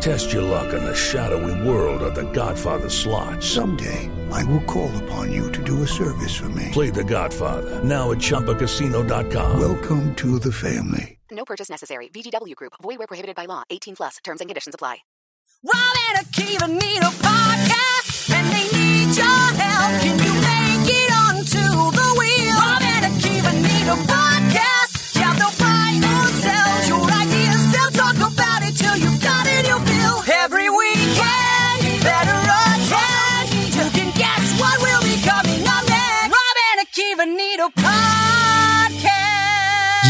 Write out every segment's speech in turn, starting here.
Test your luck in the shadowy world of The Godfather slot. Someday, I will call upon you to do a service for me. Play The Godfather now at ChumbaCasino.com. Welcome to the family. No purchase necessary. VGW Group. Void where prohibited by law. 18 plus. Terms and conditions apply. Rob and Akiva need a podcast, and they need your help. Can you make it onto the wheel? Rob and Akiva need a podcast.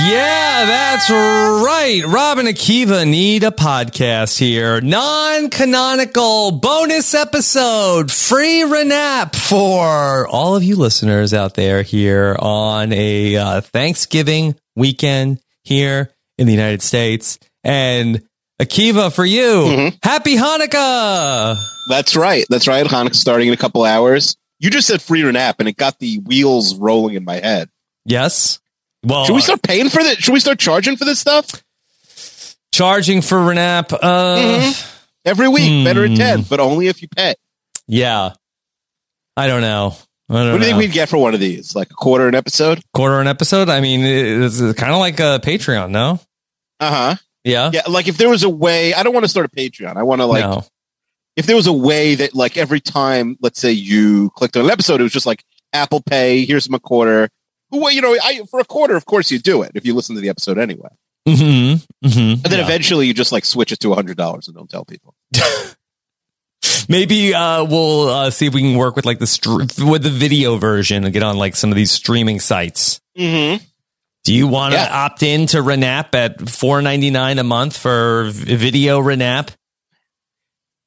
Yeah, that's right. Rob and Akiva need a podcast here. Non canonical bonus episode, free renap for all of you listeners out there here on a uh, Thanksgiving weekend here in the United States. And Akiva, for you, Mm-hmm. happy Hanukkah. That's right. That's right. Hanukkah starting in a couple hours. You just said free renap, and it got the wheels rolling in my head. Yes. Well, Should we start paying for this? Should we start charging for this stuff charging for renap? Uh, every week? Hmm. Better ten, but only if you pay. Yeah. I don't know. I don't What do you know. think we'd get for one of these? Like a quarter an episode? Quarter an episode? I mean, it's kind of like a Patreon, no? Uh huh. Yeah. Yeah. Like if there was a way, I don't want to start a Patreon. I want to like, no. if there was a way that like every time, let's say you clicked on an episode, it was just like Apple Pay. Here's my quarter. Well, you know, I, for a quarter, of course you do it if you listen to the episode anyway. Mm-hmm. Mm-hmm. And then eventually you just like switch it to a hundred dollars and don't tell people. Maybe uh, we'll uh, see if we can work with like the str- with the video version and get on like some of these streaming sites. Mm-hmm. Do you want to Yeah. opt in to Renap at four ninety nine a month for video Renap?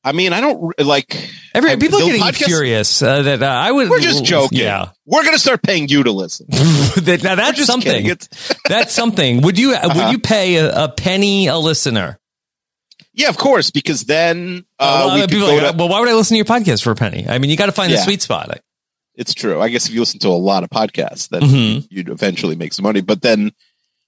I mean, I don't like Every I- people are getting podcast- curious uh, that uh, I would. We're just joking. Yeah, We're gonna start paying you to listen. that, now that's just something. that's something. Would you Uh-huh. would you pay a, a penny a listener? Yeah, of course, because then uh, well, we could people go like, to- well, why would I listen to your podcast for a penny? I mean, you got to find the sweet spot. It's true. I guess if you listen to a lot of podcasts, then Mhm. you'd eventually make some money. But then,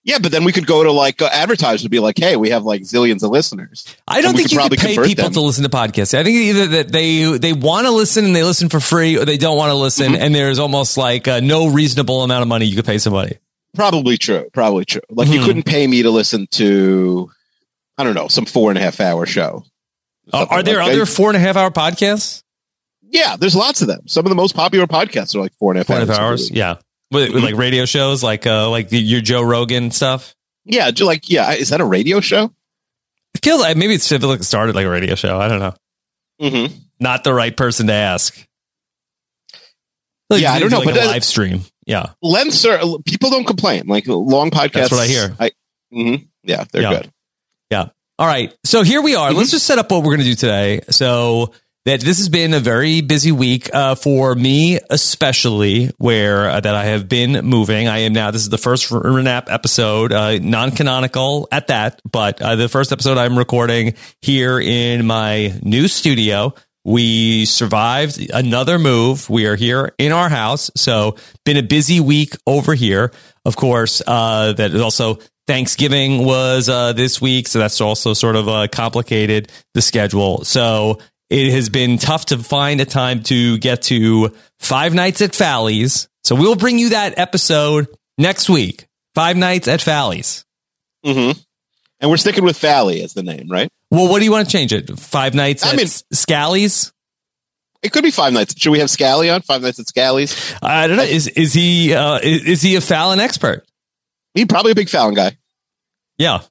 yeah, but then we could go to like uh, advertisers and be like, "Hey, we have like zillions of listeners." I don't think you could pay people them. to listen to podcasts. I think either that they they want to listen and they listen for free, or they don't want to listen, Mm-hmm. and there's almost like uh, no reasonable amount of money you could pay somebody. Probably true. Probably true. Like you Mhm. couldn't pay me to listen to, I don't know, some four and a half hour show. Are, are there like other that. four and a half hour podcasts? Yeah, there's lots of them. Some of the most popular podcasts are like four and a half Four and a half hours. hours, yeah. With, with like radio shows, like uh, like your Joe Rogan stuff. Yeah, like yeah, is that a radio show? I feel like maybe it's like it started like a radio show. I don't know. Mm-hmm. Not the right person to ask. Like, Yeah, I don't know, like but a live stream. Yeah, Lengths are people don't complain. Like long podcasts. That's what I hear. I, mhm. Yeah, they're Yeah. good. Yeah. All right. So here we are. Mm-hmm. Let's just set up what we're going to do today. So that this has been a very busy week uh, for me, especially where uh, that I have been moving. I am now. This is the first Renap episode, uh, non-canonical at that, but uh, the first episode I'm recording here in my new studio. We survived another move. We are here in our house. So been a busy week over here. Of course, uh, that is also Thanksgiving was uh, this week. So that's also sort of uh, complicated the schedule. So it has been tough to find a time to get to Five Nights at Fally's. So we'll bring you that episode next week. Five Nights at Fally's. hmm And we're sticking with Fally as the name, right? Well, what do you want to change it? Five Nights I at mean- Scally's? It could be Five Nights. Should we have Scally on Five Nights at Scally's? I don't know. Is is he uh, is, is he a Fallon expert? He's probably a big Fallon guy. Yeah.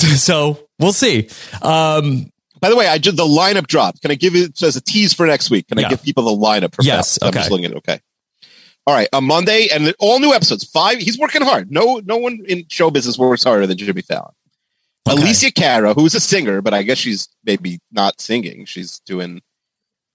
So we'll see. Um, By the way, I did the lineup drop. Can I give it as a tease for next week? Can Yeah. I give people the lineup for Yes, Fallon? I'm okay. just looking at it. Okay. All right. On Monday and all new episodes. Five. He's working hard. No, no one in show business works harder than Jimmy Fallon. Okay. Alessia Cara, who's a singer, but I guess she's maybe not singing. She's doing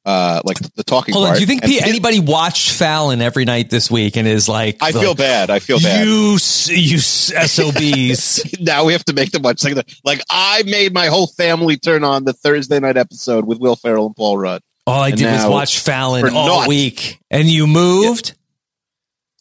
uh like the talking hold on. Do you think Finn- anybody watched Fallon every night this week and is like, I feel like, bad. I feel bad. You, you SOBs. now we have to make them watch second. Like I made my whole family turn on the Thursday night episode with Will Ferrell and Paul Rudd. All I And did was watch Fallon all naught. week and you moved.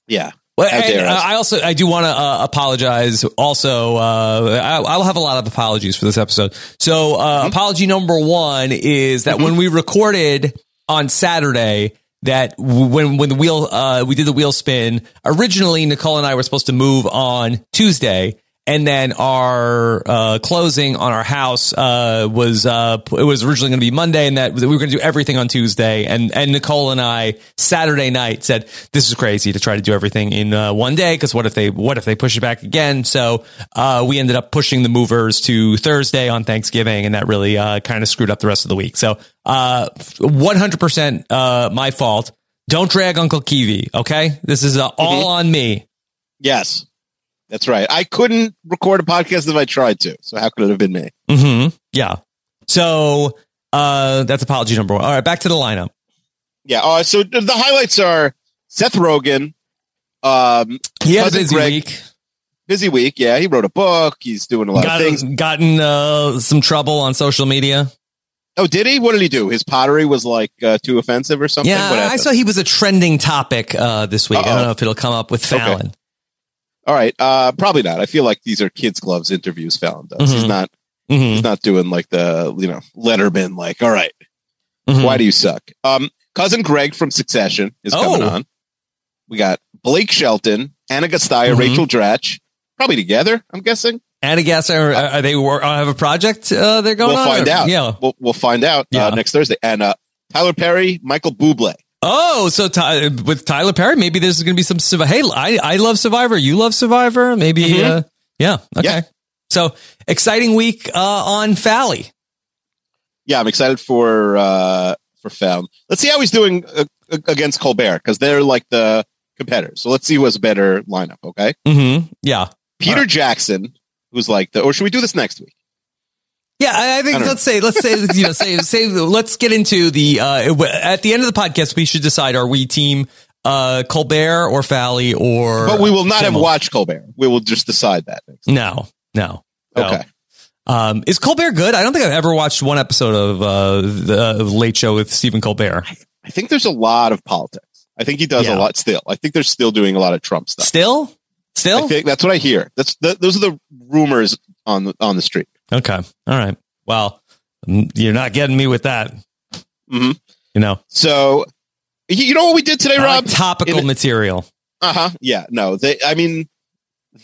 Yeah. Well, and, uh. I also I do want to uh, apologize. Also, uh, I, I'll have a lot of apologies for this episode. So, uh, Mm-hmm. apology number one is that when we recorded on Saturday, that w- when when the wheel uh, we did the wheel spin, originally Nicole and I were supposed to move on Tuesday. And then our uh, closing on our house uh, was uh, it was originally going to be Monday, and that we were going to do everything on Tuesday. And and Nicole and I Saturday night said this is crazy to try to do everything in uh, one day because what if they what if they push it back again? So uh, we ended up pushing the movers to Thursday on Thanksgiving, and that really uh, kind of screwed up the rest of the week. So one hundred percent my fault. Don't drag Uncle Kiwi, okay? This is uh, all on me. Yes. That's right. I couldn't record a podcast if I tried to. So how could it have been me? hmm Yeah. So uh, that's apology number one. All right, back to the lineup. Yeah. Uh, so the highlights are Seth Rogen. Um, He had a busy Greg- week. busy week. Yeah, he wrote a book. He's doing a lot Got, of things. gotten uh, some trouble on social media. Oh, did he? What did he do? His pottery was like uh, too offensive or something. Yeah, I saw he was a trending topic uh, this week. I Uh-oh. don't know if it'll come up with Okay. All right. Uh, probably not. I feel like these are kids' gloves interviews. Fallon does. He's Mhm. not. Mhm. He's not doing like the you know Letterman. Like, all right, Mhm. why do you suck? Um, cousin Greg from Succession is coming Oh. on. We got Blake Shelton, Ana Gasteyer, Mhm. Rachel Dratch, probably together. I'm guessing. I guess are, are they wor- uh, have a project uh, they're going on? we'll on? find or- out. Yeah. we'll, we'll find out Yeah. uh, next Thursday. And uh, Tyler Perry, Michael Bublé. Oh, so Ty- with Tyler Perry, maybe there's going to be some. Hey, I, I love Survivor. You love Survivor. Maybe. Mhm. Uh, yeah. Okay. Yeah. So exciting week uh, on Fally. Yeah, I'm excited for uh, for Fallon. Let's see how he's doing uh, against Colbert because they're like the competitors. So let's see who has a better lineup. Okay, Mm-hmm. Yeah. Peter Jackson, who's like the, or should we do this next week? Yeah, I, I think I let's say let's say you know say say let's get into the uh at the end of the podcast we should decide are we team uh Colbert or Fally or But we will not have Kimmel? watched Colbert. We will just decide that. Next. No, no. no. Okay. Um, is Colbert good? I don't think I've ever watched one episode of uh, the Late Show with Stephen Colbert. I think there's a lot of politics. I think he does Yeah. a lot still. I think they're still doing a lot of Trump stuff. Still, still. I think that's what I hear. That's the, those are the rumors on the on the street. Okay, all right. Well, you're not getting me with that. Mhm. You know, So, you know what we did today, I Rob? like topical In- material. Uh huh. Yeah. No. They. I mean,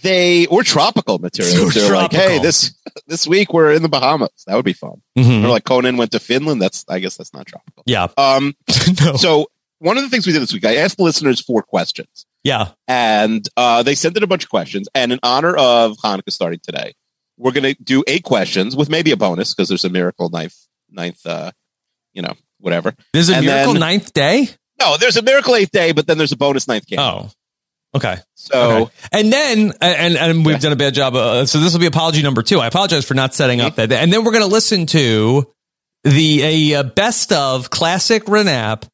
they or tropical material. They're like, hey, this this week we're in the Bahamas. That would be fun. Mhm. Or like Conan went to Finland. That's I guess that's not tropical. Yeah. Um. no. So one of the things we did this week, I asked the listeners four questions, Yeah. and uh, they sent in a bunch of questions. And in honor of Hanukkah starting today, we're going to do eight questions with maybe a bonus because there's a miracle ninth ninth. Uh, you know, whatever. There's a And miracle then- ninth day. No, there's a miracle eighth day, but then there's a bonus ninth game. Oh. Okay. so. Okay. And then, and and we've Yeah. done a bad job. Uh, so this will be apology number two. I apologize for not setting up that. And then we're going to listen to the a, uh best of classic Renap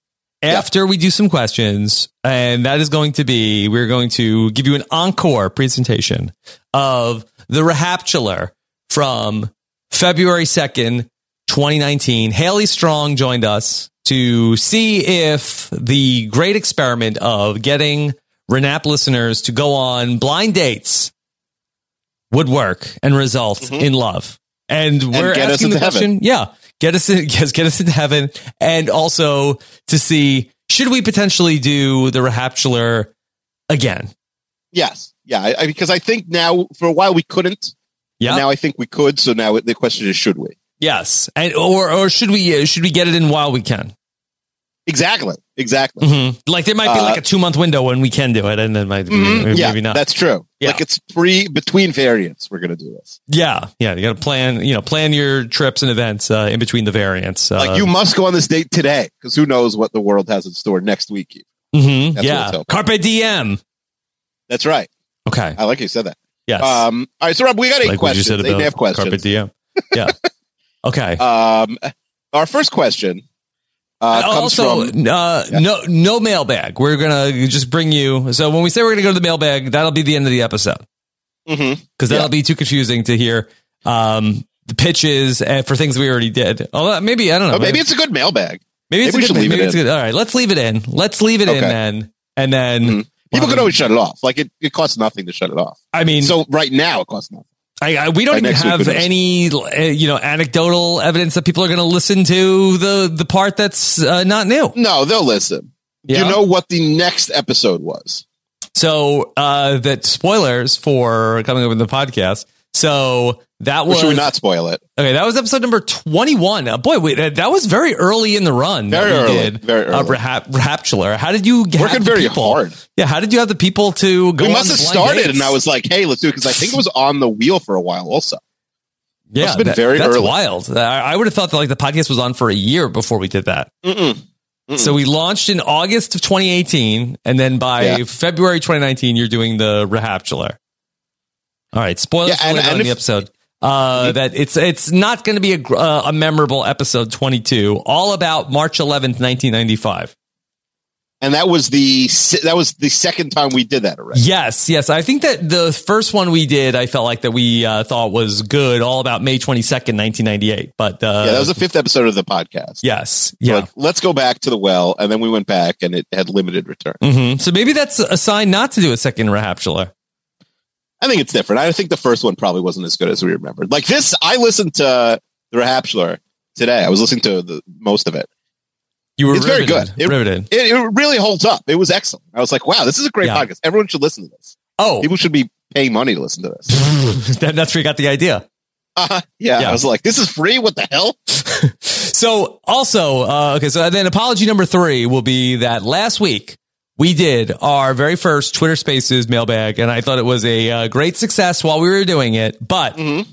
after we do some questions, and that is going to be we're going to give you an encore presentation of the Rahaptular from February second, 2019. Haley Strong joined us to see if the great experiment of getting Renap listeners to go on blind dates would work and result mm-hmm. in love. And we're get us asking the question, heaven. yeah, get us in, yes, get us into heaven, and also to see should we potentially do the Rahaptular again? Yes. Yeah. I, I, because I think now, for a while, we couldn't. Yeah. Now I think we could. So now the question is, should we? Yes, and or or should we uh, should we get it in while we can? Exactly. Exactly. Mhm. Like there might be Uh, like a two month window when we can do it, and then might Mhm. maybe, yeah, maybe not. that's true. Yeah. Like it's pre between variants. We're gonna do this. yeah, yeah. You got to plan. You know, plan your trips and events uh, in between the variants. Uh, Like you must go on this date today because who knows what the world has in store next week. Mm-hmm, that's yeah. Carpe diem. That's right. Okay. I like you said that. Yes. Um. All right. So Rob, we got eight like what you questions. said Eight and a about half questions. Carpe diem. Yeah. okay. Um. Our first question uh, comes also, from. uh, no, no mailbag. We're gonna just bring you. So when we say we're gonna go to the mailbag, that'll be the end of the episode because that'll Yeah. be too confusing to hear um, the pitches and for things we already did. Oh, maybe I don't know. Oh, maybe it's a good mailbag. maybe it's maybe a good. Maybe it it's in. good. All right, let's leave it in. Let's leave it in then, and then Mhm. People can always shut it off. Like it, it costs nothing to shut it off. I mean, So right now it costs nothing. I, I, we don't even have any, uh, you know, anecdotal evidence that people are going to listen to the the part that's uh, not new. No, they'll listen. Yeah. You know what the next episode was? So uh that spoilers for coming up in the podcast. So that Or should we not spoil it? okay. That was episode number twenty one. Uh, boy, wait, that that was very early in the run. that Very we early, did, very Uh, early. Rahap- Rahaptular. How did you get Working very people- hard. Yeah, how did you have the people to go? we must have started, dates? and I was like, "Hey, let's do it," because I think it was on the wheel for a while. Also, yeah, must have been that- very that's early. wild. I, I would have thought that like the podcast was on for a year before we did that. Mm-mm. Mm-mm. So we launched in August of 2018, and then by Yeah. February 2019, you're doing the Rahaptular. All right, spoilers Yeah, and- and on in the episode. Uh, that it's it's not going to be a, uh, a memorable episode 22, all about March 11th, 1995. and that was the that was the second time we did that already. Yes, yes. I think that the first one we did, I felt like that we uh, thought was good, all about May 22nd, 1998. But uh, yeah, that was the fifth episode of the podcast. yes, yeah. like, let's go back to the well, and then we went back, and it had limited return. hmm So maybe that's a sign not to do a second Rahaptular. I think it's different. I think the first one probably wasn't as good as we remembered. Like this, I listened to the Rahaptular today. I was listening to the most of it. You were It's very good. It- riveted. It, it really holds up. It was excellent. I was like, wow, this is a great Yeah. podcast. Everyone should listen to this. Oh, People should be paying money to listen to this. that, that's where you got the idea. Uh, yeah, Yeah. I was like, this is free. What the hell? So also, uh, okay, so then apology number three will be that last week we did our very first Twitter Spaces mailbag, and I thought it was a uh, great success while we were doing it. But Mhm.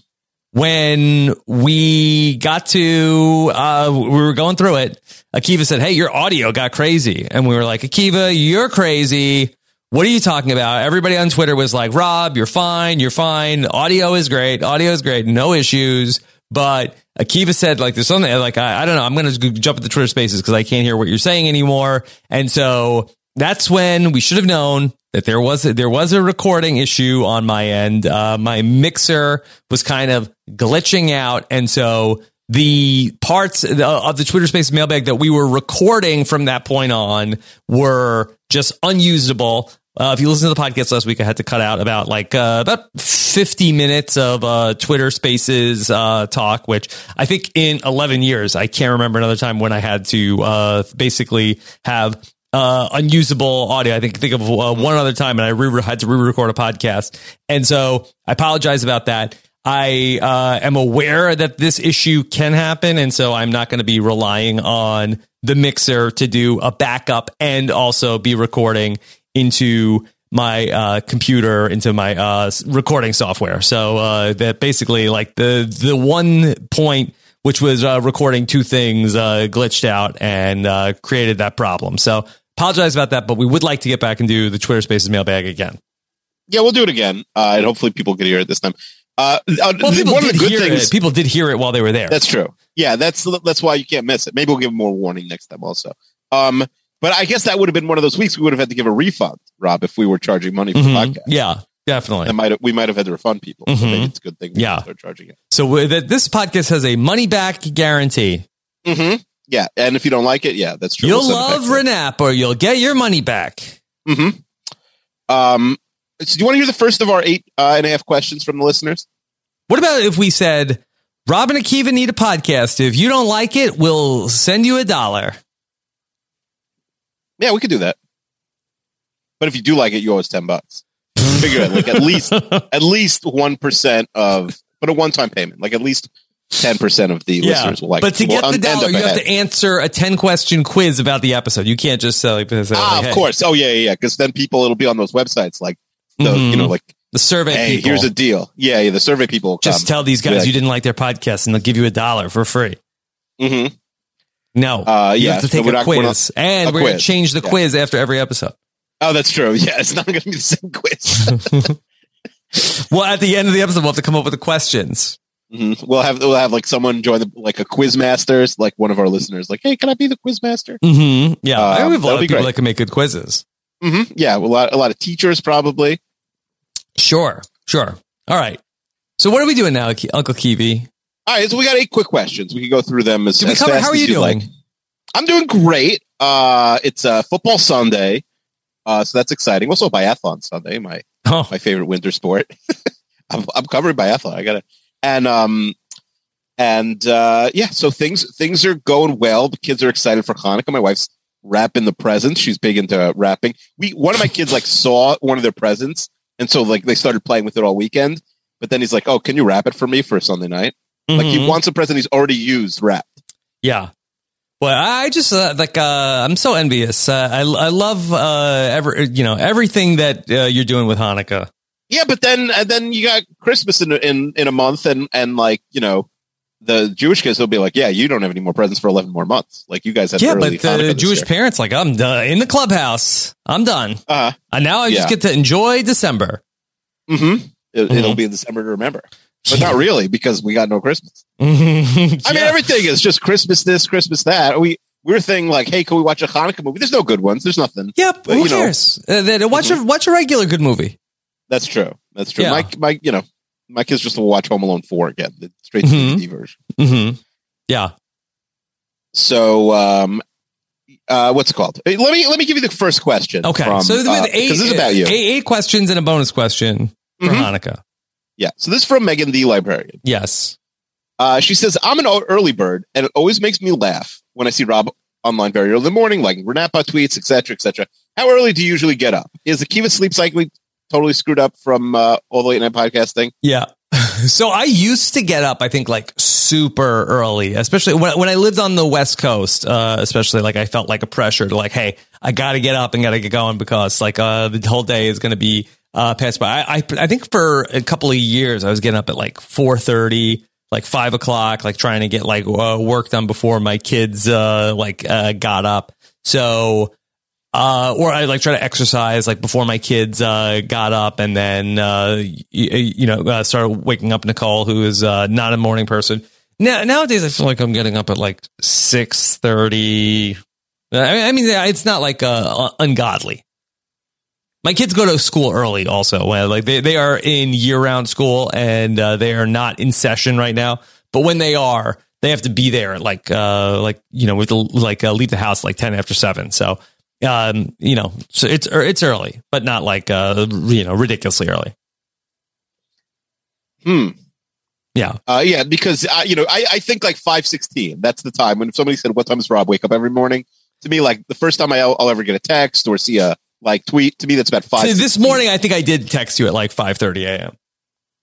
when we got to, uh, we were going through it, Akiva said, Hey, your audio got crazy. And we were like, Akiva, you're crazy. What are you talking about? Everybody on Twitter was like, Rob, you're fine. You're fine. Audio is great. Audio is great. No issues. But Akiva said, like, there's something like, I, I don't know. I'm going to jump at the Twitter spaces because I can't hear what you're saying anymore. And so that's when we should have known that there was a, there was a recording issue on my end. Uh, my mixer was kind of glitching out, and so the parts of the Twitter Space mailbag that we were recording from that point on were just unusable. Uh, if you listen to the podcast last week, I had to cut out about like uh, about 50 minutes of uh, Twitter Spaces uh, talk, which I think in 11 years I can't remember another time when I had to uh, basically have uh, unusable audio. I think think of uh, one other time, and I re- had to re-record a podcast, and so I apologize about that. I uh, am aware that this issue can happen, and so I'm not going to be relying on the mixer to do a backup and also be recording into my uh, computer into my uh, recording software. So uh, that basically, like the the one point which was uh, recording two things uh, glitched out and uh, created that problem. So apologize about that, but we would like to get back and do the Twitter Spaces mailbag again. Yeah, we'll do it again, uh, and hopefully people can hear it this time. Uh, uh, Well, people one of did the good hear things. it. People did hear it while they were there. That's true. Yeah, that's that's why you can't miss it. Maybe we'll give more warning next time also. Um, but I guess that would have been one of those weeks we would have had to give a refund, Rob, if we were charging money for Mhm. the podcast. Yeah, definitely. That might have, we might have had to refund people. So Mhm. maybe it's a good thing Yeah. start charging it. So with it, this podcast has a money back guarantee. hmm Yeah, and if you don't like it, yeah, that's true. You'll love Renap or you'll get your money back. hmm Um, so do you want to hear the first of our eight uh, and a half questions from the listeners? What about if we said, Rob and Akiva need a podcast. If you don't like it, we'll send you a dollar. Yeah, we could do that. But if you do like it, you owe us ten bucks. Figure it like at least at least one percent of, but a one time payment, like at least ten percent of the listeners will like. but to get the dollar, you have to answer a ten question quiz about the episode. You can't just say, like, say, Ah, like, of hey, course. Oh yeah, yeah, yeah. Because then people, it'll be on those websites like the, Mhm. you know, like, the survey hey, people. here's a deal. Yeah, yeah. The survey people just tell these guys Yeah. you didn't like their podcast, and they'll give you a dollar for free. Mm-hmm. No, Uh, you yeah, have to take we're a not- we're quiz, not- and we're going to change the Yeah. quiz after every episode. Oh, that's true. Yeah, it's not going to be the same quiz. Well, at the end of the episode, we'll have to come up with the questions. Mhm. We'll have we'll have like someone join the like a quiz masters, like one of our listeners, like, hey, can I be the quiz master? Mm-hmm. Yeah, Um, I have a lot of people great. that can make good quizzes. hmm Yeah, a lot a lot of teachers probably. Sure, sure. All right. So what are we doing now, Uncle Kiwi? All right, so we got eight quick questions. We can go through them as, Did as cover? fast How are as you doing? like. I'm doing great. Uh, it's uh, football Sunday, uh, so that's exciting. Also, biathlon Sunday, my Oh, my favorite winter sport. I'm, I'm covering biathlon. I gotta and um and uh yeah, so things things are going well. The kids are excited for Hanukkah. My wife's wrapping the presents. She's big into wrapping. We one of my kids like saw one of their presents, and so like they started playing with it all weekend. But then he's like, "Oh, can you wrap it for me for Sunday night?" Like he Mhm. wants a present he's already used wrapped. yeah. Well, I just uh, like uh, I'm so envious. Uh, I I love uh, every you know everything that uh, you're doing with Hanukkah. Yeah, but then and then you got Christmas in in in a month, and and like you know. The Jewish kids will be like, "Yeah, you don't have any more presents for eleven more months. Like you guys have." Yeah, but the Jewish year." parents like I'm done in the clubhouse. I'm done. Uh-huh. And now I just get to enjoy December. Mm-hmm. It, Mhm. It'll be in December to remember, but not really because we got no Christmas. I I mean, everything is just Christmas this, Christmas that. We we we're thinking like, hey, can we watch a Hanukkah movie? There's no good ones. There's nothing. Yep. But, Who you know- cares? Uh, then watch a watch a regular good movie. That's true. That's true. Yeah. My my you know my kids just will watch Home Alone four again, the straight to Mhm. DVD version. Mm-hmm. Yeah. So um, uh, what's it called? Let me let me give you the first question. Okay. from, so uh, eight, this is about you. Eight, eight questions and a bonus question for Mhm. Hanukkah. Yeah. So this is from Megan the librarian. Yes. Uh, she says, I'm an early bird, and it always makes me laugh when I see Rob online very early in the morning, like Renapa tweets, etc., etc. How early do you usually get up? Is the Kiva sleep cycle totally screwed up from uh, all the late night podcasting? Yeah. so I used to get up, I think, like super early, especially when, when I lived on the West Coast, uh, especially like I felt like a pressure to like, hey, I got to get up and got to get going because like uh, the whole day is going to be uh, passed by. I, I, I think for a couple of years, I was getting up at like 4.30, like 5 o'clock, like trying to get like uh, work done before my kids uh, like uh, got up. So uh, or I like try to exercise like before my kids uh, got up, and then uh, y- you know uh, started waking up Nicole, who is uh, not a morning person. Now nowadays, I feel like I'm getting up at like six thirty. I mean, it's not like uh, ungodly. My kids go to school early, also. Like they they are in year round school, and uh, they are not in session right now. But when they are, they have to be there like uh like you know with like uh, leave the house like ten after seven. So um you know so it's it's early, but not like uh you know ridiculously early. Hmm. Yeah. Uh, yeah, because uh, you know, I, I think like five sixteen. That's the time when if somebody said, "What time does Rob wake up every morning?" To me, like the first time I'll, I'll ever get a text or see a like tweet. To me, that's about five. So this morning, I think I did text you at like five thirty a.m.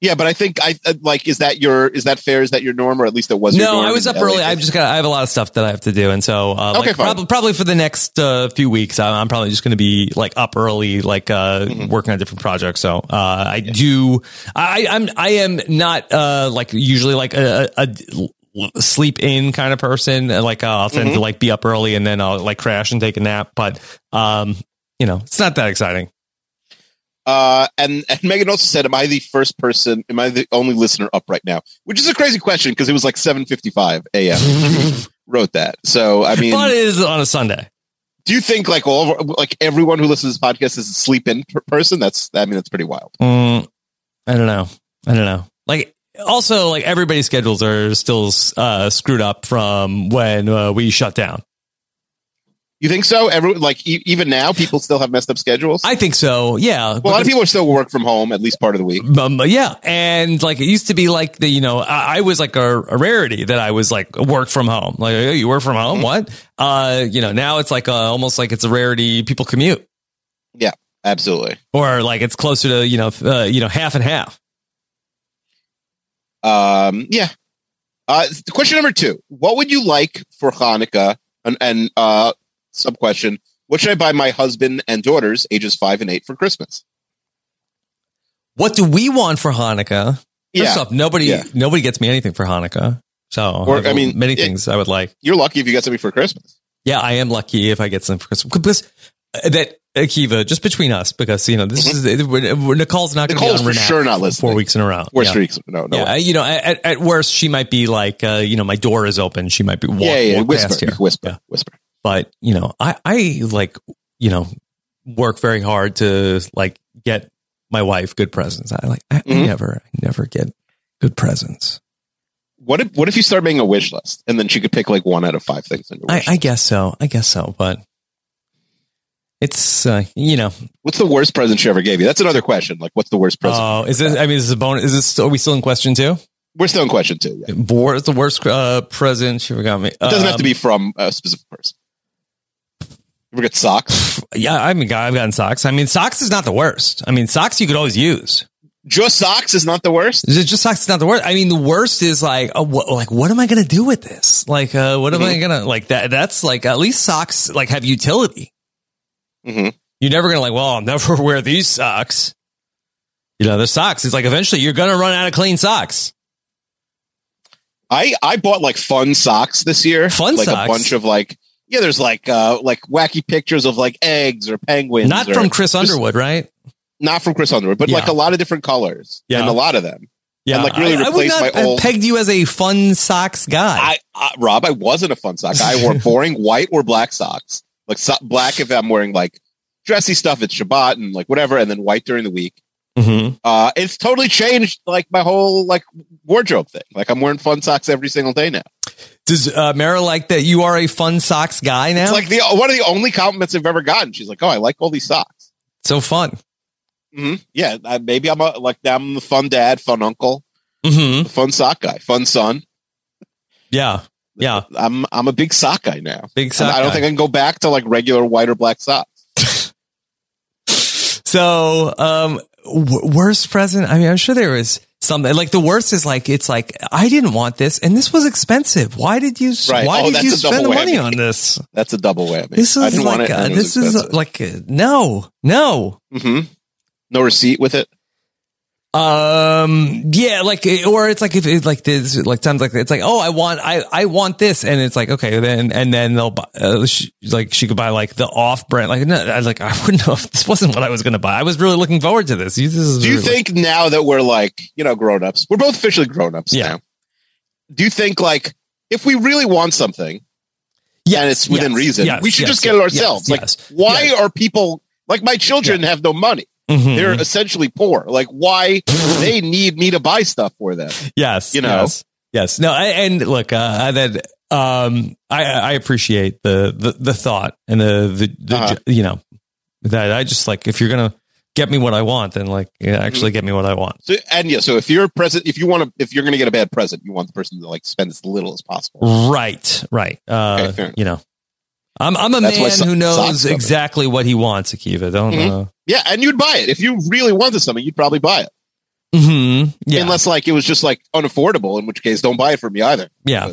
yeah, but I think I uh, like is that your is that fair? Is that your norm, or at least it was? your No, norm I was up LA? early. I've just got. I have a lot of stuff that I have to do, and so uh, Okay, like, fine. prob- probably for the next uh, few weeks, I'm, I'm probably just going to be like up early, like uh, Mm-hmm. working on different projects. So uh, I do. I, I'm. I am not uh, like usually like a, a, a sleep in kind of person. Like uh, I'll tend Mm-hmm. to like be up early and then I'll like crash and take a nap. But um, you know, it's not that exciting. Uh, and, and Megan also said, "Am I the first person? Am I the only listener up right now?" Which is a crazy question because it was like seven fifty five a.m. wrote that. So I mean, but it is on a Sunday. do you think like all of, like everyone who listens to this podcast is a sleep in per- person? That's I mean that's pretty wild. Mm, I don't know. I don't know. Like also like everybody's schedules are still uh, screwed up from when uh, we shut down. You think so? Every like e- even now, people still have messed up schedules. I think so. Yeah. well, a lot of people are still work from home at least part of the week. Um, yeah, and like it used to be like the you know I, I was like a, a rarity that I was like work from home. Like oh, you work from home, what? Uh, you know now it's like uh, almost like it's a rarity. People commute, Yeah, absolutely. or like it's closer to you know uh, you know half and half. Um, yeah, Uh, question number two: What would you like for Hanukkah? And, and uh, sub question: What should I buy my husband and daughters, ages five and eight, for Christmas? What do we want for Hanukkah? First Yeah. off, nobody Yeah. nobody gets me anything for Hanukkah. So, Or, I, I mean, many it- things I would like. You're lucky if you get something for Christmas. Yeah, I am lucky if I get something for Christmas. Because uh, that Akiva, just between us, because you know this is we're- we're- Nicole's not going to be Mm-hmm. On for sure not listening. four weeks in a row. Four yeah. streaks. No, no. yeah, you know, at, at worst, she might be like, uh, you know, my door is open. She might be walk, yeah, yeah. walk Whisper, past here. whisper, Yeah. whisper. But you know, I, I like, you know, work very hard to like get my wife good presents. I like, I, I Mhm. never, I never get good presents. What if what if you start making a wish list and then she could pick like one out of five things in your I? I guess so. I guess so. But it's, uh, you know, What's the worst present she ever gave you? That's another question. Like, what's the worst present? oh, is this? I mean, is this a bonus? Is this? Are we still in question two? We're still in question two. Yeah. What's the worst uh, present she ever got me? It doesn't have to be from a specific person. You ever get socks? Yeah, I mean, I've gotten socks. I mean, socks is not the worst. I mean, socks you could always use. Just socks is not the worst. Is it just socks is not the worst? I mean, the worst is like, oh, what, like, what am I going to do with this? Like, uh, what am I Mm-hmm. going to like that? That's like, at least socks like have utility. Mhm. You're never going to like, well, I'll never wear these socks. You know, the socks. It's like eventually you're going to run out of clean socks. I I bought like fun socks this year. Fun like socks? a bunch of like yeah. There's like uh like wacky pictures of like eggs or penguins. Not or from Chris just- Underwood, right? Not from Chris Underwood, but Yeah. like a lot of different colors. Yeah. and a lot of them. Yeah. And, like, really I, I would not my have old- pegged you as a fun socks guy. I, I Rob, I wasn't a fun sock. Guy. I wore boring white or black socks. Like so, black if I'm wearing like dressy stuff at Shabbat and like whatever, and then white during the week. mm-hmm. Uh, it's totally changed like my whole like wardrobe thing. Like I'm wearing fun socks every single day now. Does uh, Mara like that you are a fun socks guy now? It's like the one of the only compliments I've ever gotten. She's like, "Oh, I like all these socks." so fun. hmm Yeah, I, maybe I'm a like I'm the fun dad, fun uncle, hmm the fun sock guy, fun son. Yeah. Yeah. I'm I'm a big sock guy now. Big sock I don't guy. think I can go back to like regular white or black socks. So, um, w- worst present. I mean, I'm sure there was something like the worst is like, it's like, I didn't want this and this was expensive. Why did you, Right. why Oh, did you spend the money on this? That's a double whammy. This I is like, it, uh, this is expensive. like, uh, no, no. hmm No receipt with it. Um, yeah, like, or it's like, if it's like this, like times like, it's like, oh, I want, I, I want this. And it's like, okay, then, and then they'll buy, uh, she, like, she could buy like the off brand. Like, no, I was like, I wouldn't know if this wasn't what I was going to buy. I was really looking forward to this. This is Do you really- think now that we're like, you know, grown ups, we're both officially grown ups Yeah. now. Do you think like if we really want something yeah and it's within yes, reason, yes, we should yes, just get it ourselves? like, yes, why are people like my children have no money? Mhm. They're essentially poor. Like, why they need me to buy stuff for them? yes, you know? yes, yes. No, I, and look, uh, I- that um, I I appreciate the the, the thought and the the, the Uh-huh. you know that I just like if you're gonna get me what I want, then like yeah, Mm-hmm. actually get me what I want. So, and yeah, so if you're present, if you want to, if you're going to get a bad present, you want the person to like spend as little as possible. Right, right. Uh, Okay, you know, I'm I'm a That's man so- who knows socks cover it. exactly what he wants. Akiva, don't. Mhm. Yeah, and you'd buy it if you really wanted something. You'd probably buy it, Uh, mhm. Yeah, unless like it was just like unaffordable. In which case, don't buy it for me either. yeah.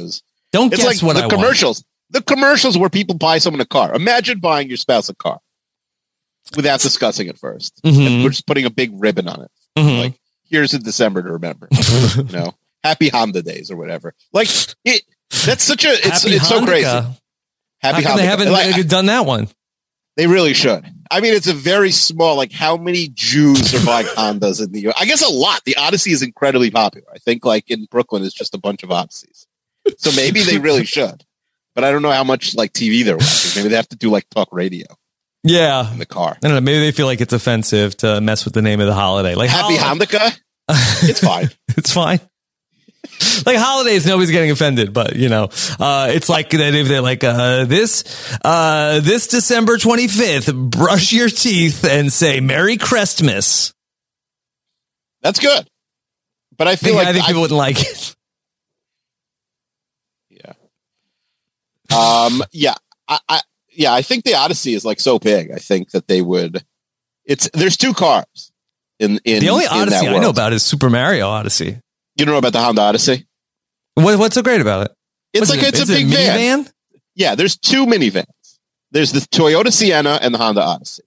Don't It's guess like what the I want. commercials. The commercials where people buy someone a car. Imagine buying your spouse a car without discussing it 1st Mhm. And we're just putting a big ribbon on it. Mhm. Like, here's a December to remember. you know, happy Honda days or whatever. Like it. That's such a. It's Happy it's so crazy. Happy How come they haven't Like, done that one? they really should. I mean, it's a very small. Like, how many Jews are buying Hondas in the U.S.? I guess a lot. The Odyssey is incredibly popular. I think, like in Brooklyn, it's just a bunch of Odysseys. So maybe they really should. But I don't know how much like TV they're watching. Maybe they have to do like talk radio Yeah, in the car. I don't know. Maybe they feel like it's offensive to mess with the name of the holiday. Like Happy hol- Hanukkah. It's fine. it's fine. Like holidays, nobody's getting offended, but you know, uh, it's like that if they're like, uh, this, uh, this December 25th, brush your teeth and say Merry Christmas. That's good. But I feel think, like I think I- people wouldn't like it. Yeah. Um. Yeah. I, I. Yeah. I think the Odyssey is like so big. I think that they would. It's there's two cars in in The only Odyssey I know about is Super Mario Odyssey. You don't know about the Honda Odyssey? What, what's so great about it? It's What's like it- it's a is it big van. minivan? Yeah, there's two minivans. There's the Toyota Sienna and the Honda Odyssey.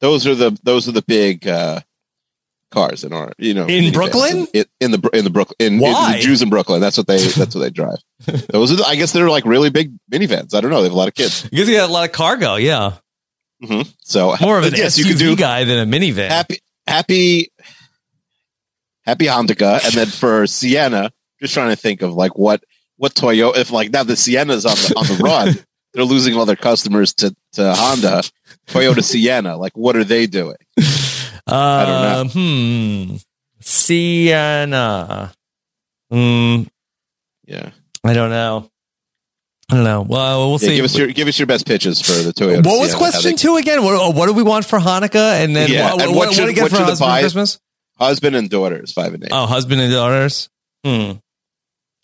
Those are the those are the big uh, cars in our you know In. Brooklyn? in, in the in the Brooklyn in, in the Jews in Brooklyn. That's what they that's what they drive. Those are the, I guess they're like really big minivans. I don't know. They have a lot of kids. Because you got a lot of cargo. Yeah, hmm So more of an yes, SUV you can do guy than a minivan. happy happy happy Honda, and then for Sienna, just trying to think of like what what Toyota if like now the Sienna's on the on the run, they're losing all their customers to to Honda. Toyota Sienna, like what are they doing? Uh, don't know. Hmm. Sienna. Hmm. Yeah, I don't know. I don't know. Well, we'll yeah see. give us your give us your best pitches for the Toyota. what was Sienna, question they- two again? What, what do we want for Hanukkah? And then Yeah, what, and what, what what, should- do you get what for should the husband for buy- Christmas? Husband and daughters, five and eight. Oh, husband and daughters. Hmm.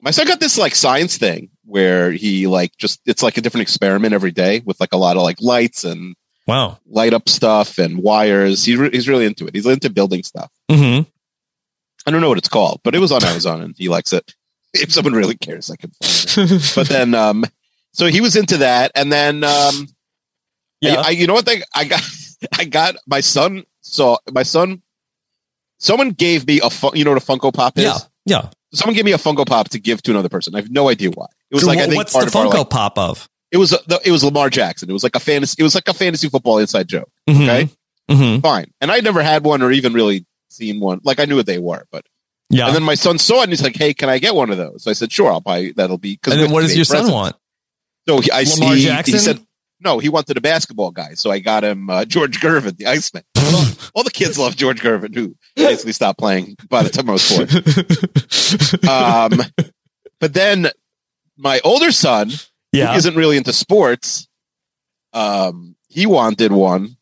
My son got this like science thing where he like just it's like a different experiment every day with like a lot of like lights and Wow. light up stuff and wires. He's re- he's really into it. He's into building stuff. hmm I don't know what it's called, but it was on Amazon and he likes it. If someone really cares, I can find it. But then, um, so he was into that, and then, um, Yeah. I, I- you know what? They, I got, I got my son saw my son. Someone gave me a, fun, you know what a Funko Pop is? yeah. Yeah. Someone gave me a Funko Pop to give to another person. I have no idea why. It was So like I think what's part the of our, Funko like- pop of? it was it was Lamar Jackson. It was like a fantasy. It was like a fantasy football inside joke. Mhm. Okay, Mhm. fine. And I never had one or even really seen one. Like I knew what they were, but Yeah. and then my son saw it and he's like, "Hey, can I get one of those?" So I said, "Sure, I'll buy. That'll be." and then what does your son want? So he, I Lamar see. Jackson? He said, "No, he wanted a basketball guy." So I got him uh, George Gervin, the Iceman. All the kids love George Gervin, who basically stopped playing by the time I was four. Um, but then my older son, yeah. who isn't really into sports, um, he wanted one,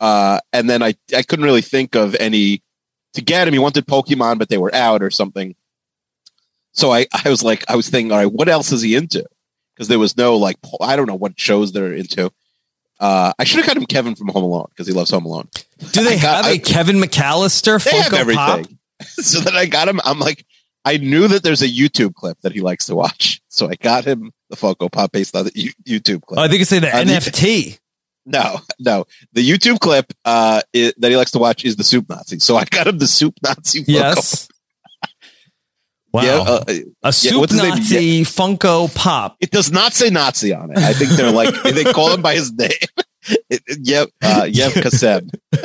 uh, and then I I couldn't really think of any to get him. He wanted Pokemon, but they were out or something. So I I was like I was thinking, all right, what else is he into? Because there was no like I don't know what shows they're into. Uh, I should have got him Kevin from Home Alone because he loves Home Alone. Do they got- have a I- Kevin McAllister They have everything. Pop? so then I got him. I'm like, I knew that there's a YouTube clip that he likes to watch, so I got him the Funko Pop based on the U- YouTube clip. Oh, I think it's say the Uh, the- NFT. No, no. The YouTube clip uh, that he likes to watch is the Soup Nazi. So I got him the Soup Nazi. Funko. Yes. Wow. Yeah, uh, a soup name? Nazi Funko Pop. it does not say Nazi on it. I think they're like they call him by his name. It, it- yep, uh, Yev Kassem.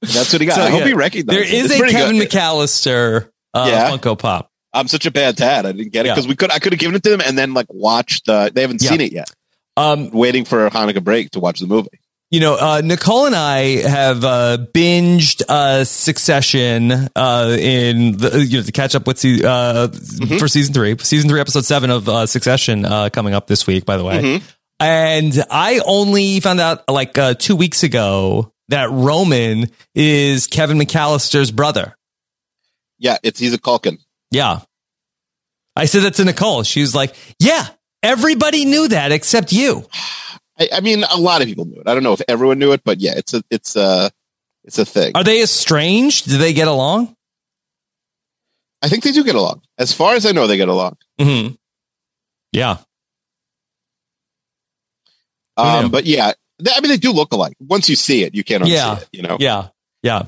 That's what he got. So, I hope yeah, he recognizes. There is a Kevin good. McAllister uh, Yeah. Funko Pop. I'm such a bad dad. I didn't get it Yeah. because we could. I could have given it to them and then like watched. Uh, they haven't Yeah. seen it yet. Um, Waiting for Hanukkah break to watch the movie. You know, uh, Nicole and I have uh, binged uh, Succession uh, in the, you know to catch up with se- uh, Mm-hmm. for season three, season three, episode seven of uh, Succession uh, coming up this week. By the way, Mhm. and I only found out like uh, two weeks ago that Roman is Kevin McAllister's brother. Yeah, it's he's a Culkin. Yeah. I said that to Nicole. She was like, Yeah, everybody knew that except you. I, I mean, a lot of people knew it. I don't know if everyone knew it, but yeah, it's a it's a it's a thing. Are they estranged? Do they get along? I think they do get along. As far as I know, they get along. Mm-hmm. Yeah. Um, but yeah, they, I mean, they do look alike. Once you see it, you can't Yeah. it. You know. Yeah. Yeah.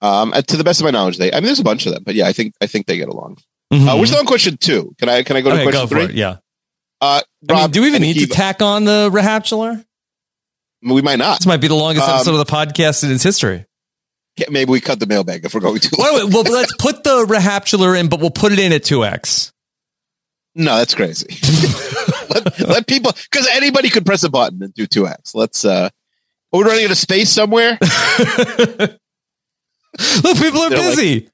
Um, to the best of my knowledge, they. I mean, there's a bunch of them, but yeah, I think I think they get along. Mhm. Uh, we're still on question two. Can I can I go to question go three? it. Yeah. Uh, I mean, do we even need to tack on the Rahaptular? We might not. This might be the longest Um, episode of the podcast in its history. Yeah, Maybe we cut the mailbag if we're going to. Wait, wait, well, let's put the Rahaptular in, but we'll put it in at 2x. No, that's crazy. let, let people, because anybody could press a button and do two X. Let's. uh Are we running out of space somewhere? Look, people are They're like- busy.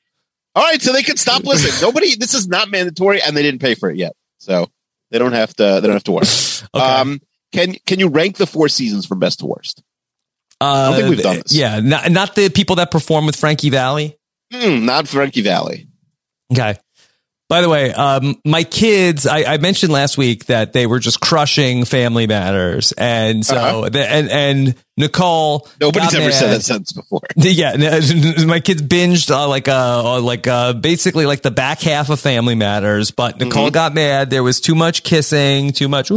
All right, so they can stop listening. Nobody. This is not mandatory, and they didn't pay for it yet, so they don't have to. They don't have to worry. okay. Um, can can you rank the four seasons from best to worst? Uh, don't think we've done this. Yeah, not, not the people that perform with Frankie Valli. Hmm, not Frankie Valli. Okay. By the way, um, my kids, I, I mentioned last week that they were just crushing Family Matters, and so Uh-huh. the, and and Nicole. Nobody's ever said that sentence before. Yeah, my kids binged uh, like uh like uh basically like the back half of Family Matters, but Nicole Mm-hmm. got mad. There was too much kissing, too much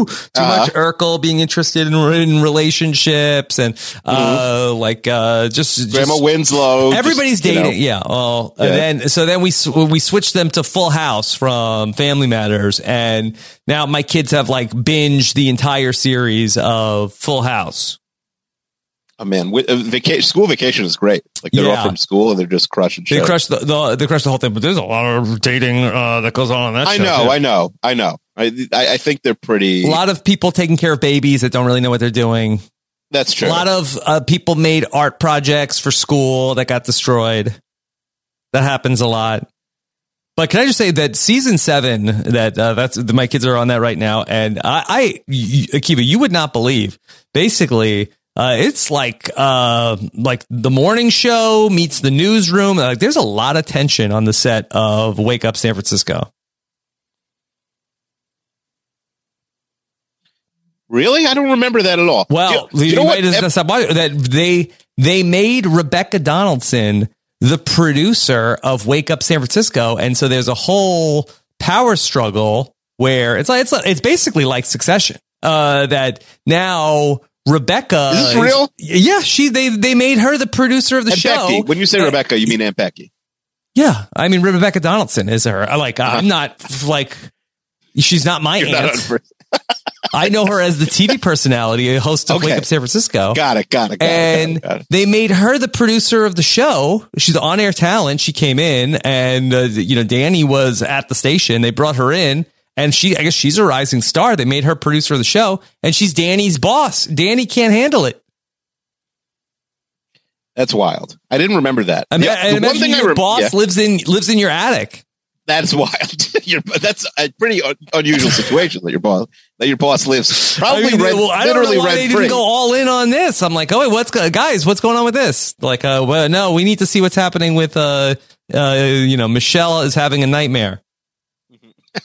woo, too Uh-huh. much Urkel being interested in, in relationships, and uh like uh just, just Mm-hmm. Winslow. Everybody's just, you know, dating. yeah. Well, Yeah. and then so then we we switched them to Full House from Family Matters, and now my kids have like binged the entire series of Full House. Oh man, uh, vacation, school vacation is great. Like they're Yeah. off from school and they're just crushing They crush the, the they crush the whole thing, but there's a lot of dating uh, that goes on on that. I know, too. I know, I know. I, I I think they're pretty. a lot of people taking care of babies that don't really know what they're doing. that's true. A lot of uh, people made art projects for school that got destroyed. That happens a lot. But can I just say that season seven, that uh, that's my kids are on that right now, and I, I y- Akiva, you would not believe. Basically, uh, it's like uh, like the morning show meets the newsroom. Like, there's a lot of tension on the set of Wake Up San Francisco. Really, I don't remember that at all. Well, Do you, you know what? might just stop by- that they they made Rebecca Donaldson the producer of Wake Up San Francisco, and so there's a whole power struggle where it's like it's it's basically like Succession. Uh, that now Rebecca Is this real? Yeah, she they they made her the producer of the Aunt show. Becky. When you say Rebecca, you mean Aunt Becky. Yeah, I mean Rebecca Donaldson is her. I Like I'm not like she's not my Uh-huh. You're aunt. on- I know her as the TV personality, a host of Okay. Wake Up San Francisco. got it, got it, got it, and got it, got it. they made her the producer of the show. She's on air talent. She came in, and uh, you know Danny was at the station. They brought her in, and she, I guess, she's a rising star. They made her producer of the show, and she's Danny's boss. Danny can't handle it. That's wild. I didn't remember that. I mean, Yeah, I the imagine your rem- boss yeah, lives in lives in your attic. That's wild. Your- that's a pretty un- unusual situation that your boss that your boss lives probably I mean, rent, well, I don't know why they didn't go all in on this. I'm like, oh, wait, what's guys? What's going on with this? Like, uh, well, no, we need to see what's happening with, uh, uh, you know, Michelle is having a nightmare.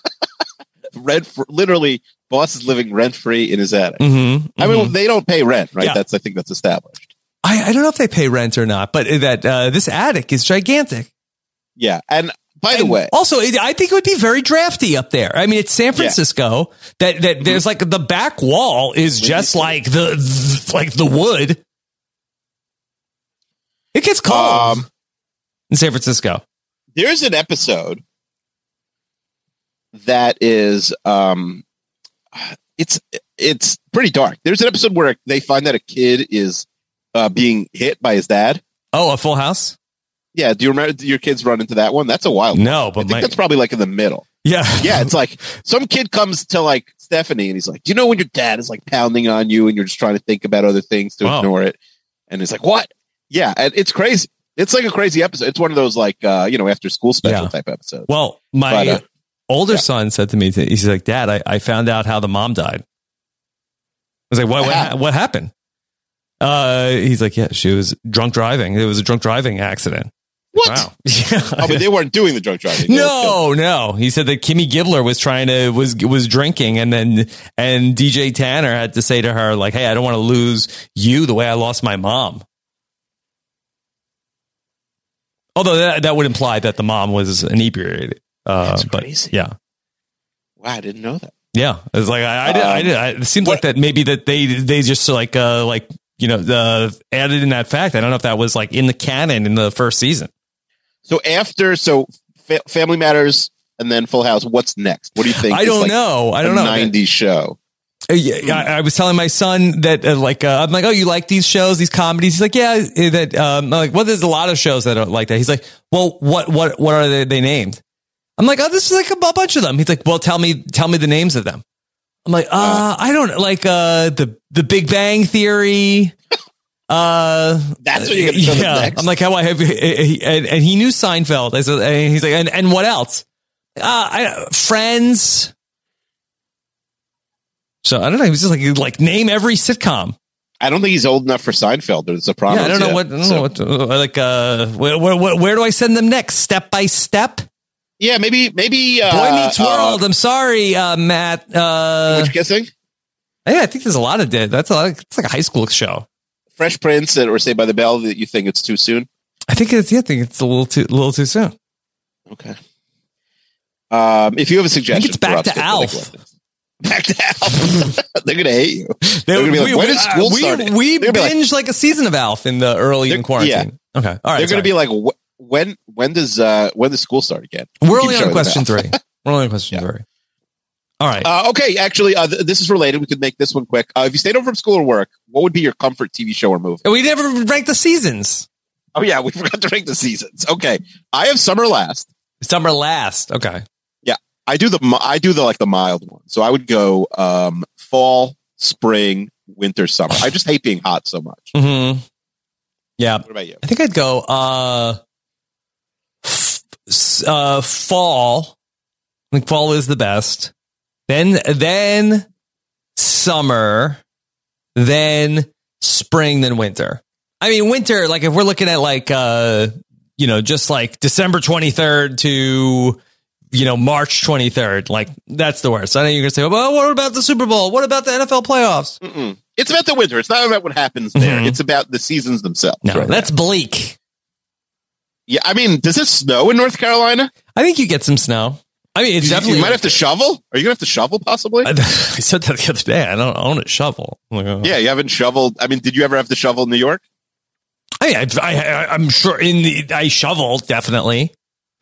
rent fr- literally boss is living rent free in his attic. Mm-hmm, I mean, they don't pay rent, right? Yeah. That's I think that's established. I, I don't know if they pay rent or not, but that uh, this attic is gigantic. Yeah, and by the way, also I think it would be very drafty up there. I mean, it's San Francisco. That that there's like the back wall is just like the, th- like the wood. It gets cold um, in San Francisco. there's an episode that is um it's it's pretty dark. There's an episode where they find that a kid is uh, being hit by his dad. Oh, a Full House? Yeah, do you remember do your kids run into that one? That's a wild. one. No, I but think my, that's probably like in the middle. yeah, Yeah, it's like some kid comes to like Stephanie and he's like, "Do you know when your dad is like pounding on you and you're just trying to think about other things to Wow. ignore it?" And it's like, "What?" Yeah, and it's crazy. It's like a crazy episode. It's one of those like uh, you know after school special Yeah. type episodes. Well, my But, uh, older yeah. son said to me, he's like, Dad, I, I found out how the mom died. I was like, what, what, what happened? Uh, he's like, yeah, she was drunk driving. It was a drunk driving accident. What? Wow. Yeah. Oh, but they weren't doing the drunk driving. They No, no. He said that Kimmy Gibbler was trying to was was drinking, and then and DJ Tanner had to say to her like, "Hey, I don't want to lose you the way I lost my mom." Although that that would imply that the mom was inebriated. Uh, That's but crazy. yeah, Wow, I didn't know that. yeah. it's like I, I did. I Um, did. I, it seems like that maybe that they they just like uh like you know uh, added in that fact. I don't know if that was like in the canon in the first season. So after so fa- Family Matters and then Full House, what's next? What do you think? I don't like, know. I don't know. '90s show. Uh, Yeah, I, I was telling my son that, uh, like, uh, I'm like, oh, you like these shows, these comedies? He's like, yeah. uh, That, um, I'm like, well, there's a lot of shows that are like that. He's like, well, what, what, what are they, they named? I'm like, oh, this is like a bunch of them. He's like, well, tell me, tell me the names of them. I'm like, uh, I don't like, uh, the, the Big Bang Theory. Uh, That's what you're going to show yeah. next. I'm like, how I have, and, and he knew Seinfeld. I said, and he's like, and, and what else? Uh, I, Friends. So I don't know. He was just like, like name every sitcom. I don't think he's old enough for Seinfeld or a problem. yeah, I don't know yet. what. I don't So- know what. uh, Like, uh, where, where, where, do I send them next? Step by step. Yeah, maybe maybe uh, Boy Meets uh, World. I'm sorry, uh, Matt. Uh, Which kissing? yeah, I think there's a lot of dead. That's a lot. It's like a high school show. Fresh Prince or Saved by the Bell that you think it's too soon? I think it's. Yeah, I think it's a little too, a little too soon. Okay. Um, if you have a suggestion, it's back for to Alf. Back to Alf. They're gonna hate you. They're gonna be like, we, when is uh, school we, starting? we They're like- like, a season of Alf in the early in They're- quarantine. Okay, all right. They're gonna be like, wh- when when does uh when does school start again? We're only on question three. We're only on question Yeah. three. All right. Uh, okay, actually, uh, th- this is related. We could make this one quick. Uh, if you stayed home from school or work, what would be your comfort TV show or movie? we never ranked the seasons. Oh yeah, we forgot to rank the seasons. Okay, I have summer last. Summer last. Okay. Yeah, I do the I do the like the mild one. So I would go um fall, spring, winter, summer. I just hate being hot so much. hmm Yeah. What about you? I think I'd go uh, f- uh fall. I think fall is the best. Then then summer, then spring, then winter. I mean winter, like if we're looking at like uh you know, just like December 23rd to you know, March 23rd, like that's the worst. I know you're going to say, well, what about the Super Bowl? What about the NFL playoffs? Mm-mm. It's about the winter. It's not about what happens there. Mhm. It's about the seasons themselves. No, right that's now. bleak. yeah. I mean, does it snow in North Carolina? I think you get some snow. I mean, it's You- definitely You might have to shovel. Are you gonna have to shovel possibly? I, I said that the other day. I don't own a shovel. Like, oh. yeah, you haven't shoveled. I mean, did you ever have to shovel in New York? I mean, I, I, I'm sure in the I shovel definitely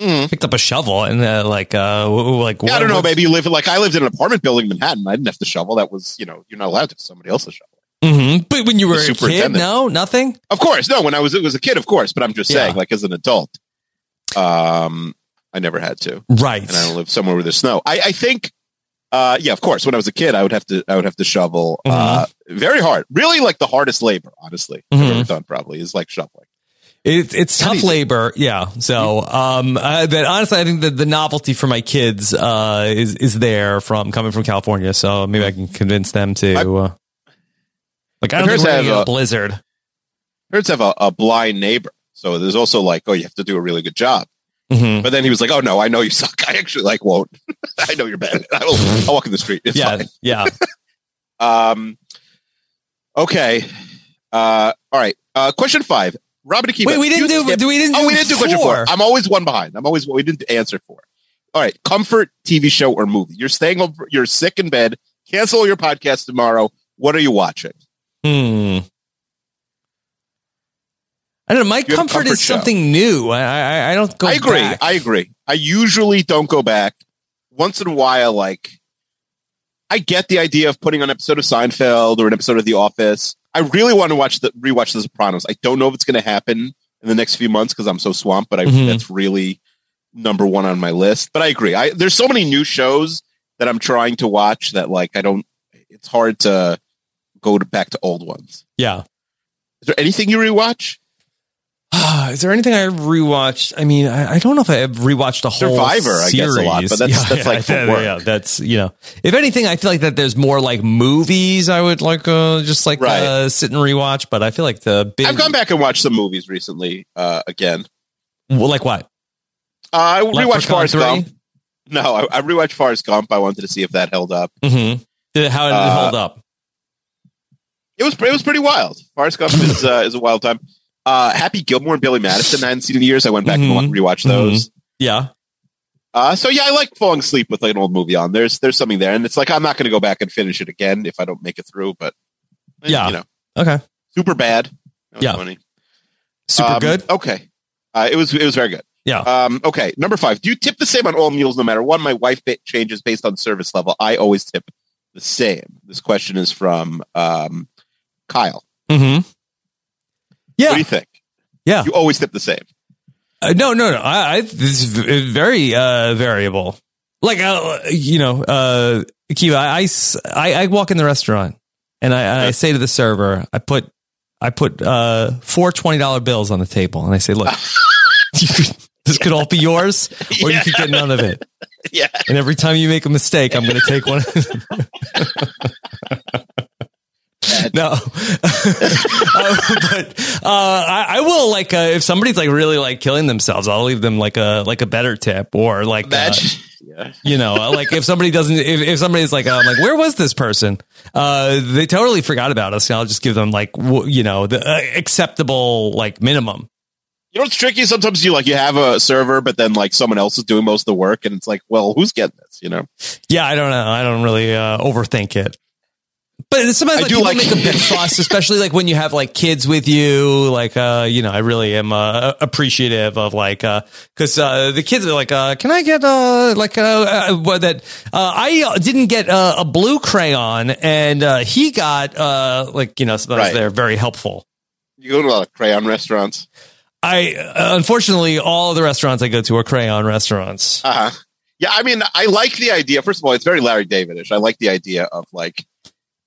Mhm. picked up a shovel and uh, like uh like Yeah, I don't know. Maybe you live like I lived in an apartment building in Manhattan. I didn't have to shovel. That was, you know, you're not allowed to. Somebody else to shovel. Mhm. But when you were a kid, no, nothing. Of course, no. When I was, it was a kid, of course. But I'm just Yeah. saying, like as an adult, um, I never had to, Right. and I don't live somewhere where there's snow. I, I think, uh, yeah, of course. When I was a kid, I would have to, I would have to shovel, uh, very hard. Really, like the hardest labor, honestly, I've Mhm. ever done. Probably is like shoveling. It, it's tough easy. labor, yeah. So, um, uh, but honestly, I think that the novelty for my kids uh, is is there from coming from California. So maybe I can convince them to. Uh, like I don't think have a a- blizzard. Parents have a, a blind neighbor, so there's also like, oh, you have to do a really good job. Hmm But then he was like, "Oh no, I know you suck. I actually like won't. I know you're bad. I will. I'll walk in the street. It's Yeah, fine." yeah. Um. Okay. Uh. All right. Uh. Question five. Robin Akiva. Wait, we didn't do. skip- do we didn't. oh, do we didn't do question four. four. I'm always one behind. I'm always. We didn't answer four. All right. Comfort TV show or movie. You're staying over. You're sick in bed. Cancel your podcast tomorrow. What are you watching? Hmm. I don't know. My You have a comfort, comfort is show. something new. I I, I don't go. Back. I agree. back. I agree. I usually don't go back. Once in a while, like I get the idea of putting on an episode of Seinfeld or an episode of The Office. I really want to watch the rewatch The Sopranos. I don't know if it's going to happen in the next few months because I'm so swamped. But I Mhm. that's really number one on my list. But I agree. I there's so many new shows that I'm trying to watch that like I don't. It's hard to go to back to old ones. yeah. Is there anything you rewatch? Is there anything I rewatched? I mean, I, I don't know if I have rewatched a whole Survivor, I guess, a lot, series. but that's- that's like for yeah, work. yeah, that's you know. If anything, I feel like that there's more like movies I would like uh, just like Right. uh, sit and rewatch. But I feel like the big I've gone back and watched some movies recently. Uh, again, Well, like what? uh, I rewatched Leprechaun Forrest 3? Gump. No, I, I rewatched Forrest Gump. I wanted to see if that held up. Mm-hmm. Did it, how did it Uh, hold up? It was it was pretty wild. Forrest Gump is uh, is a wild time. Uh, Happy Gilmore and Billy Madison. I hadn't seen in years. I went back Mhm. and rewatched those. Yeah. Uh, so yeah, I like falling asleep with like an old movie on. There's there's something there, and it's like I'm not going to go back and finish it again if I don't make it through. But eh, Yeah. you know, Okay. super bad. Yeah. funny. Super Um, good. Okay, uh, it was it was very good. Yeah. Um, okay, number five. Do you tip the same on all meals, no matter what? My wife changes based on service level. I always tip the same. This question is from um, Kyle. Mm-hmm. What do you think? Yeah. You always tip the same. Uh, no, no, no. I, I this is very uh, variable. Like, uh, you know, uh, Kiva, I walk in the restaurant and I, and I say to the server, I put, I put uh, four $20 bills on the table and I say, look, this could all be yours or you could get none of it. Yeah. And every time you make a mistake, I'm going to take one. No, Uh, but uh, I, I will like uh, if somebody's like really like killing themselves, I'll leave them like a like a better tip or like uh, yeah. you know uh, like if somebody doesn't if, if somebody's like uh, I'm like where was this person uh they totally forgot about us and I'll just give them like w- you know the uh, acceptable like minimum You know what's tricky? Sometimes you like you have a server, but then like someone else is doing most of the work, and it's like, well, who's getting this? You know? yeah I don't know I don't really uh overthink it but sometimes I like, do people like- make a big fuss especially like when you have like kids with you like uh you know I really am uh, appreciative of like uh because uh the kids are like uh can I get uh like uh, uh what that uh I uh, didn't get uh, a blue crayon and uh he got uh like you know sometimes Right. they're very helpful You go to a lot of crayon restaurants. I uh, unfortunately all the restaurants I go to are crayon restaurants. Uh huh. Yeah, I mean, I like the idea. First of all, it's very Larry Davidish. I like the idea of like,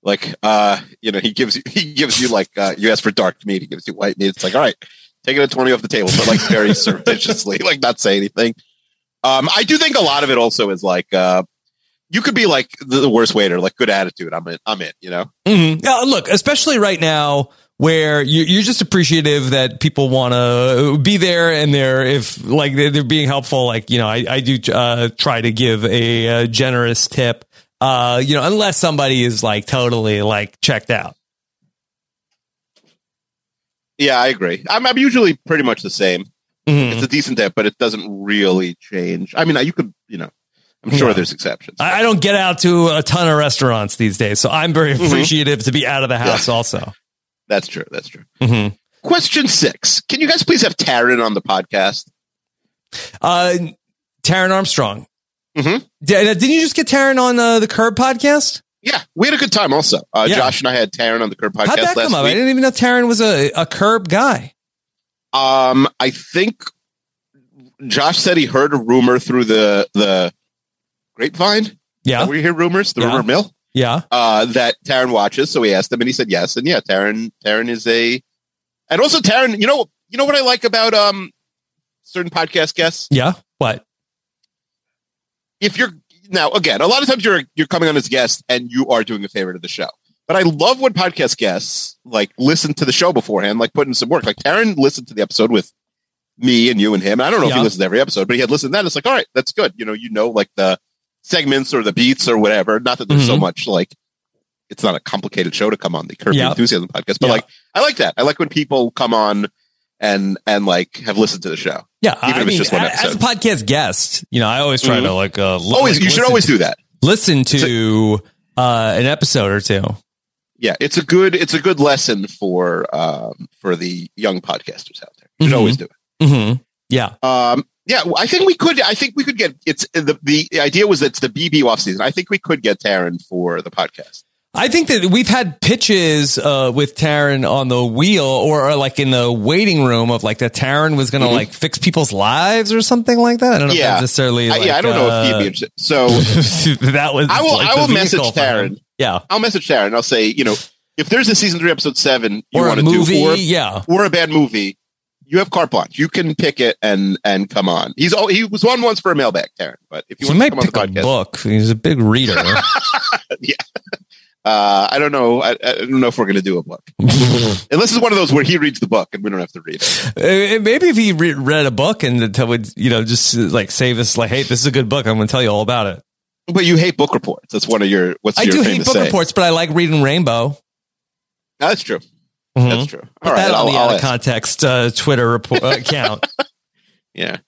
like, uh, you know, he gives you, he gives you like, uh, you ask for dark meat, he gives you white meat. It's like, all right, take it at twenty off the table, but like very surreptitiously, like not say anything. Um, I do think a lot of it also is like, uh, you could be like the, worst waiter, like good attitude. I'm in, I'm in. You know, Mhm. Yeah, look, especially right now where you, you're just appreciative that people want to be there and they're if like they're, being helpful. Like you know, I, I do uh, try to give a, uh generous tip. Uh, you know, unless somebody is like totally like checked out. yeah, I agree. I'm, I'm usually pretty much the same. Mhm. It's a decent tip, but it doesn't really change. I mean, you could, you know, I'm sure Yeah. there's exceptions. I I don't get out to a ton of restaurants these days, so I'm very appreciative to be out of the house. Also, That's true. That's true. Mhm. Question six. Can you guys please have Taran on the podcast? uh, Taran Armstrong. Mhm. Did, didn't you just get Taran on uh, the Curb podcast? Yeah, we had a good time also. Uh, Yeah. Josh and I had Taran on the Curb podcast How'd that last come up? I didn't even know Taran was a, a Curb guy. Um, I think Josh said he heard a rumor through the the grapevine. Yeah, we hear rumors, the Yeah. rumor mill, yeah. uh, that Taran watches. So we asked him, and he said yes. And yeah, Taran, Taran is a, and also Taran. You know, you know what I like about um certain podcast guests. Yeah. What? If you're now again, a lot of times you're you're coming on as a guest and you are doing a favorite of the show. But I love when podcast guests like listen to the show beforehand, like putting some work. Like Taran listened to the episode with me and you and him. I don't know if he listens to every episode, but he had listened to that. It's like, all right, that's good. You know, you know, like the segments or the beats or whatever. Not that there's so Mhm. much like it's not a complicated show to come on the Curb Yeah. Enthusiasm podcast, but Yeah. like I like that. I like when people come on and and like have listened to the show. Yeah. Even I if it's mean, just one a- as a episode. podcast guest, you know, I always try Mhm. to like, uh, Always, like, you should always to, do that. listen to uh, an episode or two. yeah, it's a good it's a good lesson for um for the young podcasters out there. You should Mhm. always do it. hmm Yeah. Um yeah, I think we could I think we could get it's the the idea was that it's the BB off season. I think we could get Taran for the podcast. I think that we've had pitches uh, with Taran on the wheel or, or like in the waiting room of like that Taran was going to Mhm. like fix people's lives or something like that. I don't know if Yeah. necessarily. I- yeah, I don't know if he'd uh, be interested. So that was. I will like, I will message. Taran. Yeah. I'll message Taran. I'll say, you know, if there's a season three episode seven you Or want a to do or, yeah. or a bad movie, you have carte blanche. You can pick it and and come on. He's all he was on once for a mailbag, Taran. But if you He want to might come on the pick a book. He's a big reader. Uh, I don't know. I, I don't know if we're going to do a book. Unless it's one of those where he reads the book and we don't have to read it. Uh, Maybe if he re- read a book and that would, you know, just like save us, like, hey, this is a good book. I'm going to tell you all about it. But you hate book reports. That's one of your. What's I your do hate book saying? reports, but I like reading Rainbow. That's true. Mhm. That's true. Put All right. that on I'll, the I'll out of context uh, Twitter report, uh, account. Yeah.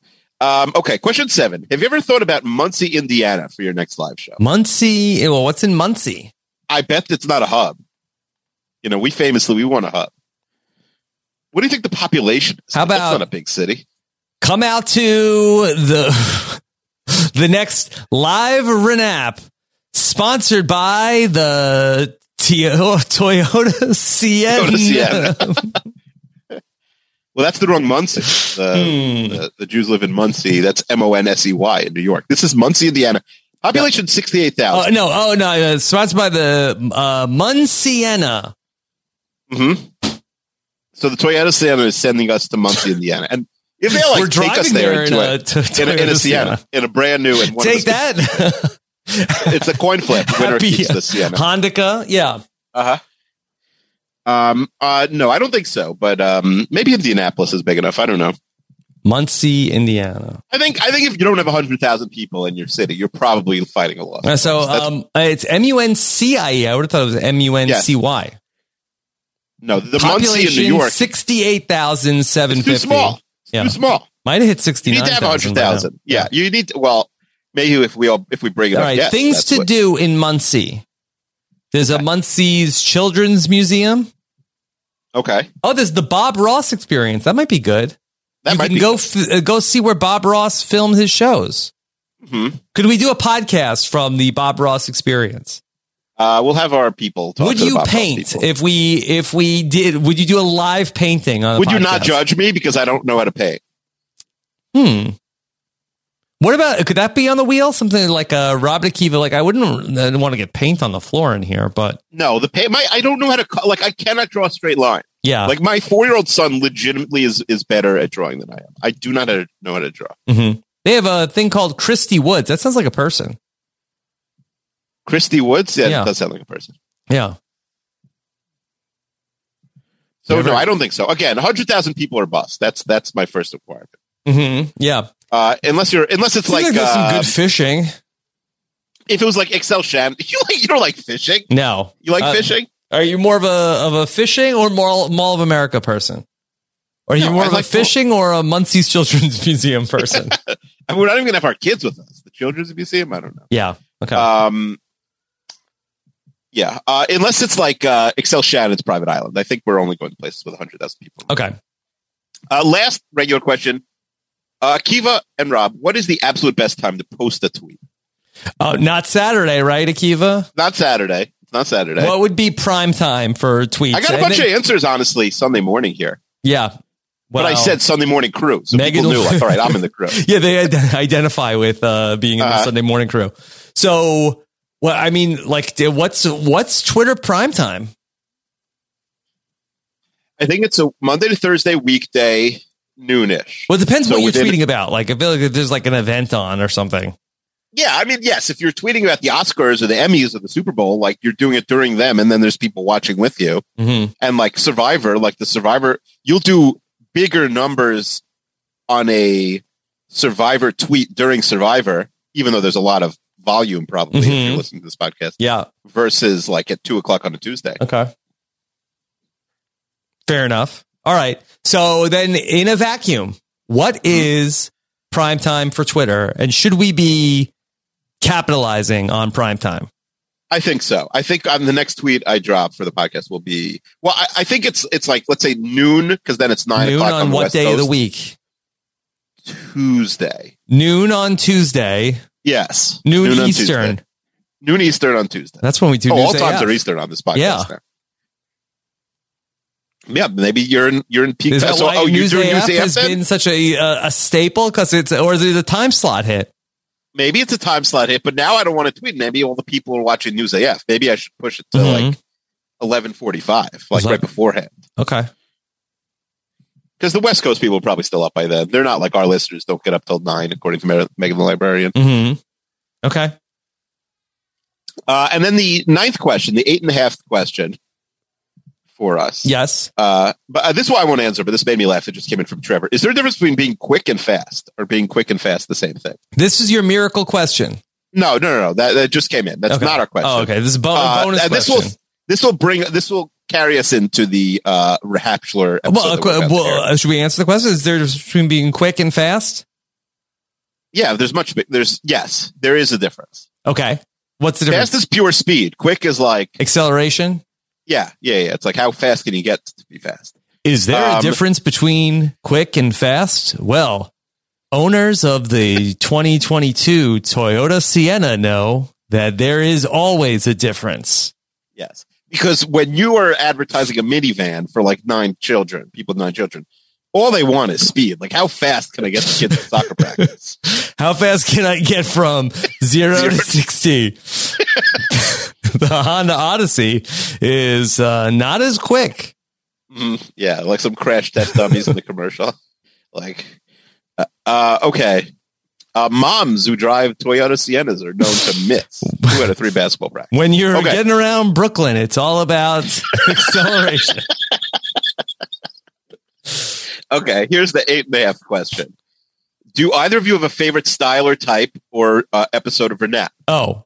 Um, okay. Question seven. Have you ever thought about Muncie, Indiana for your next live show? Muncie. Well, what's in Muncie? I bet it's not a hub. You know, we famously we want a hub. What do you think the population is? How That's about- not a big city? Come out to the the next live Renap, sponsored by the Tio- Toyota Sienna. Toyota Well, that's the wrong Muncie. The, Hmm. the, the Jews live in Muncie. That's M O N S E Y in New York. This is Muncie, Indiana. Population sixty eight Oh thousand. no! Oh no! Uh, sponsored by the uh, Munciena. hmm So the Toyota Sienna is sending us to Muncie, Indiana, and if they like We're take us there there in a, a, t- in, a, in a Sienna, in a brand new and one Take that. It's a coin flip. Winner Happy keeps the Sienna. Hondica. Yeah. Uh huh. Um, uh, no, I don't think so. But um, maybe Indianapolis is big enough. I don't know. Muncie, Indiana. I think I think if you don't have hundred thousand people in your city, you're probably fighting a loss. Uh, So um, it's M U N C I E. I would have thought it was M U N C Y. no, the Muncie in Population New York sixty-eight thousand seven is too small. It's Yeah. too small. Might have hit You need to have hundred thousand. Yeah, you need. To, well, maybe if we all if we bring it All up, right, yes, things to what- do in Muncie. There's a Muncie's Children's Museum. Okay, Oh, there's the Bob Ross Experience. That might be good. That you can be go f- uh, go see where Bob Ross filmed his shows. Mhm. Could we do a podcast from the Bob Ross Experience? Uh, we'll have our people. Talk would you paint if we if we did? Would you do a live painting on? Would you not judge me because I don't know how to paint? Hmm. What about could that be on the wheel? Something like a Robert Akiva. Like I wouldn't uh, want to get paint on the floor in here, but No, the paint. My I don't know how to like. I cannot draw a straight line. Yeah. Like my four year old son, legitimately is is better at drawing than I am. I do not know how to draw. Mhm. They have a thing called Christy Woods. That sounds like a person. Christy Woods, yeah, Yeah. that does sound like a person. Yeah. So Never- no, I don't think so. Again, hundred thousand people are bust. That's that's my first requirement. Mm-hmm. Yeah. Uh, unless you're unless it's Seems like, there's some uh, good fishing. if it was like Excel Shan, you like you don't like fishing. No. You like Uh, fishing? Are you more of a of a fishing or Mall, Mall of America person? Or are you No, more I of like a fishing or a Muncie's Children's Museum person? I mean, we're not even gonna have our kids with us. The Children's Museum. I don't know. yeah. Okay. Um, yeah, uh, unless it's like uh, Excel Shannon's private island. I think we're only going to places with hundred thousand people. okay. Uh, last regular question. Uh, Kiva and Rob, what is the absolute best time to post a tweet? Oh, not Saturday, right, Akiva? Not Saturday. It's not Saturday. What would be prime time for tweets? I got a bunch then- of answers, honestly, Sunday morning here. Yeah. But I said Sunday morning crew. So Megan- people knew, like, all right, I'm in the crew. Yeah, they id- identify with uh, being in the Uh-huh. Sunday morning crew. So, well, I mean, like, what's what's Twitter prime time? I think it's a Monday to Thursday weekday noonish. Well, it depends So what you're tweeting about. Like, I feel like if there's like an event on or something. Yeah, I mean, yes, if you're tweeting about the Oscars or the Emmys or the Super Bowl, like you're doing it during them, and then there's people watching with you. Mm-hmm. And like Survivor, like the Survivor, you'll do bigger numbers on a Survivor tweet during Survivor, even though there's a lot of volume probably if Mhm. you're listening to this podcast, Yeah. versus like at two o'clock on a Tuesday. Okay. Fair enough. All right. So then, in a vacuum, what is prime time for Twitter, and should we be capitalizing on prime time? I think so. I think on the next tweet I drop for the podcast will be well. I, I think it's it's like let's say noon because then it's nine Noon o'clock on on, what West day of the week? Tuesday. Noon on Tuesday. Yes, Noon, on Eastern. Noon Eastern on Tuesday. That's when we do oh, all News times AF. are Eastern on this podcast. Yeah. now. Yeah, maybe you're in you're in peak. Is that so, why oh, News AF AF has been such a uh, a staple because it's or is it a time slot hit? Maybe it's a time slot hit, but now I don't want to tweet. Maybe all the people are watching News AF. Maybe I should push it to Mhm. like eleven forty five, like that- right beforehand. Okay. Because the West Coast people are probably still up by then. They're not like our listeners. Don't get up till nine, according to Megan the Librarian. Mm-hmm. Okay. Uh, and then the ninth question, the eight and a half question for us. Yes. Uh, but uh, this is what I want to answer, but this made me laugh. It just came in from Trevor. Is there a difference between being quick and fast, or being quick and fast the same thing? This is your miracle question. No, no, no, no. That, that just came in. That's Okay. not our question. Oh, okay. This is bon- Uh, bonus and this question. will this will bring this will carry us into the uh, well, well, uh, should we answer the question? Is there a difference between being quick and fast? yeah, there's much. There's yes, there is a difference. Okay. What's the difference? Fast is pure speed. Quick is like Acceleration. Yeah, yeah, yeah. It's like how fast can you get to be fast? Is there a Um, difference between quick and fast? Well, owners of the 2022 Toyota Sienna know that there is always a difference. Yes. Because when you are advertising a minivan for like nine children, people with nine children, all they want is speed. Like, how fast can I get the kids to soccer practice? How fast can I get from zero, Zero. to 60? the Honda Odyssey is uh, not as quick. Mhm. Yeah, like some crash test dummies in the commercial. Like, uh, uh, okay. Uh, moms who drive Toyota Siennas are known to miss. Two out of three basketball practice. When you're Okay. getting around Brooklyn, it's all about acceleration. Okay, here's the eight and a half question. Do either of you have a favorite style or type or uh, episode of Renap? Oh,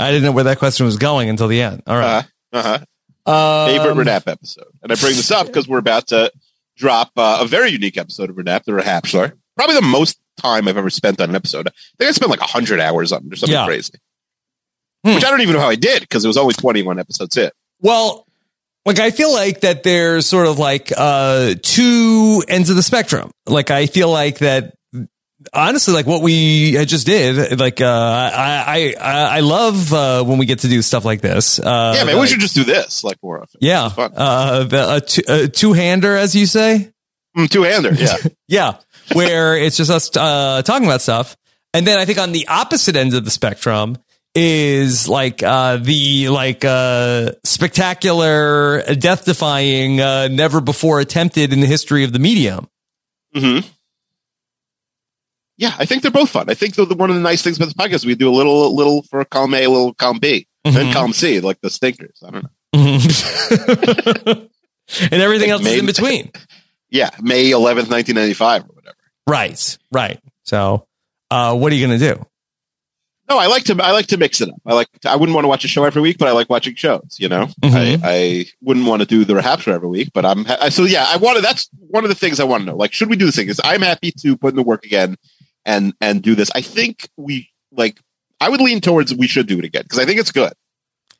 I didn't know where that question was going until the end. All right. Uh huh. Um, Favorite Renap episode. And I bring this up because we're about to drop uh, a very unique episode of Renap, the Rehab Show. Probably the most time I've ever spent on an episode. I think I spent like 100 hours on it or something Yeah. crazy. Hmm. Which I don't even know how I did because it was only 21 episodes in. Well, like I feel like that there's sort of like uh two ends of the spectrum. Like I feel like that honestly like what we just did like uh I I I, love uh when we get to do stuff like this. Uh yeah, maybe we should just do this like more often. Yeah. Uh the a, two, a two-hander as you say. Mm, two-hander, yeah. Yeah, where it's just us uh, talking about stuff. And then I think on the opposite end of the spectrum is like uh, the like uh, spectacular, death defying, uh, never before attempted in the history of the medium. hmm Yeah, I think they're both fun. I think the, the, one of the nice things about this podcast is we do a little, little for column A, a little column B, Mhm. and column C, like the stinkers. I don't know. and everything else is in between. Yeah, May 11th, 1995 or whatever. Right, right. So, uh, what are you going to do? No, I like to I like to mix it up. I like to, I wouldn't want to watch a show every week, but I like watching shows. You know, Mhm. I, I wouldn't want to do the rehab every week, but I'm ha- so yeah. I wanted that's one of the things I want to know. Like, should we do this thing? Because I'm happy to put in the work again and and do this. I think we like. I would lean towards we should do it again because I think it's good.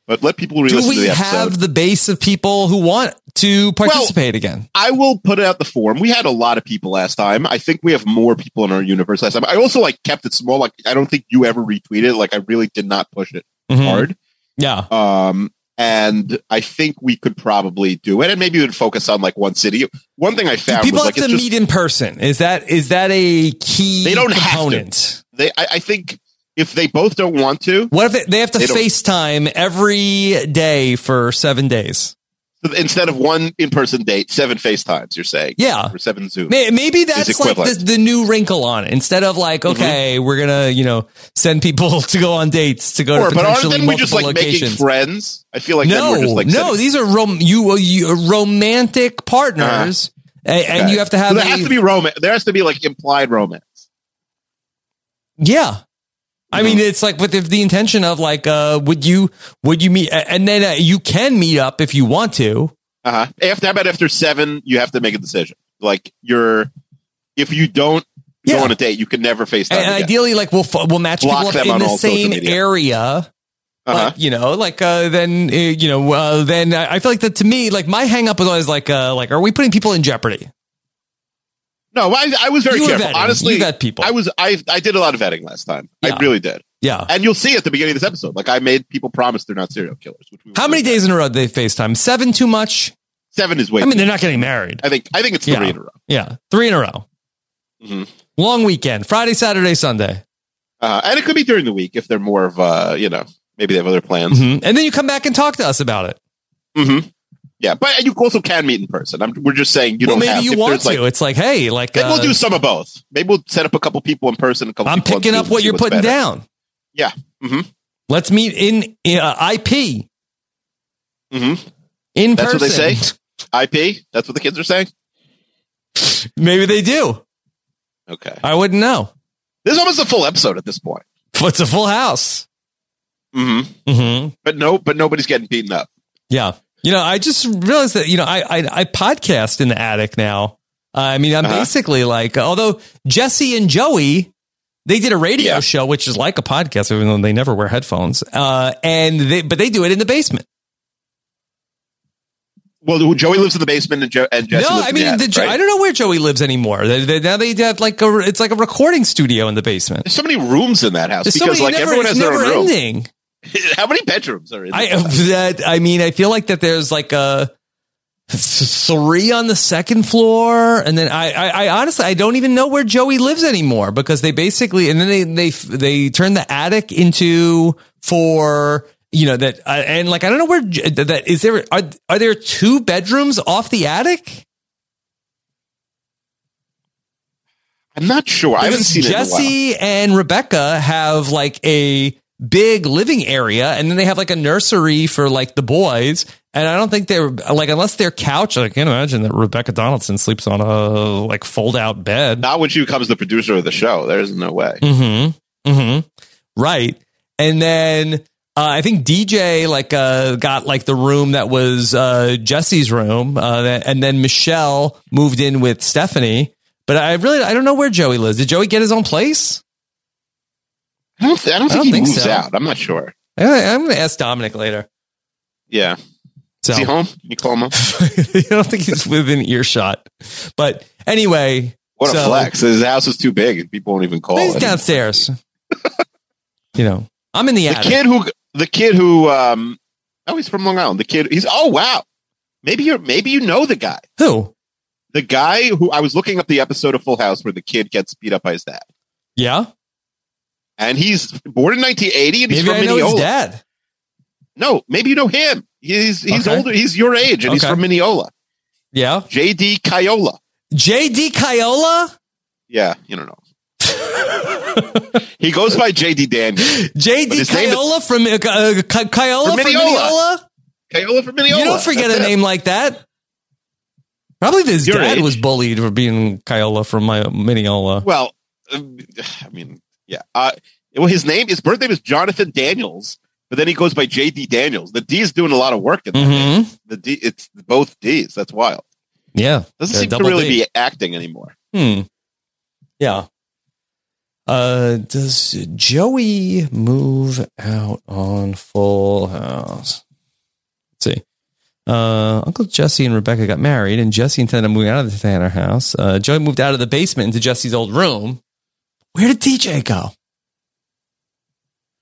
But let people Do re-listen we to the episode. have the base of people who want to participate again? I will put out the form. We had a lot of people last time. I think we have more people in our universe last time. I also like kept it small. Like I don't think you ever retweeted. Like I really did not push it Mhm. hard. Yeah. Um, and I think we could probably do it, and maybe we'd focus on like one city. One thing I found people was have like to just, meet in person. Is that is that a key They don't have to. they. I, I think if they both don't want to, What if they, they have to They FaceTime every day for seven days? Instead of one in-person date, seven FaceTimes. You're saying, Yeah. or seven Zoom. Maybe that's like the. Mm-hmm. the new wrinkle on it. Instead of like, okay, we're gonna you know send people to go on dates to go Or, to but aren't potentially we just like making locations. friends? I feel like then no, we're just like no, setting- these are rom- you, you romantic partners, a- and Okay. you have to have So there a- has to be romance. There has to be like implied romance. Yeah. I mean, it's like with the, the intention of like, uh, would you, would you meet, and then uh, you can meet up if you want to. Uh huh. After how about after seven, you have to make a decision. Like you're, if you don't Yeah. go on a date, you can never face. And again. ideally, like we'll, we'll match Block people up in on the same area. Uh-huh. Like, you know, like, uh, then, uh, you know, uh, then I I feel like that to me, like my hang up was always like, uh, like, are we putting people in jeopardy? No, I, I was very You careful. vetting. Honestly, You vet people. I was I I did a lot of vetting last time. Yeah. I really did. Yeah. And you'll see at the beginning of this episode, like I made people promise they're not serial killers. Which we How many days in a row did they FaceTime? Seven too much? Seven is way. I mean, they're not getting married. I think I think it's Yeah. three in a row. Yeah. Three in a row. Mhm. Long weekend. Friday, Saturday, Sunday. Uh, and it could be during the week if they're more of uh, you know, maybe they have other plans. Mhm. And then you come back and talk to us about it. Mm-hmm. Yeah, but you also can meet in person. I'm, we're just saying you well, don't maybe have. you want there's, to. Like, it's like, hey, like maybe uh, we'll do some of both. Maybe we'll set up a couple people in person. A couple. I'm picking up what you're putting better. down. Yeah. Mm-hmm. Let's meet in uh, IP Mm-hmm. in person. That's person. what they say. IP. That's what the kids are saying. Maybe they do. Okay. I wouldn't know. This is almost a full episode at this point. What's a full house? Mm-hmm. Mm-hmm. But no, but nobody's getting beaten up. Yeah. You know, I just realized that, you know, I, I, I podcast in the attic now. I mean, I'm Uh-huh. basically like, although Jesse and Joey, they did a radio Yeah. show, which is like a podcast, even though they never wear headphones. Uh, and they, but they do it in the basement. Well, Joey lives in the basement and, and Jesse no, lives I in the mean, attic, the, Jo- right? I don't know where Joey lives anymore. They, they, now they have like a, it's like a recording studio in the basement. There's so many rooms in that house There's so because many, like never, everyone has their never own room. How many bedrooms are in? I that I mean, I feel like that there's like a three on the second floor, and then I, I, I honestly I don't even know where Joey lives anymore because they basically and then they they they turn the attic into for you know that uh, and like I don't know where that is there are are there two bedrooms off the attic? I'm not sure. I haven't Because seen it in a while. Jesse and Rebecca have like a big living area, and then they have like a nursery for like the boys. And I don't think they're like unless they're couch. I can't imagine that Rebecca Donaldson sleeps on a like fold out bed. Not when she becomes the producer of the show. There's no way. Mm-hmm. Mm-hmm. Right. And then uh, I think DJ like uh, got like the room that was uh, Jesse's room, uh, and then Michelle moved in with Stephanie. But I really I don't know where Joey lives. Did Joey get his own place? I don't, th- I don't I think don't he think moves so. out. I'm not sure. I, I'm going to ask Dominic later. Yeah. So Is he home? Can you call him up? I don't think he's within earshot. But anyway, What a so- flex. His house is too big and people won't even call He's downstairs. you know, I'm in the, The attic. kid who, the kid who, um, oh, he's from Long Island. The kid, he's, oh, wow. Maybe you're, maybe you know the guy. Who? The guy who I was looking up the episode of Full House where the kid gets beat up by his dad. Yeah. And he's born in 1980 and he's Maybe from I know Mineola. his dad. No, maybe you know him. He's he's Okay. older. He's your age, and he's from Mineola. Yeah. J.D. Kiola. JD Kiola? Yeah, you don't know. he goes by J.D. Daniel. JD name is- from uh, Ki- Kiola From Mineola. Kiola from Mineola. You don't forget That's a it. name like that. Probably his Your dad age. was bullied for being Kiola from my Mineola. Well, um, I mean, yeah. Uh, well, his name, his birth name is Jonathan Daniels, but then he goes by J.D. Daniels. The D is doing a lot of work in that. name. hmm The D, it's both D's. That's wild. Yeah. Doesn't seem to really D. be acting anymore. Hmm. Yeah. Uh, does Joey move out on Full House? Let's see. Uh, Uncle Jesse and Rebecca got married, and Jesse intended on moving out of the Tanner house. Uh, Joey moved out of the basement into Jesse's old room. Where did DJ go?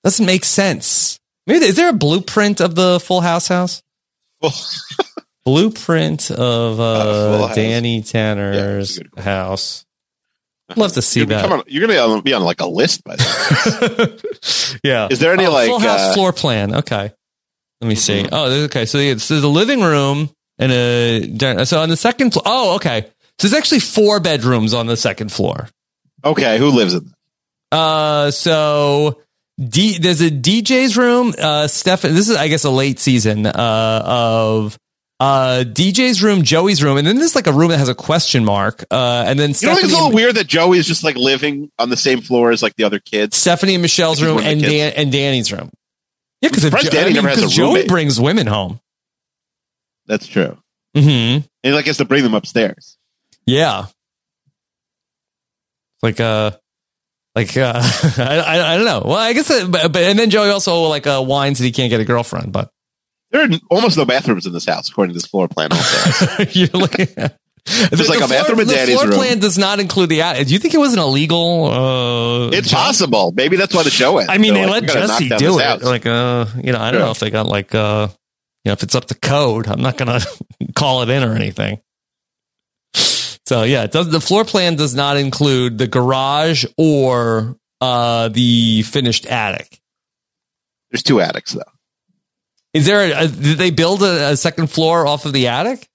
Doesn't make sense. Maybe is there a blueprint of the Full House house? Blueprint of Uh, uh, Danny Yeah, Tanner's that's a good call. house. I'd love to see You're, that. gonna you're gonna be on, be on like a list by then. yeah. Is there any, Oh, like, full house uh, floor plan? Okay. Let me see. Mhm. Oh, okay. So it's there's a living room and a so on the second floor. Oh, okay. So there's actually four bedrooms on the second floor. Okay, who lives in that? Uh, so D, there's a DJ's room. Uh, Stefan, this is I guess a late season uh of uh DJ's room, Joey's room, and then there's like a room that has a question mark. Uh, and then You don't think it's a little weird that Joey is just like living on the same floor as like the other kids? Stephanie and Michelle's room and. Dan and Danny's room. Yeah, because Danny never has a Joey roommate. brings women home. That's true. Mm-hmm. And like has to bring them upstairs. Yeah. Like uh like uh I, I I don't know. Well, I guess uh, but, but and then Joey also like uh whines that he can't get a girlfriend, but There are almost no bathrooms in this house, according to this floor plan. Also. you're looking at There's like a bathroom in the Danny's floor room. plan does not include the attic. Do you think it was an illegal uh it's job? possible. Maybe that's why the show ends. I mean, They're they like, let "We gotta knock Jesse do it. house." Like, uh, you know, I don't Yeah. know if they got like, uh, you know, if it's up to code. I'm not gonna call it in or anything. So yeah, it does. The floor plan does not include the garage or uh the finished attic. There's two attics though. Is there? A, did they build a, a second floor off of the attic?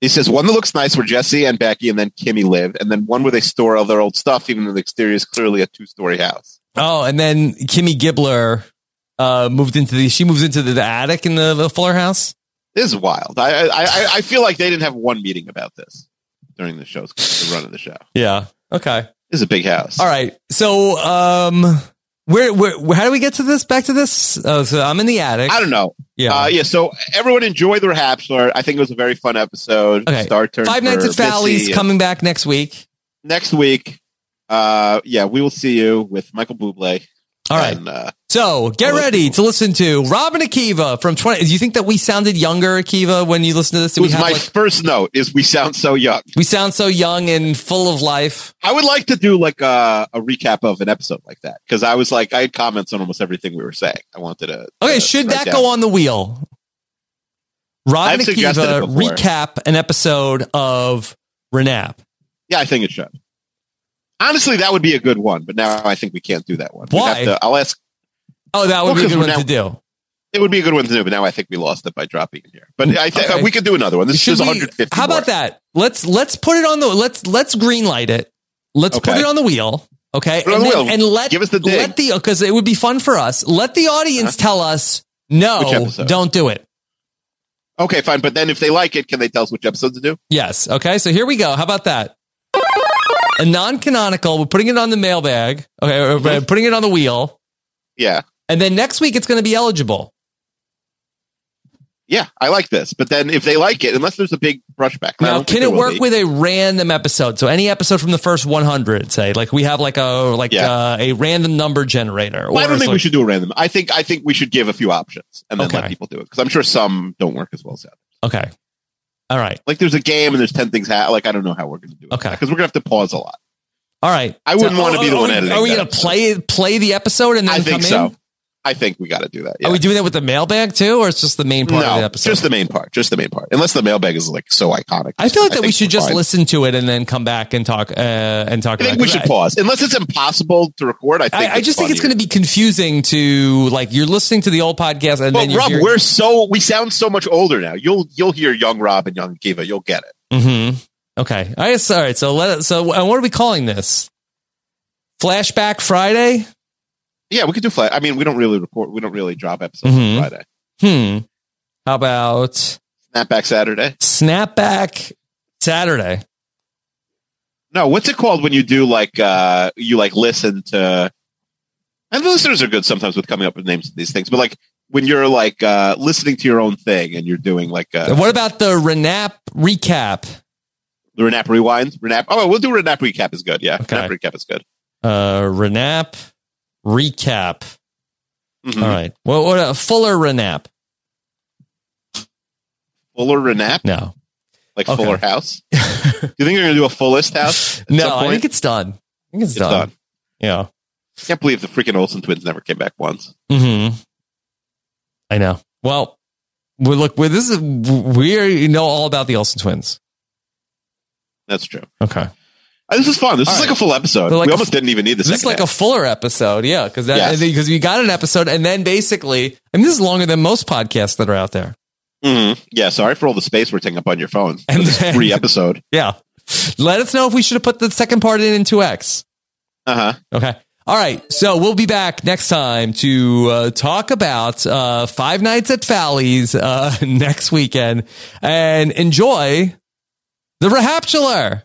He says one that looks nice where Jesse and Becky and then Kimmy live, and then one where they store all their old stuff, even though the exterior is clearly a two story house. Oh, and then Kimmy Gibbler uh moved into the. She moves into the, the attic in the, the Fuller house. This is wild. I, I I feel like they didn't have one meeting about this during the show's the run of the show. Yeah. Okay. This is a big house. All right. So, um, where, where, how do we get to this? Back to this? Oh, so I'm in the attic. I don't know. Yeah. Uh, yeah. So everyone enjoy the Bachelor. I think it was a very fun episode. Okay. Star turn Five Nights at Missy. coming back next week. next week. Uh, yeah, we will see you with Michael Bublé. All right. And, uh, So get ready to listen to Robin Akiva from 20. Do you think that we sounded younger, Akiva, when you listen to this? it was my like, first note is we sound so young. we sound so young and full of life. I would like to do like a, a recap of an episode like that because I was like I had comments on almost everything we were saying. I wanted to. Okay. to should that down. go on the wheel? Robin I've Akiva recap an episode of Renap. Yeah, I think it should. Honestly, that would be a good one, but now I think we can't do that one. Why? have to- I'll ask. Oh, that would Well, be a good one now- to do. It would be a good one to do, but now I think we lost it by dropping it here. But I think Okay. we could do another one. This Should is we- 150. How about more. that? Let's let's put it on the let's let's green light it. Let's put it on the wheel. Okay, and, the then- wheel. and let Give us the dig. let the because it would be fun for us. Let the audience uh-huh. tell us no, don't do it. Okay, fine. But then if they like it, can they tell us which episode to do? Yes. Okay. So here we go. How about that? A non-canonical. We're putting it on the mailbag. Okay, we're- we're mm-hmm. putting it on the wheel, Yeah. And then next week it's going to be eligible. Yeah, I like this. But then if they like it, unless there's a big brushback. Now, can it work with a random episode? So any episode from the first 100, say, like we have like a like Yeah. uh, a random number generator. Well, I don't think so- we should do a random. I think I think we should give a few options and then Okay. let people do it because I'm sure some don't work as well as others. Okay. All right. Like there's a game and there's ten things. Ha- like I don't know how we're going to do it. Okay. because we're going to have to pause a lot. All right. I wouldn't wanna be the one editing Are we going to play play the episode and then I think so. in? I think we got to do that. Yeah. Are we doing that with the mailbag too, or it's just the main part of the episode? just the main part. Just the main part. Unless the mailbag is like so iconic. I feel like that we should just fine. listen to it and then come back and talk uh, and talk I think we should 'Cause pause unless it's impossible to record. I think I, I just think it's going to be confusing to like you're listening to the old podcast and But then you're Rob, hearing- we're so we sound so much older now. You'll you'll hear young Rob and young Kiva. You'll get it. Mm-hmm. Okay. All right. So, all right. So let so uh, what are we calling this? Flashback Friday. Yeah, we could do flat. I mean, we don't really record. We don't really drop episodes Mhm. on Friday. Hmm. How about Snapback Saturday. Snapback Saturday? No, what's it called when you do like uh you like listen to and the listeners are good sometimes with coming up with names of these things, but like when you're like uh listening to your own thing and you're doing like uh what about the Renap recap? the Renap rewind? Renap oh we'll do Renap recap is good, yeah. Okay. Renap recap is good. Uh, Renap recap. Mhm. All right. What? What? A Fuller Renap? Fuller Renap? No. Like Okay. Fuller House? do you think you're gonna do a fullest house? No. I think it's done. I think it's, It's done. done. Yeah. Can't believe the freaking Olsen twins never came back once. Hmm. I know. Well, we look. we this is we know all about the Olsen twins. That's true. Okay. Uh, This is fun. This All is right. like a full episode. Like we almost f- didn't even need the This is like a fuller episode, yeah, because that Yes. because we got an episode and then basically, and this is longer than most podcasts that are out there. Mhm. Yeah, sorry for all the space we're taking up on your phone. And this then- free episode. Yeah, let us know if we should have put the second part in in two X. Uh huh. Okay. All right. So we'll be back next time to uh, talk about uh, Five Nights at Fowley's uh, next weekend and enjoy the Rahaptular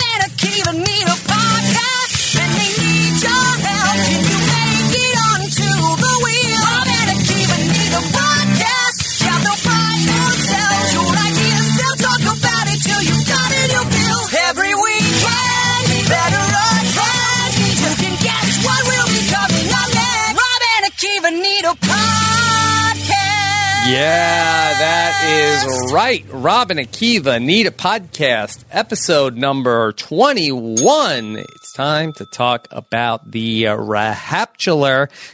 is right. Rob and Akiva need a podcast, episode number 21. It's time to talk about the uh,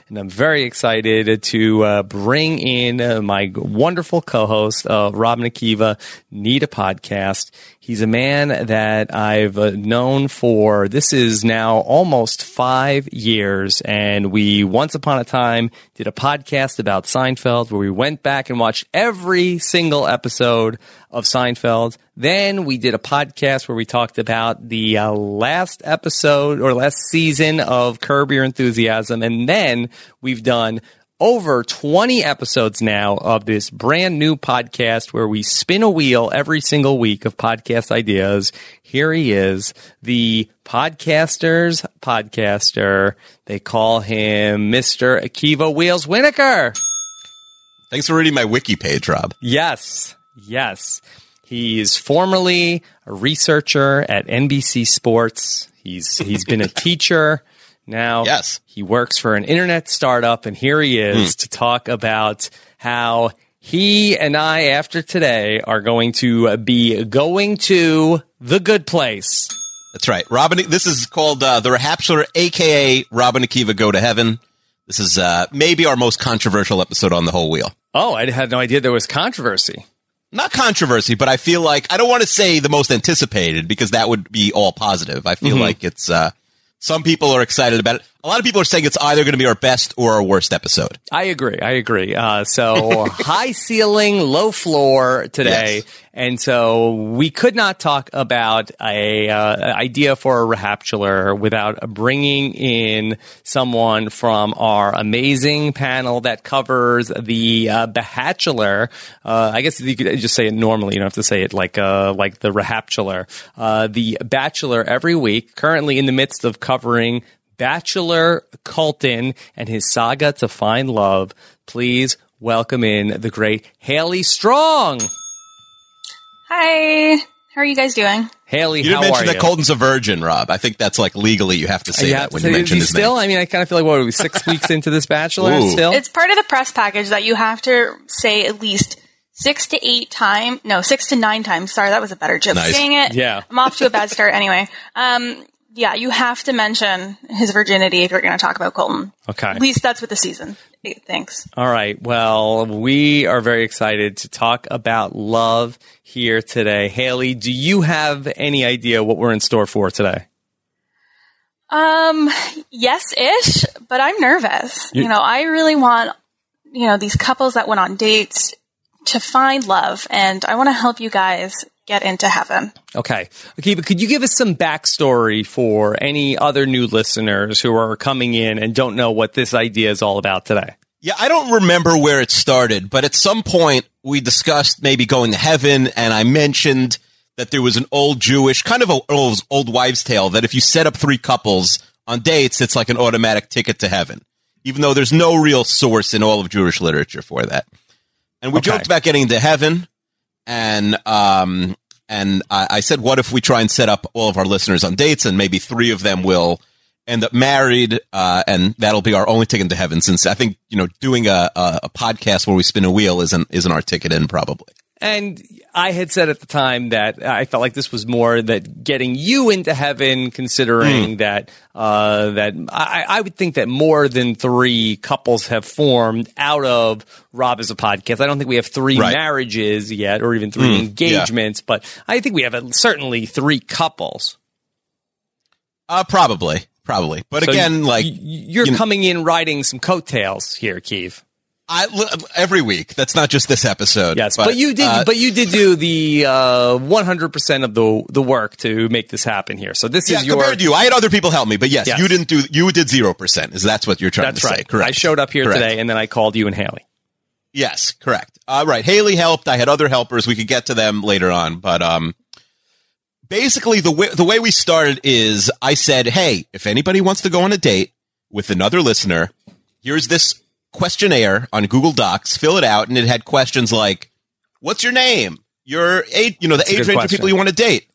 and I'm very excited to uh, bring in uh, my wonderful co-host, uh, Rob and Akiva, need a podcast. He's a man that I've uh, known for this is now almost five years, and we once upon a time did a podcast about Seinfeld where we went back and watched every single episode of Seinfeld. Then we did a podcast where we talked about the uh, last episode or last season of Curb Your Enthusiasm, and then we've done over 20 episodes now of this brand new podcast where we spin a wheel every single week of podcast ideas. Here he is, the podcaster's podcaster. They call him Mr. Akiva Wheels Wienerkur. Thanks for reading my wiki page, Rob. Yes, yes. He's formerly a researcher at NBC Sports. He's he's been a teacher. Now Yes. he works for an internet startup, and here he is to talk about how he and I, after today, are going to be going to the good place. That's right. Robin, this is called uh, The Rahaptular, aka Robin Akiva Go to Heaven. This is uh, maybe our most controversial episode on the whole wheel. Oh, I had no idea there was controversy. Not controversy, but I feel like I don't want to say the most anticipated because that would be all positive. I feel Mhm. like it's uh, some people are excited about it. A lot of people are saying it's either going to be our best or our worst episode. I agree. I agree. Uh, so high ceiling, low floor today. Yes. And so we could not talk about a uh, idea for a Rahaptular without bringing in someone from our amazing panel that covers the uh, Bahatular. Uh, I guess you could just say it normally. You don't have to say it like uh, like the Rahaptular. Uh, the Bachelor every week. Currently in the midst of covering Bachelor Colton and his saga to find love. Please welcome in the great Haley Strong. Hi. How are you guys doing? Haley, You didn't how mention are that you? Colton's a virgin, Rob. I think that's like legally you have to say You that have to when say- you is mention he his still? name. I mean, I kind of feel like what are we six weeks into this Bachelor Ooh. still? It's part of the press package that you have to say at least six to eight times. No, six to nine times. Sorry, that was a better joke. Nice. Saying it. Yeah. I'm off to a bad start anyway. Um, yeah, you have to mention his virginity if you're going to talk about Colton. Okay. At least that's what the season thinks. All right. Well, we are very excited to talk about love here today. Haley, do you have any idea what we're in store for today? Um, yes ish, but I'm nervous. You- You know, I really want, you know, these couples that went on dates to find love, and I want to help you guys get into heaven. Okay. Okay, but could you give us some backstory for any other new listeners who are coming in and don't know what this idea is all about today? Yeah, I don't remember where it started, but at some point we discussed maybe going to heaven, and I mentioned that there was an old Jewish kind of a old, old wives' tale that if you set up three couples on dates, it's like an automatic ticket to heaven, even though there's no real source in all of Jewish literature for that. And we Okay. joked about getting to heaven, and um, and I, I said, what if we try and set up all of our listeners on dates, and maybe three of them will end up married, uh, and that'll be our only ticket to heaven. Since I think you know, doing a, a, a podcast where we spin a wheel isn't isn't our ticket in probably. And I had said at the time that I felt like this was more that getting you into heaven, considering that uh, that I, I would think that more than three couples have formed out of Rob as a podcast. I don't think we have three Right. marriages yet, or even three Mm, yeah. engagements, but I think we have uh certainly three couples. Uh, probably, probably. But So again, like you're you know- coming in riding some coattails here, Keeve. I every week. That's not just this episode. Yes, but, you did. uh, but you did do the uh, 100% of the the work to make this happen here. So this yeah, is your. compared to you, I had other people help me, but yes, Yes. you didn't do. You did zero percent. Is that's what you're trying That's to right. say? Correct. I showed up here Correct. today, and then I called you and Haley. Yes, correct. All right. Haley helped. I had other helpers. We could get to them later on, but um, basically the way the way we started is I said, "Hey, if anybody wants to go on a date with another listener, here's this questionnaire on Google Docs. Fill it out, and it had questions like, "What's your name? Your age? You know, the That's age range of people you want to date."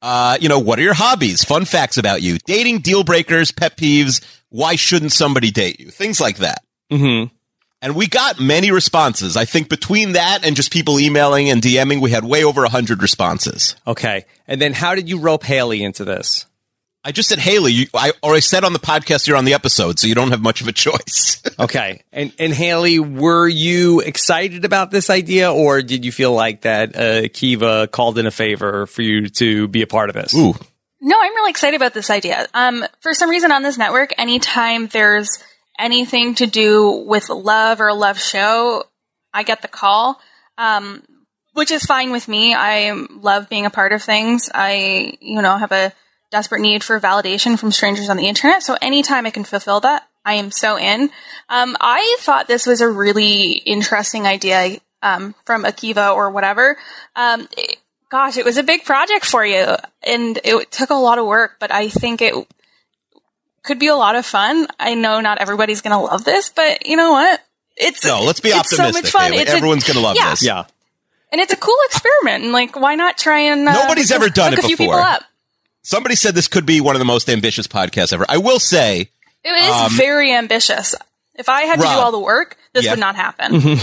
Uh, you know, what are your hobbies? Fun facts about you, dating deal breakers, pet peeves. Why shouldn't somebody date you? Things like that. Mm-hmm. And we got many responses. I think between that and just people emailing and DMing, we had way over 100 responses. Okay, and then how did you rope Haley into this? I just said, Haley, you, I already said on the podcast you're on the episode, so you don't have much of a choice. Okay, and and Haley, were you excited about this idea, or did you feel like that uh, Kiva called in a favor for you to be a part of this? Ooh, No, I'm really excited about this idea. Um, for some reason on this network, anytime there's anything to do with love or a love show, I get the call. Um, which is fine with me. I love being a part of things. I, you know, have a desperate need for validation from strangers on the internet. So anytime I can fulfill that, I am so in. Um, I thought this was a really interesting idea um, from Akiva or whatever. Um, it- gosh, it was a big project for you, and it took a lot of work, but I think it could be a lot of fun. I know not everybody's going to love this, but you know what? It's No, let's be it's so optimistic. much fun. Haley. It's Everyone's going to love yeah. this. Yeah. and it's a cool experiment. And like, why not try and uh, Nobody's ever done hook it a few before. People up? Somebody said this could be one of the most ambitious podcasts ever. I will say, It is Um, very ambitious. If I had to do all the work, this Yeah. would not happen.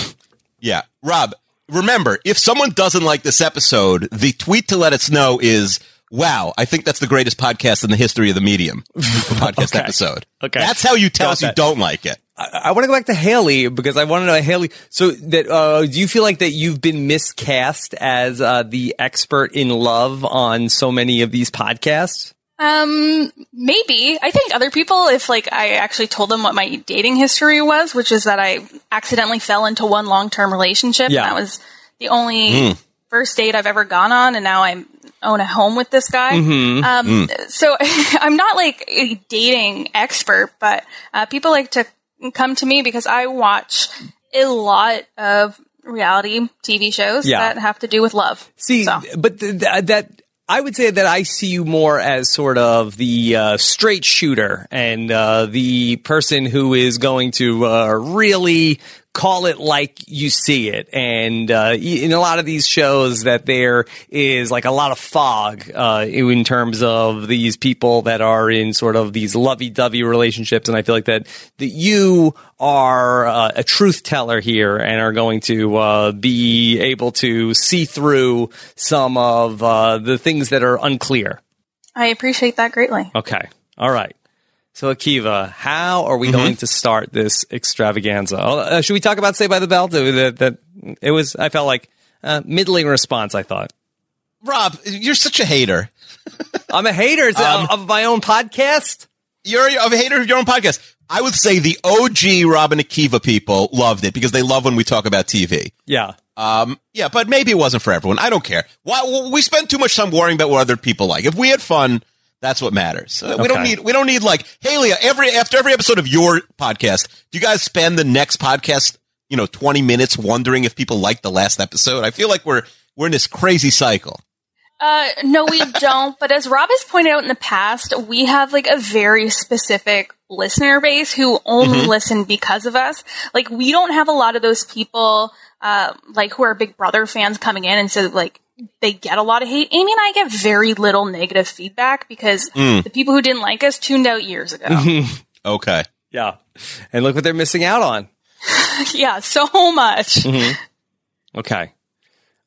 yeah, Rob, remember, if someone doesn't like this episode, the tweet to let us know is, wow, I think that's the greatest podcast in the history of the medium. The podcast Okay. episode. Okay. That's how you tell Got us you don't like it. I, I want to go back to Haley because I want to know Haley. So that uh, do you feel like that you've been miscast as uh, the expert in love on so many of these podcasts? Um, maybe. I think other people, if like I actually told them what my dating history was, which is that I accidentally fell into one long term relationship, Yeah. and that was the only Mm. first date I've ever gone on, and now I own a home with this guy. Mhm. Um, Mm. so I'm not like a dating expert, but uh, people like to come to me because I watch a lot of reality TV shows Yeah. that have to do with love. See, but th- th- that I would say that I see you more as sort of the uh, straight shooter and uh, the person who is going to uh, really call it like you see it. And uh, in a lot of these shows, that there is like a lot of fog uh, in terms of these people that are in sort of these lovey-dovey relationships. And I feel like that that you are uh, a truth teller here and are going to uh, be able to see through some of uh, the things that are unclear. I appreciate that greatly. Okay. All right. So Akiva, how are we going to start this extravaganza? Oh, Uh, should we talk about Saved by the Bell? That, that it was. I felt like uh, middling response. I thought. Rob, you're such a hater. I'm a hater Um, of my own podcast. You're a hater of your own podcast. I would say the OG Rob and Akiva people loved it because they love when we talk about TV. Yeah. Um, yeah, but maybe it wasn't for everyone. I don't care. Why we spend too much time worrying about what other people like. If we had fun, that's what matters. Uh, We don't need we don't need like Haley. Every after every episode of your podcast, do you guys spend the next podcast, you know, twenty minutes wondering if people liked the last episode? I feel like we're we're in this crazy cycle. Uh, no, we don't. But as Rob has pointed out in the past, we have like a very specific listener base who only Mhm. listen because of us. Like we don't have a lot of those people, uh, like who are Big Brother fans coming in and so like they get a lot of hate. Amy and I get very little negative feedback because Mm. the people who didn't like us tuned out years ago. Okay. Yeah. And look what they're missing out on. yeah, so much. Mhm. Okay.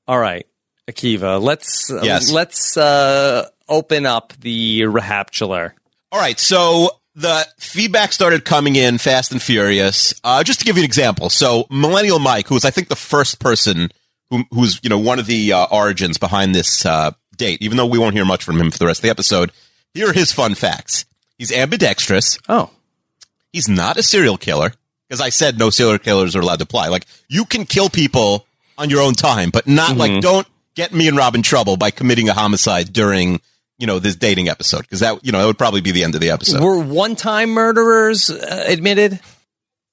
All right. Akiva, let's Yes. let's uh, open up the Rahaptular. All right, so the feedback started coming in fast and furious. Uh, just to give you an example, so Millennial Mike, who was I think the first person who who's you know one of the uh, origins behind this uh, date, even though we won't hear much from him for the rest of the episode. Here are his fun facts. He's ambidextrous. Oh, he's not a serial killer because I said no serial killers are allowed to apply. Like you can kill people on your own time, but not Mm-hmm. like don't get me and Rob in trouble by committing a homicide during you know this dating episode because that you know that would probably be the end of the episode. Were one-time murderers uh, admitted?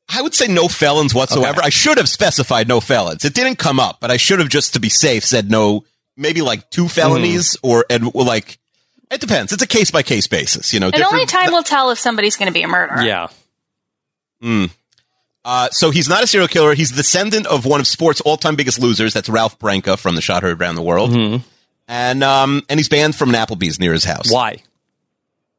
I would say no felons whatsoever. I should have specified no felons. It didn't come up, but I should have just to be safe said no. Maybe like two felonies Mm-hmm. or and like it depends. It's a case by case basis. You know, And only different- time will tell if somebody's going to be a murderer. Yeah. Mm. Uh, so he's not a serial killer. He's the descendant of one of sports' all-time biggest losers. That's Ralph Branca from the Shot Heard Around the World. And um, and he's banned from an Applebee's near his house. Why?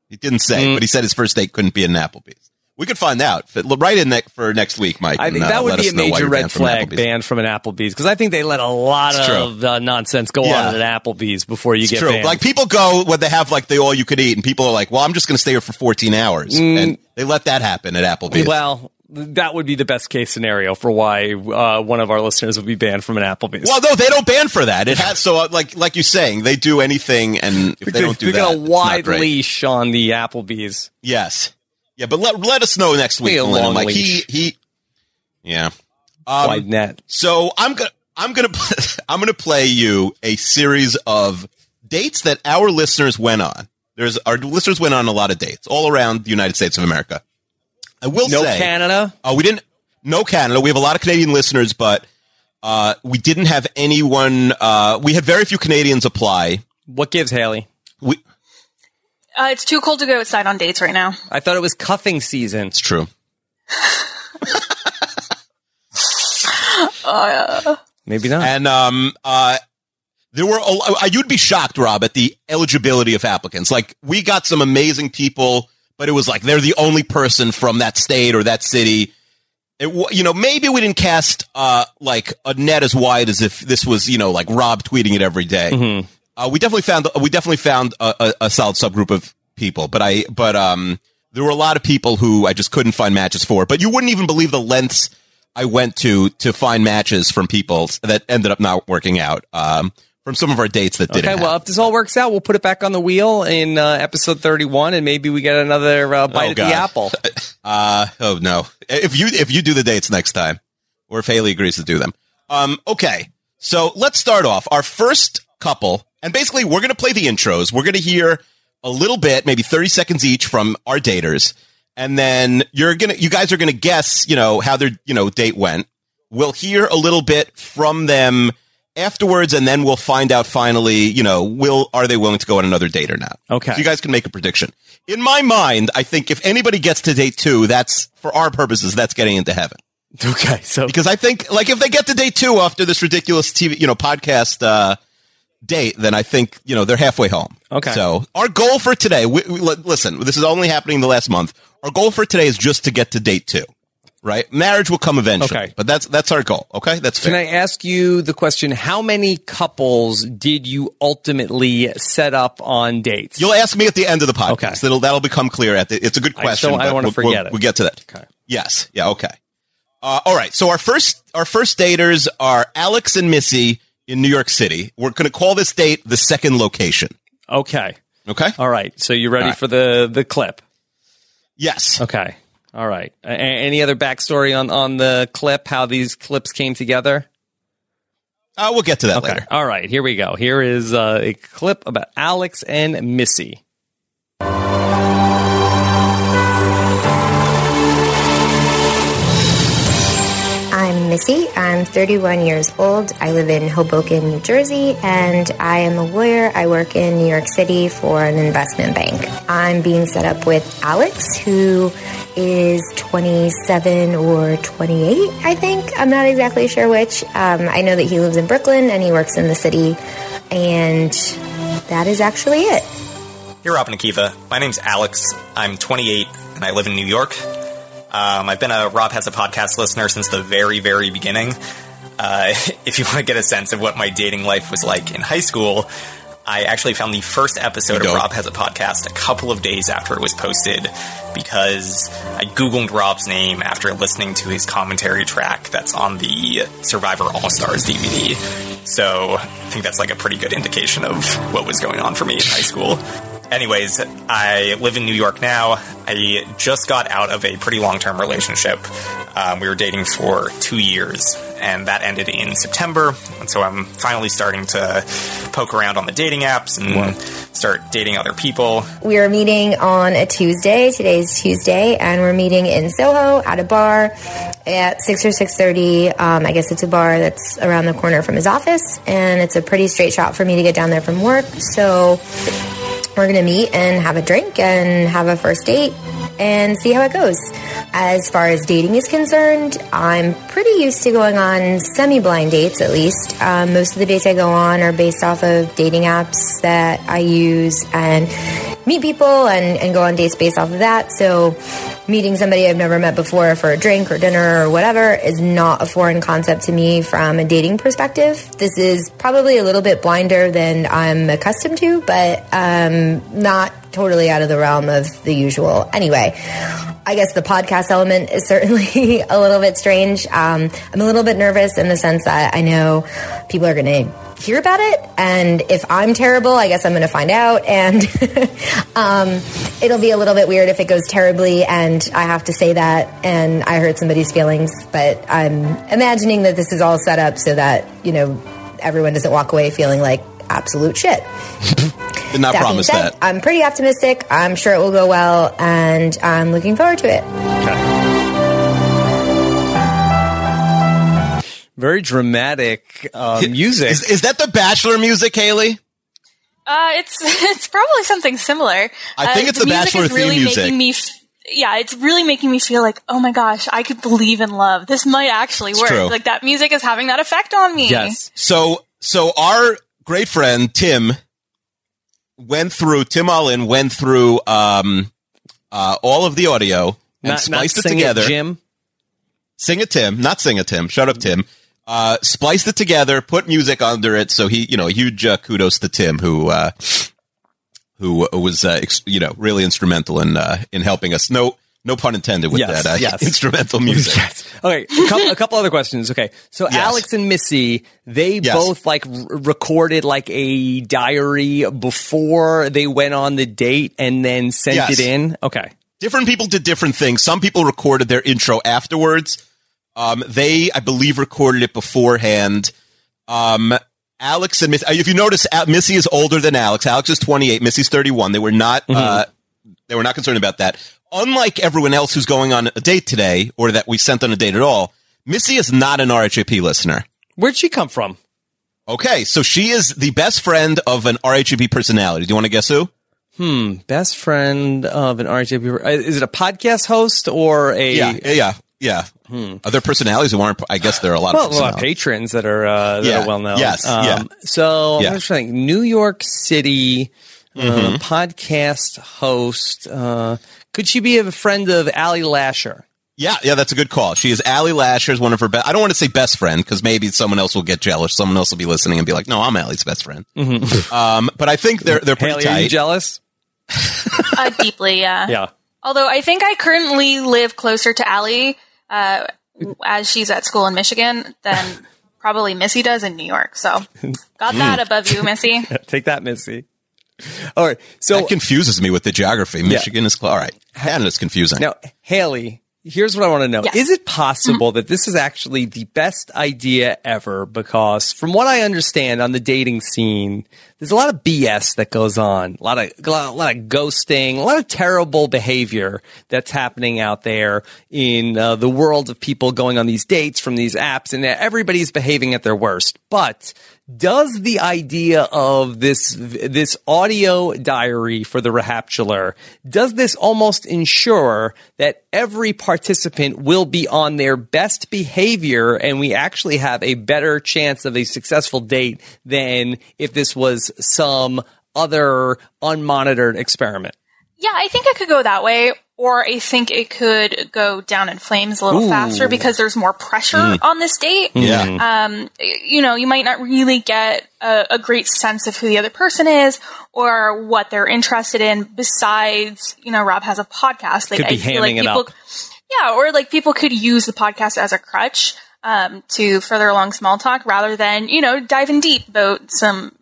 He didn't say, but he said his first date couldn't be in an Applebee's. We could find out. Right in ne- for next week, Mike. I think and, uh, that would be a major red from flag banned from an Applebee's because I think they let a lot It's of uh, nonsense go Yeah. on at an Applebee's before you It's get true. banned. Like people go when they have like the all you could eat, and people are like, "Well, I'm just going to stay here for 14 hours," Mm. and they let that happen at Applebee's. well, that would be the best case scenario for why uh, one of our listeners would be banned from an Applebee's. Well, no, they don't ban for that. It has so uh, like like you're saying, they do anything, and if they don't do we that, got a wide leash on the Applebee's. Yes, yeah, but let let us know next week. Melinda. Like he he, yeah, um, wide net. So I'm gonna I'm gonna I'm gonna play you a series of dates that our listeners went on. There's our listeners went on a lot of dates all around the United States of America. I will No say Canada? Uh, we didn't. No Canada. We have a lot of Canadian listeners, but uh, we didn't have anyone. Uh, we had very few Canadians apply. What gives Haley? We. Uh, it's too cold to go outside on dates right now. I thought it was cuffing season. It's true. Uh, Maybe not. And um, uh, there were. A, uh, you'd be shocked, Rob, at the eligibility of applicants. Like we got some amazing people, but it was like they're the only person from that state or that city. It, you know, maybe we didn't cast uh, like a net as wide as if this was, you know, like Rob tweeting it every day. Uh, we definitely found we definitely found a, a, a solid subgroup of people, but I but um there were a lot of people who I just couldn't find matches for. But you wouldn't even believe the lengths I went to to find matches from people that ended up not working out. Um, from some of our dates that didn't. Okay, well, if this all works out, we'll put it back on the wheel in uh, episode 31, and maybe we get another uh, bite Oh, at God. the apple. Uh, oh no. If you, if you do the dates next time, or if Haley agrees to do them. Um, okay. So let's start off our first couple. And basically we're going to play the intros. We're going to hear a little bit, maybe 30 seconds each from our daters. And then you're going to, you guys are going to guess, you know, how their, you know, date went. We'll hear a little bit from them afterwards. And then we'll find out finally, you know, will, are they willing to go on another date or not? Okay. So you guys can make a prediction. In my mind, I think if anybody gets to date two, that's for our purposes, that's getting into heaven. Okay. So because I think like if they get to date two after this ridiculous TV, you know, podcast, uh, date, then I think, you know, they're halfway home. Okay. So our goal for today, we, we, listen, this is only happening the last month. Our goal for today is just to get to date two, right? Marriage will come eventually, Okay. but that's, that's our goal. Okay. That's fair. Can I ask you the question? How many couples did you ultimately set up on dates? You'll ask me at the end of the podcast. Okay. That'll, that'll become clear at the, it's a good I question. still- I but wanna we'll- forget we'll, it. We'll get to that. Okay. Yes. Yeah. Okay. Uh, all right. So our first, our first daters are Alex and Missy in New York City. We're going to call this date the second location. Okay. Okay. All right. So you ready right. for the the clip? Yes. Okay. All right. A- any other backstory on on the clip? How these clips came together? Uh, we'll get to that Okay. later. All right. Here we go. Here is uh, a clip about Alex and Missy. Missy. I'm 31 years old. I live in Hoboken, New Jersey, and I am a lawyer. I work in New York City for an investment bank. I'm being set up with Alex, who is 27 or 28, I think. I'm not exactly sure which. Um, I know that he lives in Brooklyn and he works in the city, and that is actually it. Hey, Rob and Akiva. My name's Alex. I'm 28 and I live in New York. Um, I've been a Rob Has a Podcast listener since the very, very beginning. Uh, if you want to get a sense of what my dating life was like in high school, I actually found the first episode of. Rob Has a Podcast a couple of days after it was posted because I Googled Rob's name after listening to his commentary track that's on the Survivor All Stars DVD. So I think that's like a pretty good indication of what was going on for me in high school. Anyways, I live in New York now. I just got out of a pretty long term relationship. Um, we were dating for two years, and that ended in September. And so I'm finally starting to poke around on the dating apps and start dating other people. We are meeting on a Tuesday. Today's Tuesday, and we're meeting in Soho at a bar at six or six thirty. Um, I guess it's a bar that's around the corner from his office, and it's a pretty straight shot for me to get down there from work. So we're gonna meet and have a drink and have a first date and see how it goes. As far as dating is concerned, I'm pretty used to going on semi blind dates at least. Um, most of the dates I go on are based off of dating apps that I use and meet people and, and go on dates based off of that. So meeting somebody I've never met before for a drink or dinner or whatever is not a foreign concept to me from a dating perspective. This is probably a little bit blinder than I'm accustomed to, but um, not totally out of the realm of the usual. Anyway, I guess the podcast element is certainly a little bit strange. Um, I'm a little bit nervous in the sense that I know people are going to hear about it, and if I'm terrible, I guess I'm going to find out, and um, it'll be a little bit weird if it goes terribly, and I have to say that, and I hurt somebody's feelings. But I'm imagining that this is all set up so that you know everyone doesn't walk away feeling like absolute shit. Did not that promise said, that. I'm pretty optimistic. I'm sure it will go well, and I'm looking forward to it. Okay. Very dramatic uh, music. Is, is that the Bachelor music, Haley? Uh, it's it's probably something similar. I uh, think uh, it's the, the Bachelor is really music. Making me f- yeah, it's really making me feel like, oh my gosh, I could believe in love. This might actually it's work. True. Like that music is having that effect on me. Yes. So so our great friend Tim went through. Tim Allen went through um, uh, all of the audio and Not- not spliced it sing it, together. Jim. Sing it, Tim. Not sing it, Tim. Shut up, Tim. Uh, spliced it together, put music under it. So he, you know, huge uh, kudos to Tim, who, uh, who was, uh, ex- you know, really instrumental in, uh, in helping us. No, no pun intended with Yes, that, uh, yes. instrumental music. Okay, a couple, a couple other questions. Okay, so Alex and Missy, they Yes. both like r- recorded like a diary before they went on the date and then sent Yes. it in. Okay, different people did different things. Some people recorded their intro afterwards. Um, they, I believe, recorded it beforehand. Um, Alex and Missy, if you notice, Missy is older than Alex. Alex is 28. Missy's 31. They were not, uh, they were not concerned about that. Unlike everyone else who's going on a date today or that we sent on a date at all, Missy is not an RHAP listener. Where'd she come from? Okay. So she is the best friend of an RHAP personality. Do you want to guess who? hmm, best friend of an RJP. uh, Is it a podcast host or a? Yeah. Yeah. Yeah. Other personalities who aren't, I guess there are a lot well, of a lot of patrons that are uh, that Yeah. are well known. Um, Yes, yeah. So Yeah. I'm just trying. New York City uh, Mhm. podcast host. Uh, could she be a friend of Allie Lasher? Yeah, yeah, that's a good call. She is Allie Lasher's one of her best. I don't want to say best friend because maybe someone else will get jealous. Someone else will be listening and be like, "No, I'm Allie's best friend." Um, but I think they're they're pretty Haley, tight. are you jealous? Uh, deeply, yeah. Yeah. Although I think I currently live closer to Allie uh, as she's at school in Michigan than probably Missy does in New York. So got that above you, Missy. Take that, Missy. All right. So that confuses me with the geography. Michigan is cl- all right. Canada's confusing. Now, Haley, here's what I want to know. Yes. Is it possible that this is actually the best idea ever? Because from what I understand on the dating scene, there's a lot of BS that goes on, a lot of, a lot, a lot of ghosting, a lot of terrible behavior that's happening out there in uh, the world of people going on these dates from these apps and everybody's behaving at their worst. But does the idea of this this audio diary for the Rahaptular does this almost ensure that every participant will be on their best behavior and we actually have a better chance of a successful date than if this was some other unmonitored experiment? Yeah, I think it could go that way, or I think it could go down in flames a little Ooh. faster because there's more pressure Mm. on this date. Yeah. Um, you know, you might not really get a, a great sense of who the other person is or what they're interested in. Besides, you know, Rob has a podcast. Like Could be I feel like hamming it people, up. yeah, or like people could use the podcast as a crutch um, to further along small talk rather than you know diving deep about some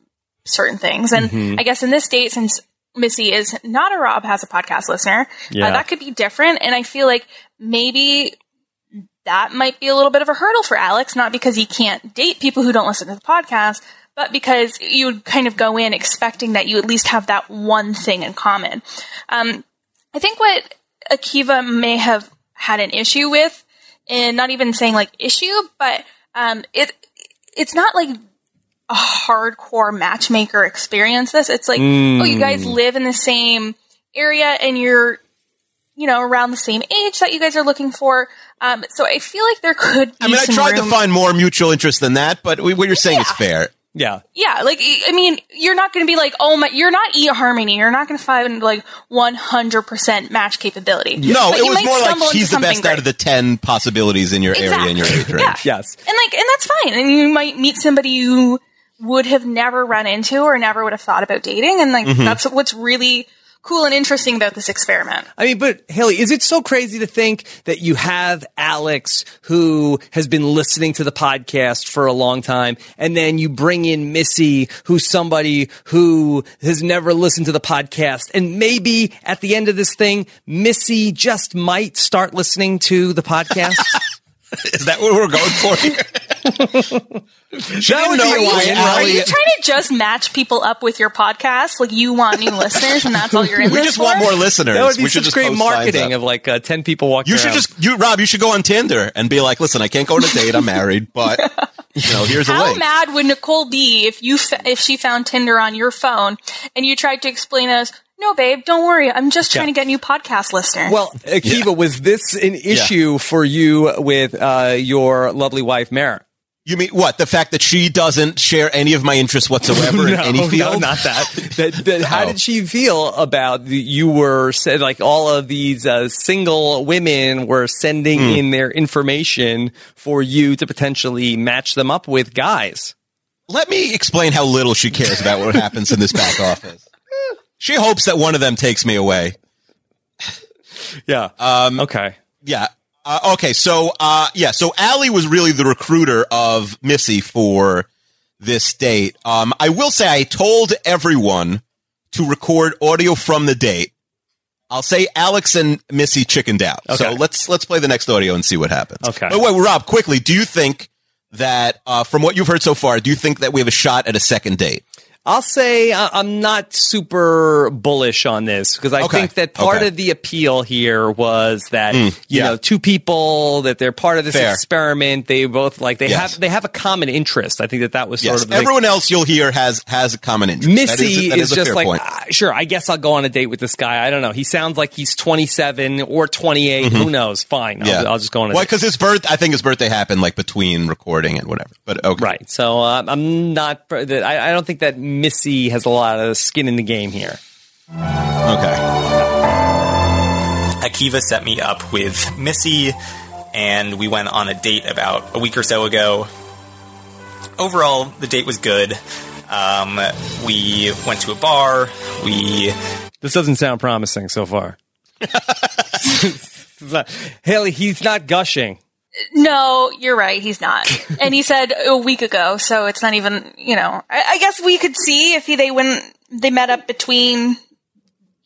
certain things. And Mhm. I guess in this date, since Missy is not a Rob has a podcast listener, Yeah. uh, that could be different. And I feel like maybe that might be a little bit of a hurdle for Alex, not because he can't date people who don't listen to the podcast, but because you would kind of go in expecting that you at least have that one thing in common. Um, I think what Akiva may have had an issue with, and not even saying like issue, but um, it it's not like a hardcore matchmaker experience. This it's like, Mm. oh, you guys live in the same area and you're you know around the same age that you guys are looking for. Um, so I feel like there could. Be I mean, I some tried to find more mutual interest than that, but we- what you're saying is fair. Yeah. Yeah, like I mean, you're not going to be like, oh my, you're not eHarmony. You're not going to find like 100 percent match capability. No, But it was more like into he's the something best great. out of the 10 possibilities in your area and your age range. Yeah. Yes. and like, and that's fine. And you might meet somebody you would have never run into or never would have thought about dating, and like Mhm. that's what's really cool and interesting about this experiment. I mean, but Haley, is it so crazy to think that you have Alex who has been listening to the podcast for a long time, and then you bring in Missy, who's somebody who has never listened to the podcast, and maybe at the end of this thing, Missy just might start listening to the podcast? Is that what we're going for here? that would be a why win, Are you trying to just match people up with your podcast? Like you want new listeners, and that's all you're in We this just for? want more listeners. That would be we should such just great marketing of like uh, 10 people walking You should around. just, you, Rob, you should go on Tinder and be like, listen, I can't go on a date. I'm married, but You know, here's a How link. mad would Nicole be if you f- if she found Tinder on your phone and you tried to explain us? "No, babe, don't worry, I'm just trying Yeah. to get new podcast listeners." Well, Akiva, was this an issue for you with uh, your lovely wife, Mara? You mean what? The fact that she doesn't share any of my interests whatsoever in No, any no, field? not that. that, that How Oh. did she feel about the, you were said like all of these uh, single women were sending Hmm. in their information for you to potentially match them up with guys? Let me explain how little she cares about what happens in this back office. She hopes that one of them takes me away. Yeah. Um, okay. Yeah. Uh, okay. So, uh, yeah. So Allie was really the recruiter of Missy for this date. Um, I will say I told everyone to record audio from the date. I'll say Alex and Missy chickened out. So let's let's play the next audio and see what happens. Okay. But wait, Rob, quickly, do you think that uh, from what you've heard so far, do you think that we have a shot at a second date? I'll say I'm not super bullish on this because I Okay. think that part Okay. of the appeal here was that Mm, you yeah. know two people that they're part of this Fair. experiment. They both like they Yes. have they have a common interest. I think that that was sort Yes. of like, Everyone else you'll hear has has a common interest. Missy that is, a just fair like, point. "Ah, sure, I guess I'll go on a date with this guy. I don't know. He sounds like he's 27 or 28. Who knows? Fine. I'll, I'll just go on a Mm-hmm. Why? Because his birth, I think his birthday happened like between recording and whatever. But okay, Right. So uh, I'm not, that I, I don't think that Missy has a lot of skin in the game here. Okay. Akiva set me up with Missy, and we went on a date about a week or so ago. Overall, the date was good. Um, we went to a bar. We This doesn't sound promising so far. Haley, he's not gushing. No, you're right, he's not. and he said a week ago, so it's not even. You know, I, I guess we could see if he, they went they met up between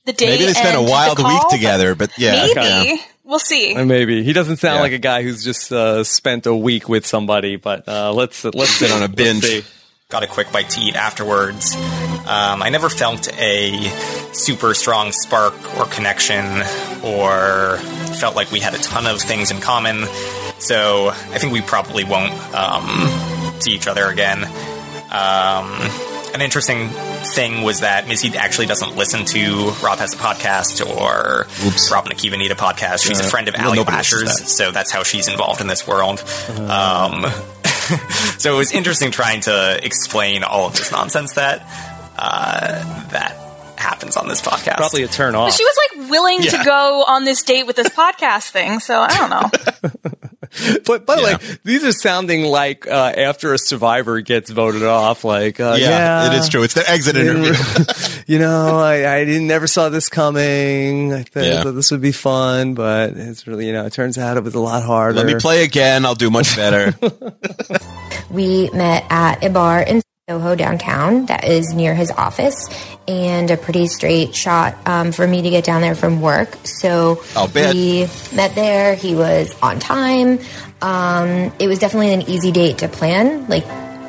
the date. Maybe they spent a and the wild call, week together, but yeah, maybe yeah. we'll see. Maybe he doesn't sound Yeah. like a guy who's just uh, spent a week with somebody. But uh, let's let's Sit on a let's binge. got a quick bite to eat afterwards. Um, I never felt a super strong spark or connection, or felt like we had a ton of things in common. So I think we probably won't um, see each other again. Um, an interesting thing was that Missy actually doesn't listen to Rob Has a Podcast or Rob and Akiva Need a Podcast. She's a Uh, friend of well, Ali nobody listens to Lasher's, that. so that's how she's involved in this world. Um, so it was interesting trying to explain all of this nonsense that uh, that happens on this podcast. Probably a turn But off. she was like willing Yeah. to go on this date with this podcast thing, so I don't know. But by the way, these are sounding like uh, after a survivor gets voted off. Like, uh, yeah, yeah, it is true. It's their exit interview. you know, I, I didn't never saw this coming. I thought Yeah. that this would be fun, but it's really, you know, it turns out it was a lot harder. Let me play again. I'll do much better. We met at a bar in Soho downtown that is near his office and a pretty straight shot um, for me to get down there from work. So we met there. He was on time. Um, it was definitely an easy date to plan. Like,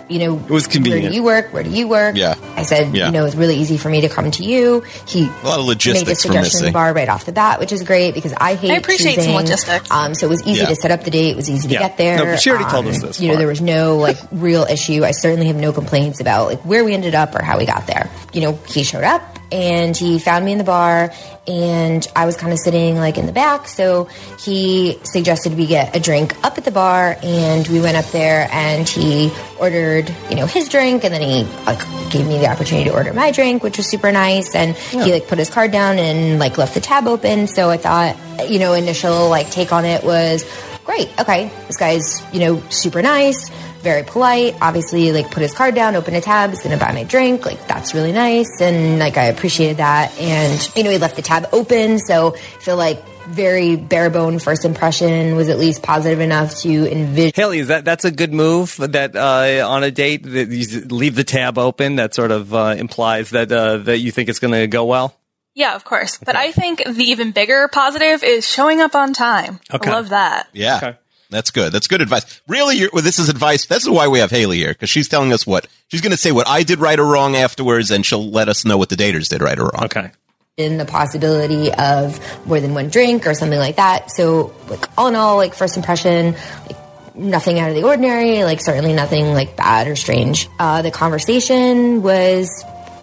you know, It was convenient. Where do you work? Where do you work? Yeah. I said, Yeah. you know, it's really easy for me to come to you. He a lot of made a logistics from suggestion in Missy. the bar right off the bat, which is great because I hate I appreciate some logistics. Um, so it was easy Yeah. to set up the date. It was easy to Yeah. get there. No, but she already told Um, us this You know, there was no like real issue. I certainly have no complaints about like where we ended up or how we got there. You know, he showed up and he found me in the bar and I was kind of sitting like in the back. So he suggested we get a drink up at the bar and we went up there and he ordered, you know, his drink and then he like gave me the opportunity to order my drink, which was super nice. And he like put his card down and like left the tab open. So I thought, you know, initial like take on it was great. Okay. This guy's, you know, super nice very polite. Obviously, like put his card down, open a tab, is gonna buy my drink. Like that's really nice, and like I appreciated that. And you know, he left the tab open, so I feel like very bare bone first impression was at least positive enough to envision. Haley, is that that's a good move? That uh, on a date that you leave the tab open. That sort of uh, implies that uh, that you think it's going to go well. Yeah, of course. But I think the even bigger positive is showing up on time. Okay. I love that. Yeah. Okay. That's good. That's good advice. Really, you're, well, this is advice. This is why we have Haley here because she's telling us what she's going to say what I did right or wrong afterwards, and she'll let us know what the daters did right or wrong. Okay. in the possibility of more than one drink or something like that. So, like all in all, like first impression, like nothing out of the ordinary, like certainly nothing like bad or strange. Uh, the conversation was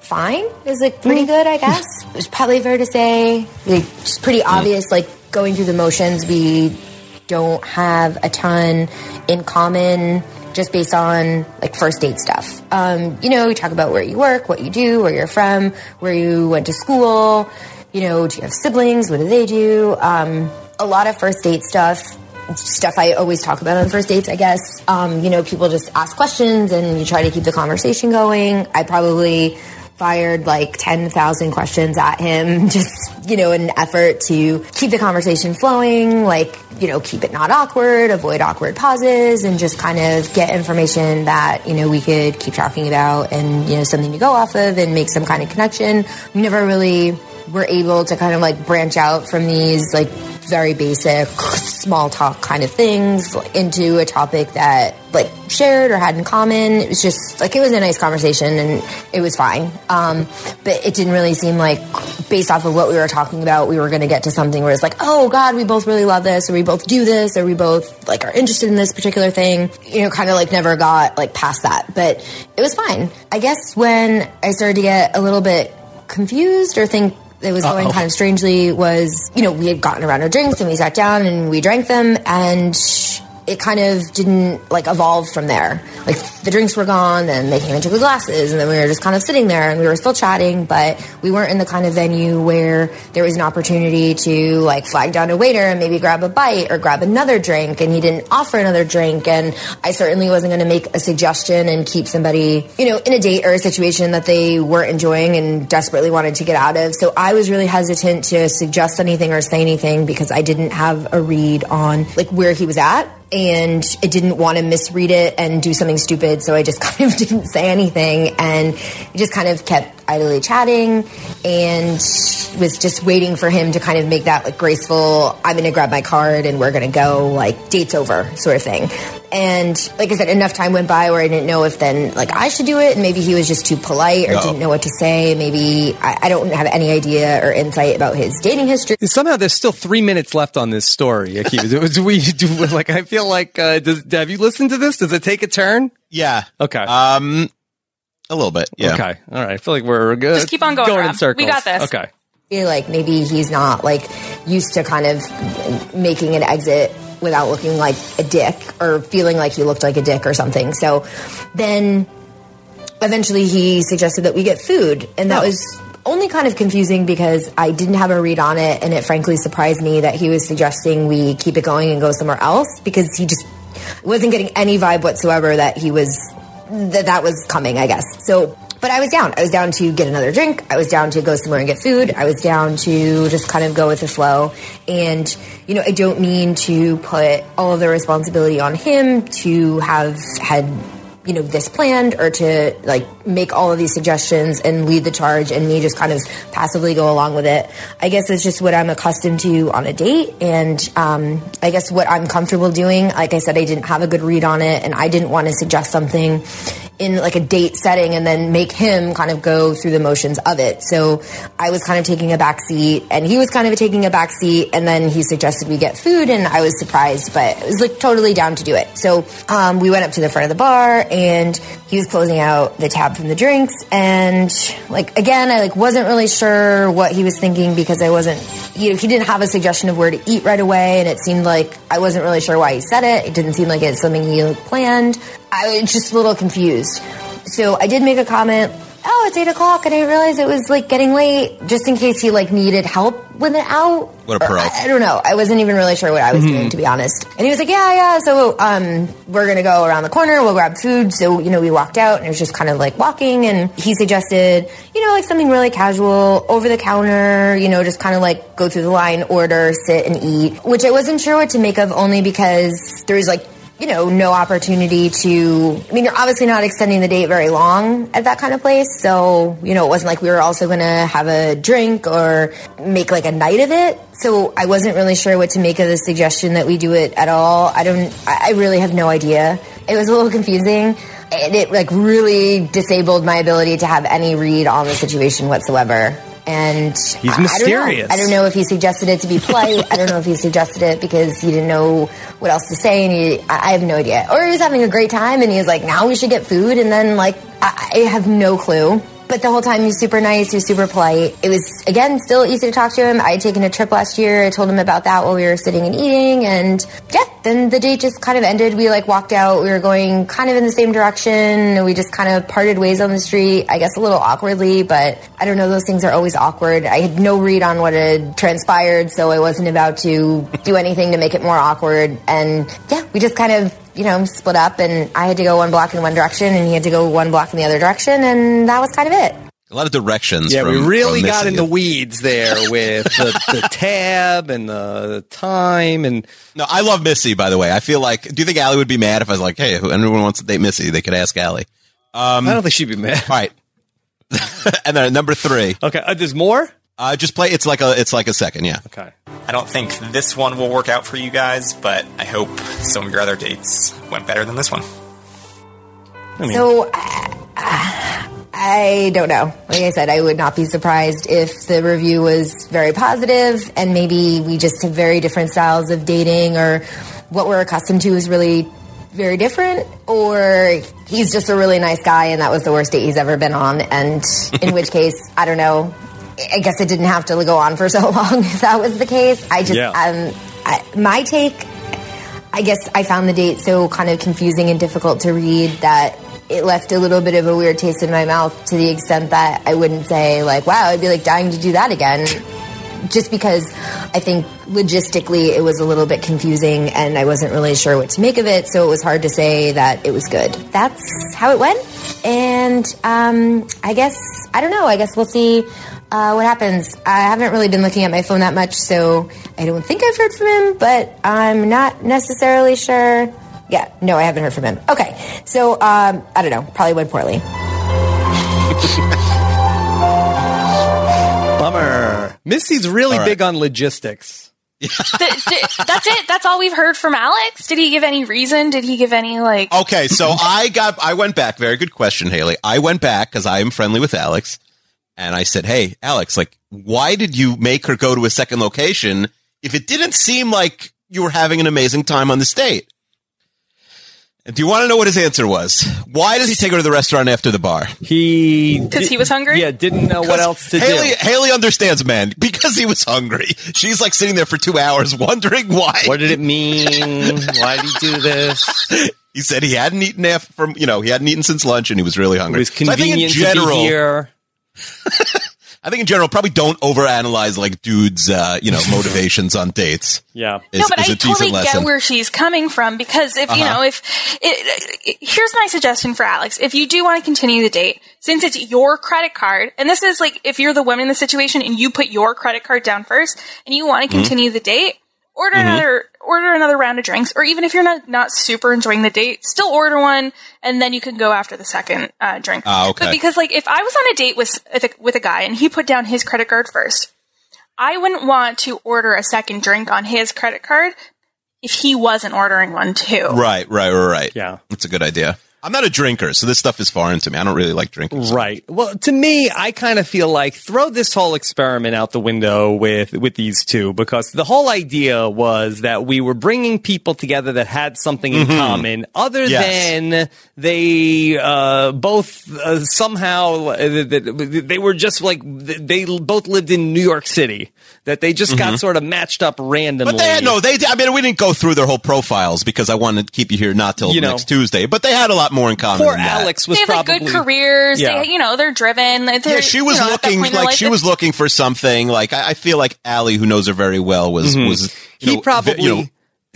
fine. It was like pretty good, I guess. it was probably fair to say. Like, just pretty obvious, like going through the motions, we don't have a ton in common just based on like first date stuff. Um, you know, we talk about where you work, what you do, where you're from, where you went to school. You know, do you have siblings? What do they do? Um, a lot of first date stuff. Stuff I always talk about on first dates, I guess. Um, you know, people just ask questions and you try to keep the conversation going. I probably fired like 10,000 questions at him, just, you know, in an effort to keep the conversation flowing, like, you know, keep it not awkward, avoid awkward pauses, and just kind of get information that, you know, we could keep talking about and, you know, something to go off of and make some kind of connection. We never really were able to kind of like branch out from these like very basic small talk kind of things into a topic that like shared or had in common. It was just like it was a nice conversation and it was fine. Um, but it didn't really seem like based off of what we were talking about, we were going to get to something where it's like, oh God, we both really love this, or we both do this, or we both like are interested in this particular thing. You know, kind of like never got like past that, but it was fine. I guess when I started to get a little bit confused or think that was going Uh-oh. kind of strangely was, you know, we had gotten around our drinks and we sat down and we drank them and it kind of didn't like evolve from there. Like the drinks were gone, then they came and took the glasses, and then we were just kind of sitting there and we were still chatting, but we weren't in the kind of venue where there was an opportunity to like flag down a waiter and maybe grab a bite or grab another drink. And he didn't offer another drink, and I certainly wasn't going to make a suggestion and keep somebody, you know, in a date or a situation that they weren't enjoying and desperately wanted to get out of. So I was really hesitant to suggest anything or say anything because I didn't have a read on like where he was at and I didn't want to misread it and do something stupid, so I just kind of didn't say anything and just kind of kept idly chatting and was just waiting for him to kind of make that like graceful, I'm gonna grab my card and we're gonna go, like, date's over sort of thing. And like I said, enough time went by where I didn't know if then like I should do it and maybe he was just too polite or No. didn't know what to say. Maybe I, I don't have any idea or insight about his dating history. Somehow there's still three minutes left on this story. Akiva. do, do we do like? I feel like. Uh, does, have you listened to this? Does it take a turn? Yeah. Okay. Um, a little bit. Yeah. Okay. All right. I feel like we're good. Just keep on going, Going in circles. We got this. Okay. feel like maybe he's not like used to kind of making an exit without looking like a dick or feeling like he looked like a dick or something. So then eventually he suggested that we get food and that oh. was only kind of confusing because I didn't have a read on it and it frankly surprised me that he was suggesting we keep it going and go somewhere else because he just wasn't getting any vibe whatsoever that he was that that was coming, I guess. So but I was down. I was down to get another drink. I was down to go somewhere and get food. I was down to just kind of go with the flow. And, you know, I don't mean to put all of the responsibility on him to have had you know this planned or to like make all of these suggestions and lead the charge and me just kind of passively go along with it. I guess it's just what i'm accustomed to on a date and um, i guess what i'm comfortable doing. Like i said i didn't have a good read on it and i didn't want to suggest something in like a date setting and then make him kind of go through the motions of it. So i was kind of taking a back seat and he was kind of taking a back seat and then he suggested we get food and i was surprised but it was like totally down to do it. So um, we went up to the front of the bar and he was closing out the tab from the drinks and like again i like wasn't really sure what he was thinking because i wasn't you know he didn't have a suggestion of where to eat right away and it seemed like i wasn't really sure why he said it. It didn't seem like it's something he planned i was just a little confused so i did make a comment oh it's eight o'clock and i didn't realize it was like getting late just in case he like needed help with it out What a pro. I, I don't know. I wasn't even really sure what I was Mhm. doing, to be honest. And he was like, "Yeah, yeah." So um, we're gonna go around the corner. We'll grab food. So you know, we walked out, and it was just kind of like walking. And he suggested, you know, like something really casual, over the counter. You know, just kind of like go through the line, order, sit, and eat. Which I wasn't sure what to make of, only because there was like you know, no opportunity to. I mean, you're obviously not extending the date very long at that kind of place. So, you know, it wasn't like we were also going to have a drink or make like a night of it. So I wasn't really sure what to make of the suggestion that we do it at all. I don't, I really have no idea. It was a little confusing. And it like really disabled my ability to have any read on the situation whatsoever. And He's I- mysterious. I don't, know. I don't know if he suggested it to be polite. I don't know if he suggested it because he didn't know what else to say, and he, I I have no idea. Or he was having a great time, and he was like, "Now we should get food," and then like I, I have no clue. But the whole time he was super nice, he was super polite. It was again still easy to talk to him. I had taken a trip last year. I told him about that while we were sitting and eating, and yeah, then the date just kind of ended. We like walked out. We were going kind of in the same direction. We just kind of parted ways on the street. I guess a little awkwardly, but I don't know. Those things are always awkward. I had no read on what had transpired, so I wasn't about to do anything to make it more awkward. And yeah, we just kind of you know, split up and I had to go one block in one direction and he had to go one block in the other direction and that was kind of it. A lot of directions. Yeah, we really from got Missy. in the weeds there with the, the tab and the time and No, I love Missy. By the way, I feel like. Do you think Allie would be mad if I was like, "Hey, who- anyone wants to date Missy? They could ask Allie." Um, I don't think she'd be mad. All right, and then number three. Okay, uh, there's more. Uh, just play. It's like a. It's like a second. Yeah. Okay. I don't think this one will work out for you guys, but I hope some of your other dates went better than this one. so uh, I don't know. Like I said, I would not be surprised if the review was very positive and maybe we just have very different styles of dating or what we're accustomed to is really very different or he's just a really nice guy and that was the worst date he's ever been on and in which case I don't know I guess it didn't have to go on for so long if that was the case I just Yeah. um I, my take I guess I found the date so kind of confusing and difficult to read that it left a little bit of a weird taste in my mouth to the extent that I wouldn't say like, wow, I'd be like dying to do that again. Just because I think logistically it was a little bit confusing and I wasn't really sure what to make of it, so it was hard to say that it was good. That's how it went, and um, I guess I don't know. I guess we'll see uh, what happens. I haven't really been looking at my phone that much, so I don't think I've heard from him, but I'm not necessarily sure. Yeah, no, I haven't heard from him. Okay, so um, I don't know. Probably went poorly. Bummer. Missy's really All right. big on logistics. Th- th- that's it. That's all we've heard from Alex. Did he give any reason? Did he give any like? Okay, so I got. I went back. Very good question, Haley. I went back because I am friendly with Alex, and I said, "Hey, Alex, like, why did you make her go to a second location if it didn't seem like you were having an amazing time on the date?" And do you want to know what his answer was? Why does he take her to the restaurant after the bar? He Because he was hungry. Yeah, didn't know what else to Haley, do. Haley understands, man, because he was hungry. She's like sitting there for two hours wondering why. What did it mean? Why did he do this? He said he hadn't eaten after, from you know he hadn't eaten since lunch and he was really hungry. It was So I think in convenient to general, be here. I think in general, probably don't overanalyze like dudes, uh, you know, motivations on dates. Yeah. Is, no, but is I a totally get where she's coming from because if you Uh-huh. know if it, it, here's my suggestion for Alex: if you do want to continue the date, since it's your credit card, and this is like if you're the woman in the situation and you put your credit card down first and you want to Mm-hmm. Mhm. continue the date, order Mhm. another order another round of drinks, or even if you're not not super enjoying the date, still order one, and then you can go after the second uh, drink. Ah, okay. But because like if I was on a date with with a, with a guy and he put down his credit card first, I wouldn't want to order a second drink on his credit card if he wasn't ordering one too. Right, right, right, right. Yeah, that's a good idea. I'm not a drinker, so this stuff is foreign to me. I don't really like drinking. Right. Well, to me, I kind of feel like throw this whole experiment out the window with with these two because the whole idea was that we were bringing people together that had something in Mhm. common, other Yes. than they uh, both uh, somehow uh, they were just like they both lived in New York City. That they just got Mhm. sort of matched up randomly. But they had no, they. I mean, we didn't go through their whole profiles because I wanted to keep you here not till You know. next Tuesday. But they had a lot more in common. Poor than that. Alex they have like good careers. Yeah. They, you know, they're driven. They're, Yeah, she was you know, looking point like she was looking for something. Like I, I feel like Allie, who knows her very well, was Mhm. was you he know, probably vi- you know,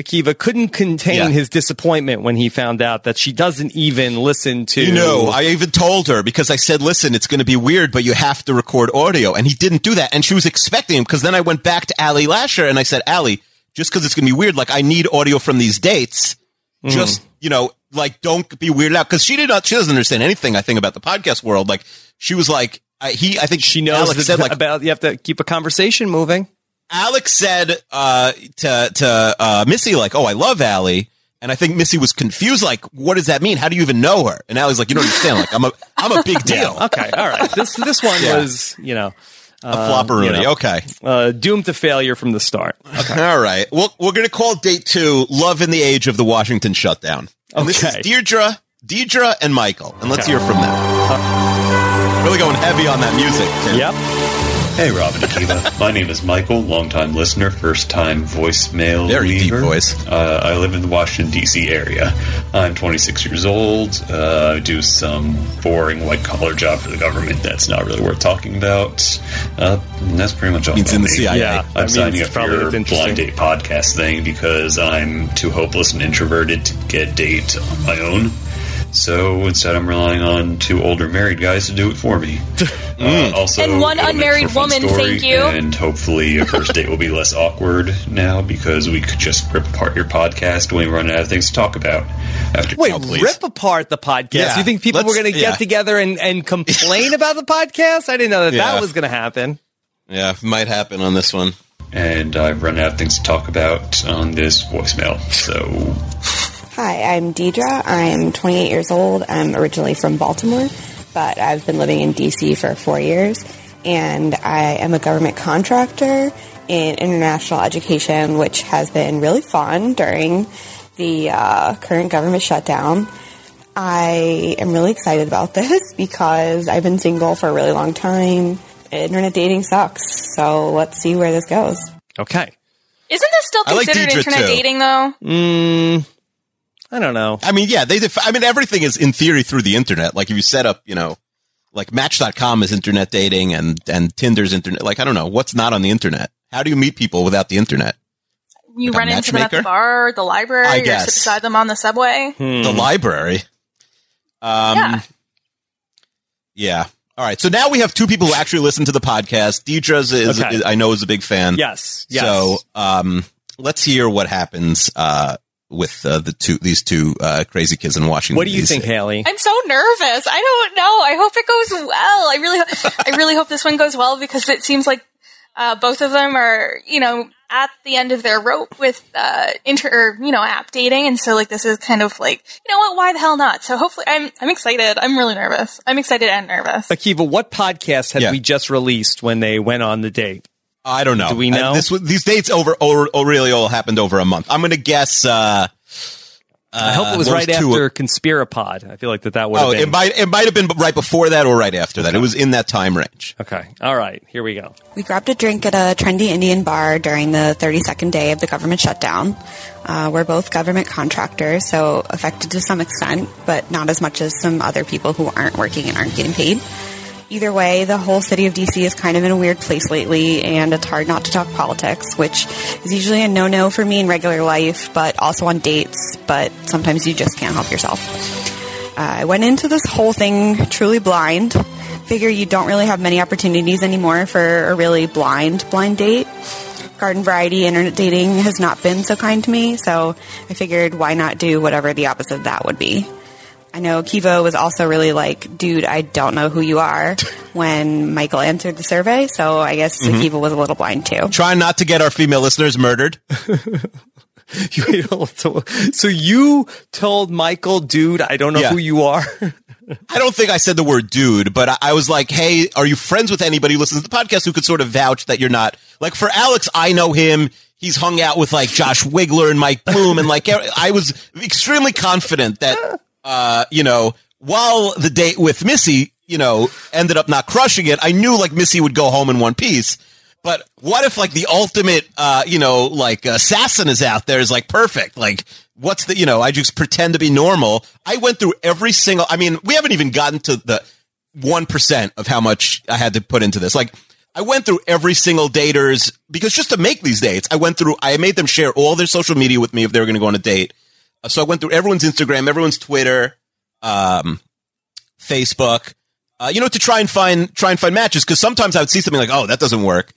Akiva couldn't contain Yeah. his disappointment when he found out that she doesn't even listen to. You know, I even told her because I said, listen, it's going to be weird, but you have to record audio. And he didn't do that. And she was expecting him because then I went back to Ali Lasher and I said, Ali, just because it's going to be weird, like I need audio from these dates. Mhm. Just, you know, like don't be weirded out because she did not, she doesn't understand anything, I think, about the podcast world. Like she was like, I, he, I think she knows Alex said like, about you have to keep a conversation moving. Alex said uh, to to uh, Missy like, "Oh, I love Allie," and I think Missy was confused. Like, what does that mean? How do you even know her? And Allie's like, "You don't understand. Like, I'm a I'm a big deal." Okay, all right. This this one Yeah. was you know A flopperoonie, okay. Uh, doomed to failure from the start. Okay. All right. Well, we're going to call date two "Love in the Age of the Washington Shutdown." And this is Okay. Deirdre, Deidre, and Michael, and let's Okay. hear from them. Really going heavy on that music. Tim. Yep. Hey, Rob and Akiva. My name is Michael, longtime listener, first time voicemail Very deep leaver. voice. Uh, I live in the Washington, D.C. area. I'm 26 years old. Uh, I do some boring white collar job for the government that's not really worth talking about. Uh, and that's pretty much all. He's about in the. CIA. Yeah, I'm I mean, signing up for probably your blind date podcast thing because I'm too hopeless and introverted to get date on my own. So instead, I'm relying on two older married guys to do it for me. Uh, also, And one unmarried for a fun woman, story, thank you. And hopefully, a first date will be less awkward now because we could just rip apart your podcast when we run out of things to talk about. After Wait, please. rip apart the podcast? Yeah, you think people were let's- going to yeah. get together and, and complain about the podcast? I didn't know that Yeah. that was going to happen. Yeah, might happen on this one. and I've run out of things to talk about on this voicemail. So Hi, I'm Deidre. I'm 28 years old. I'm originally from Baltimore, but I've been living in DC for four years. And I am a government contractor in international education, which has been really fun during the uh, current government shutdown. I am really excited about this because I've been single for a really long time. Internet dating sucks, so let's see where this goes. Okay. Isn't this still I like considered Deidre, internet too. dating though? Mm, I don't know. I mean, yeah, they. Def- I mean, everything is in theory through the internet. Like if you set up, you know, like Match.com is internet dating, and and Tinder's internet. Like I don't know what's not on the internet. How do you meet people without the internet? You Like run into them at the bar, the library, I or guess. sit beside them on the subway. The library. Um, Yeah. yeah. All right. So now we have two people who actually listen to the podcast. Deidre's is, Okay. is I know is a big fan. Yes. Yes. So um, let's hear what happens uh, with uh, the two these two uh, crazy kids in Washington. what do you think, Haley? I'm so nervous. I don't know. I hope it goes well. I really, I really hope this one goes well because it seems like uh, both of them are, you know, at the end of their rope with uh, inter, or, you know, app dating, and so like this is kind of like, you know what? Why the hell not? So hopefully, I'm, I'm excited. I'm really nervous. I'm excited and nervous. Akiva, what podcast had Yeah. we just released when they went on the date? I don't know. Do we know? Uh, this was- these dates over, over, over really all happened over a month. I'm going to guess. Uh, I hope it was what right two- after Conspirapod. I feel like that that would Oh, been. it might it might have been right before that or right after that. It was in that time range. okay. All right. Here we go. We grabbed a drink at a trendy Indian bar during the 32nd day of the government shutdown. Uh, we're both government contractors, so affected to some extent, but not as much as some other people who aren't working and aren't getting paid. Either way, the whole city of DC is kind of in a weird place lately, and it's hard not to talk politics, which is usually a no-no for me in regular life, but also on dates, but sometimes you just can't help yourself. Uh, I went into this whole thing truly blind. Figure you don't really have many opportunities anymore for a really blind blind date. Garden variety internet dating has not been so kind to me, so I figured why not do whatever the opposite of that would be. I know Kivo was also really like, dude, I don't know who you are when Michael answered the survey, so I guess Mhm. Kiva was a little blind too. Trying not to get our female listeners murdered. You- so, so you told Michael, dude, I don't know Yeah. who you are. I don't think I said the word dude, but I, I was like, hey, are you friends with anybody who listens to the podcast who could sort of vouch that you're not? Like for Alex, I know him. He's hung out with like Josh Wigler and Mike Bloom. And like, I was extremely confident that, uh, you know, while the date with Missy, you know, ended up not crushing it, I knew like Missy would go home in one piece. But what if like the ultimate, uh, you know, like assassin is out there is like perfect. Like what's the, you know, I just pretend to be normal. I went through every single, I mean, we haven't even gotten to the 1% of how much I had to put into this. Like I went through every single daters because just to make these dates, I went through, I made them share all their social media with me if they were going to go on a date. So I went through everyone's Instagram, everyone's Twitter, um, Facebook, uh, you know, to try and find, try and find matches. Cause sometimes I would see something like, oh, that doesn't work.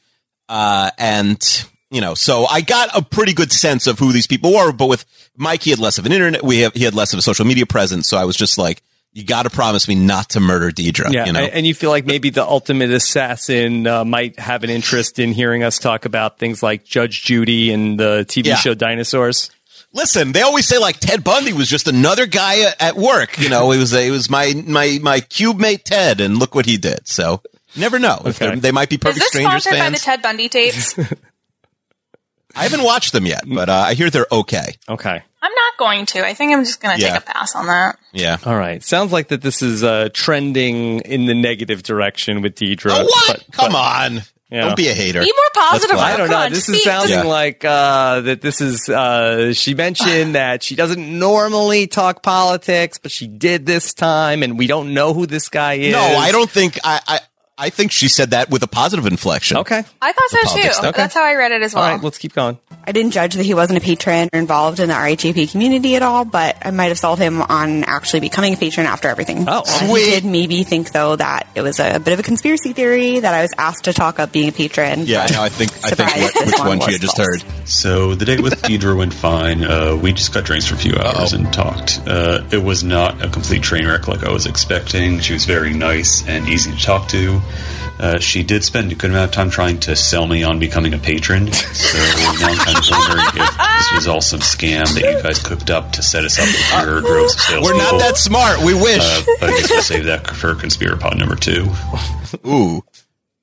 Uh, and, you know, so I got a pretty good sense of who these people were, but with Mike, he had less of an internet, we have, he had less of a social media presence. So I was just like, you got to promise me not to murder Deidre. Yeah, you know? and and you feel like maybe the ultimate assassin uh, might have an interest in hearing us talk about things like Judge Judy and the TV Yeah. show Dinosaurs. Listen, they always say like Ted Bundy was just another guy at- at work. You know, it was it was my my my cube mate Ted, and look what he did. So Never know. If Okay. they're- they might be Is perfect this strangers sponsored by the. Ted Bundy tapes? I haven't watched them yet, but uh, I hear they're okay. Okay. I'm not going to. I think I'm just going to Yeah. take a pass on that. Yeah. All right. Sounds like that this is uh, trending in the negative direction with Deidre. Oh, what? but- Come but- on. Yeah. Don't be a hater. Be more positive. I don't know. This is sounding Yeah. like uh, that. This is. Uh, she mentioned that she doesn't normally talk politics, but she did this time, and we don't know who this guy is. No, I don't think I, I. I think she said that with a positive inflection. Okay. I thought so politics too. stuff. That's how I read it as well. right. Let's keep going. I didn't judge that he wasn't a patron or involved in the RHAP community at all, but I might have sold him on actually becoming a patron after everything. Oh, Uh, sweet. He did maybe think though that it was a bit of a conspiracy theory that I was asked to talk up being a patron. Yeah, no, I think I think surprise, what, this which one one she was had just false. heard. So the date with Deidre went fine. Uh, we just got drinks for a few hours and talked. Uh, it was not a complete train wreck like I was expecting. She was very nice and easy to talk to. Uh, she did spend a good amount of time trying to sell me on becoming a patron. So now I'm kind of wondering if this was all some scam that you guys cooked up to set us up with your droves of sales. We're not that smart. We wish. Uh, but I guess we'll save that for Conspirapod number two. Ooh,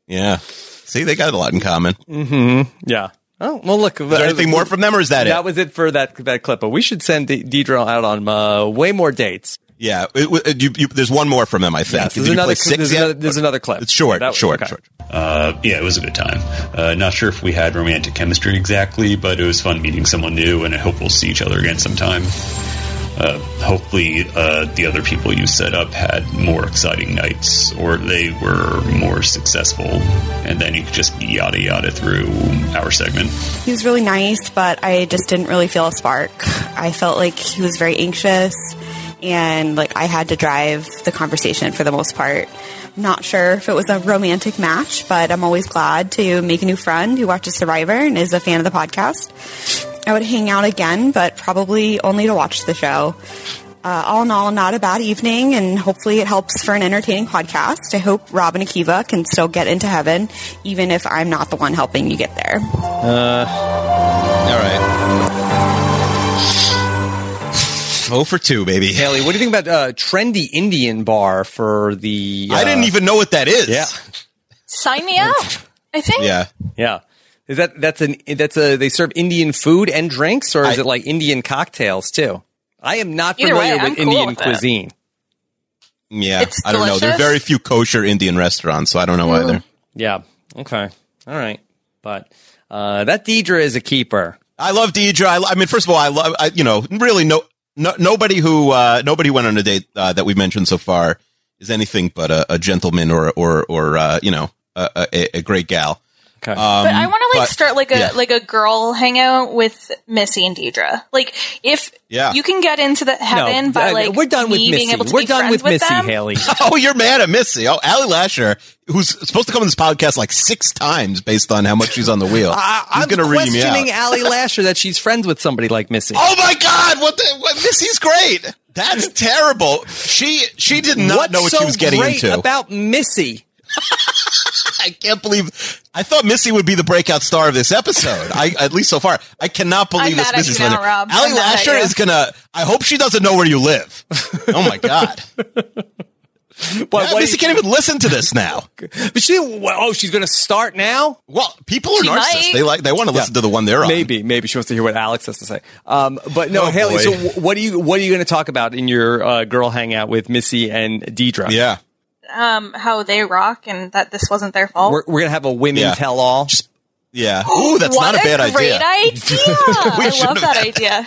yeah. See, they got a lot in common. Mm-hmm. Yeah. Oh well, look. Is there anything more from them, or is that, That it? That was it for that that clip. But we should send De- Deidre out on uh, way more dates. Yeah, it, it- you, you, there's one more from them. I think. Yes, Did there's you another, play six there's, yet? another, there's another clip. It's short, That- short, okay. short. Uh, yeah, it was a good time. Uh, not sure if we had romantic chemistry exactly, but it was fun meeting someone new, and I hope we'll see each other again sometime. Uh, hopefully, uh, the other people you set up had more exciting nights, or they were more successful, and then you could just yada yada through our segment. He was really nice, but I just didn't really feel a spark. I felt like he was very anxious and like I had to drive the conversation for the most part. Not sure if it was a romantic match, but I'm always glad to make a new friend who watches Survivor and is a fan of the podcast. I would hang out again, but probably only to watch the show. Uh, all in all, not a bad evening, and hopefully it helps for an entertaining podcast. I hope Rob and Akiva can still get into heaven, even if I'm not the one helping you get there. Uh, All right. Oh for two, baby. Haley, what do you think about uh, trendy Indian bar for the? Uh, I didn't even know what that is. Yeah, Sign me up. I think. Yeah. yeah. Is that that's an that's a they serve Indian food and drinks, or is I- it like Indian cocktails too? I am not familiar way, with cool Indian with cuisine. Yeah, It's I don't know. There are very few kosher Indian restaurants, so I don't know either. Yeah. Okay. All right. But uh, that Deidre is a keeper. I love Deidre. I, I mean, first of all, I love. I, you know, really, no, no nobody who uh, nobody went on a date uh, that we've mentioned so far is anything but a, a gentleman or or or uh, you know a, a, a great gal. Okay. Um, But I want to like but- start like a yeah. like a girl hangout with Missy and Deidre. Like if Yeah. you can get into the heaven by uh, like we're done with me Missy. being able to We're be done friends with Missy, them. Haley. Oh, you're mad at Missy. Oh, Allie Lasher, who's supposed to come on this podcast like six times based on how much she's on the wheel. I, I'm going to ream me out. questioning Allie Lasher that she's friends with somebody like Missy. Oh my God! What the? What, Missy's great. That's terrible. She she did not What's know what so she was getting great into. about Missy? I can't believe. I thought Missy would be the breakout star of this episode. I at least so far. I cannot believe I'm this mad at Missy's now, winner. Rob. Allie I'm Lasher is gonna. I hope she doesn't know where you live. Oh my God! But Yeah, Missy can't even listen to this now. But she, well, oh, she's going to start now. Well, people are She narcissists. might. They like. They want to listen to the one they're on. Maybe, maybe she wants to hear what Alex has to say. Um, but no, Oh, Haley. boy. So, what are you what are you going to talk about in your uh, girl hangout with Missy and Deidre? Yeah. Um, how they rock and that this wasn't their fault. we're, we're going to have a women Yeah. tell all. Yeah. Ooh, that's what not a bad great idea. idea! We I love have that had idea.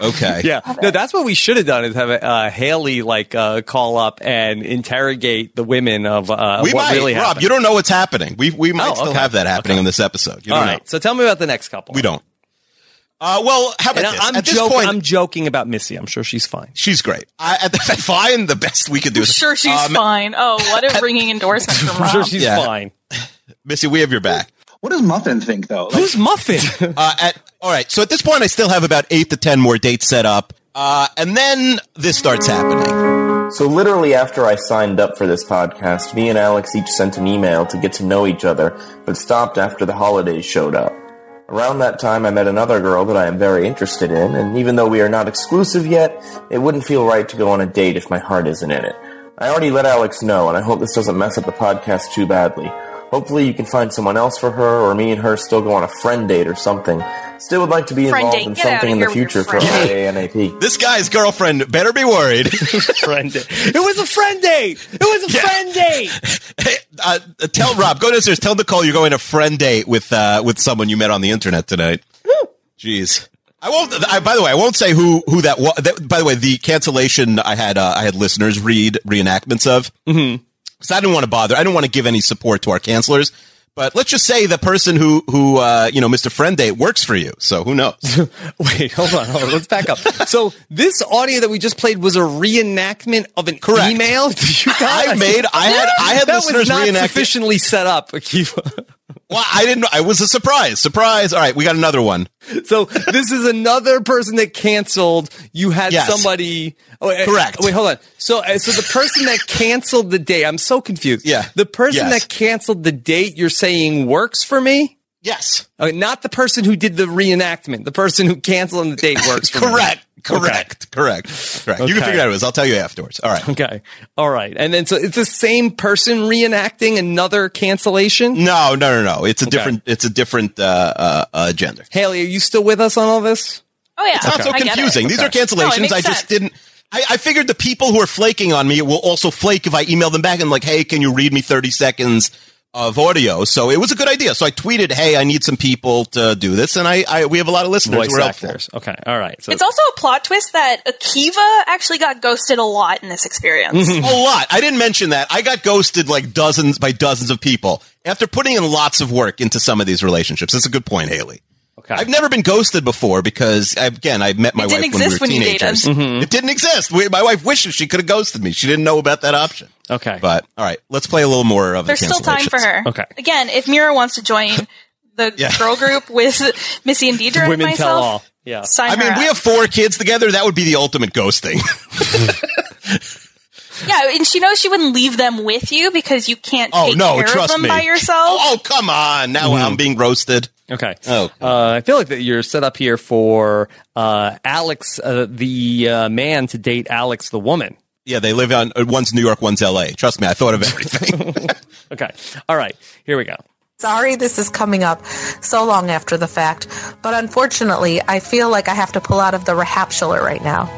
Okay. Yeah, no, that's what we should have done is have uh, Haley like uh, call up and interrogate the women of uh, We what might, really Rob. happened. You don't know what's happening. We we might Oh, still okay. have that happening in this episode. You don't right, know. so tell me about the next couple. We don't. Uh, well, how about And this? I'm At this joking. point, I'm joking about Missy. I'm sure she's fine. she's great. I, at the, fine. The best we could do. I'm is sure she's um, fine. Oh, what a ringing endorsement from I'm sure she's Yeah. fine. Missy, we have your back. What does Muffin think though? Like, Who's Muffin? Uh, at all right. So at this point, I still have about eight to ten more dates set up, uh, and then this starts happening. So, literally, after I signed up for this podcast, me and Alex each sent an email to get to know each other, but stopped after the holidays showed up. Around that time, I met another girl that I am very interested in, and even though we are not exclusive yet, it wouldn't feel right to go on a date if my heart isn't in it. I already let Alex know, and I hope this doesn't mess up the podcast too badly. Hopefully, you can find someone else for her, or me and her still go on a friend date or something. Still would like to be Friend involved date. in Get something in the here with your future for friend IANAP. This guy's girlfriend better be worried. friend date. It was a friend date. It was a friend date. uh, tell Rob, go downstairs. Tell Nicole you're going on a friend date with uh, with someone you met on the internet tonight. Jeez. I won't. I, by the way, I won't say who who that was. That, by the way, the cancellation I had uh, I had listeners read reenactments of. Mm-hmm. So I didn't want to bother. I didn't want to give any support to our cancelers. But let's just say the person who who uh, you know Mr. Friend Date works for you. So who knows? Wait, hold on, hold on. Let's back up. So this audio that we just played was a reenactment of an Correct. email. you guys? I made- I had- I had that listeners was not reenact sufficiently set up, Akiva. Well, I didn't. I was a surprise. Surprise. All right, we got another one. So this is another person that canceled. You had Yes. somebody. Oh, wait, Correct. Wait, hold on. So, uh, so the person that canceled the date, I'm so confused. Yeah. The person Yes. that canceled the date, you're saying works for me? Yes. Okay, not the person who did the reenactment. The person who canceled the date works for me. Correct. Correct. Correct. Correct. You can Okay. figure it out. Is I'll tell you afterwards. All right. Okay. All right. And then so it's the same person reenacting another cancellation? No, no, no, no. It's a Okay. different. It's a different uh, uh, uh, gender. Haley, are you still with us on all this? Oh yeah, It's not so I get it. confusing. These Okay. are cancellations. No, I just sense. didn't. I, I figured the people who are flaking on me will also flake if I email them back and like, hey, can you read me thirty seconds of audio? So it was a good idea. So I tweeted, hey, I need some people to do this, and I, I we have a lot of listeners Voice who are helpful. actors. Okay. All right. So It's also a plot twist that Akiva actually got ghosted a lot in this experience. a lot. I didn't mention that. I got ghosted like dozens by dozens of people after putting in lots of work into some of these relationships. That's a good point, Haley. Okay. I've never been ghosted before because again, I met my It wife didn't when we exist were when you dated. teenagers. Mm-hmm. It didn't exist. We, my wife wishes she could have ghosted me. She didn't know about that option. Okay. But all right, let's play a little more of it. There's the still time for her. Okay. Again, if Mira wants to join the Yeah. girl group with Missy and Deidre and myself, tell all. Yeah. sign I her mean, up. we have four kids together. That would be the ultimate ghosting. yeah, and she knows she wouldn't leave them with you because you can't oh take no, care trust of them me. by yourself. Oh come on, now Mm-hmm. I'm being roasted. Okay. Oh. Uh, I feel like that you're set up here for uh, Alex, uh, the uh, man, to date Alex, the woman. Yeah, they live on uh, one's New York, one's L.A. Trust me, I thought of everything. Okay. All right. Here we go. Sorry this is coming up so long after the fact, but unfortunately, I feel like I have to pull out of the Rahapshuler right now.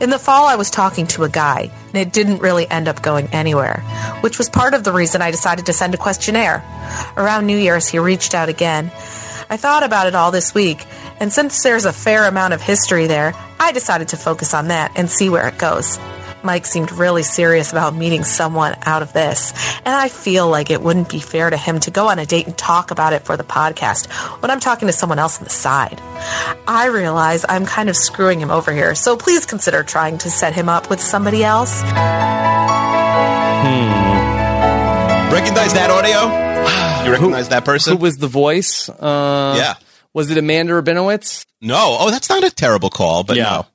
In the fall, I was talking to a guy, and it didn't really end up going anywhere, which was part of the reason I decided to send a questionnaire. Around New Year's, he reached out again. I thought about it all this week, and since there's a fair amount of history there, I decided to focus on that and see where it goes. Mike seemed really serious about meeting someone out of this, and I feel like it wouldn't be fair to him to go on a date and talk about it for the podcast when I'm talking to someone else on the side. I realize I'm kind of screwing him over here, so please consider trying to set him up with somebody else. Hmm. Recognize that audio? You recognize that person? Who was the voice? Uh, Yeah. Was it Amanda Rabinowitz? No. Oh, that's not a terrible call, but Yeah. no,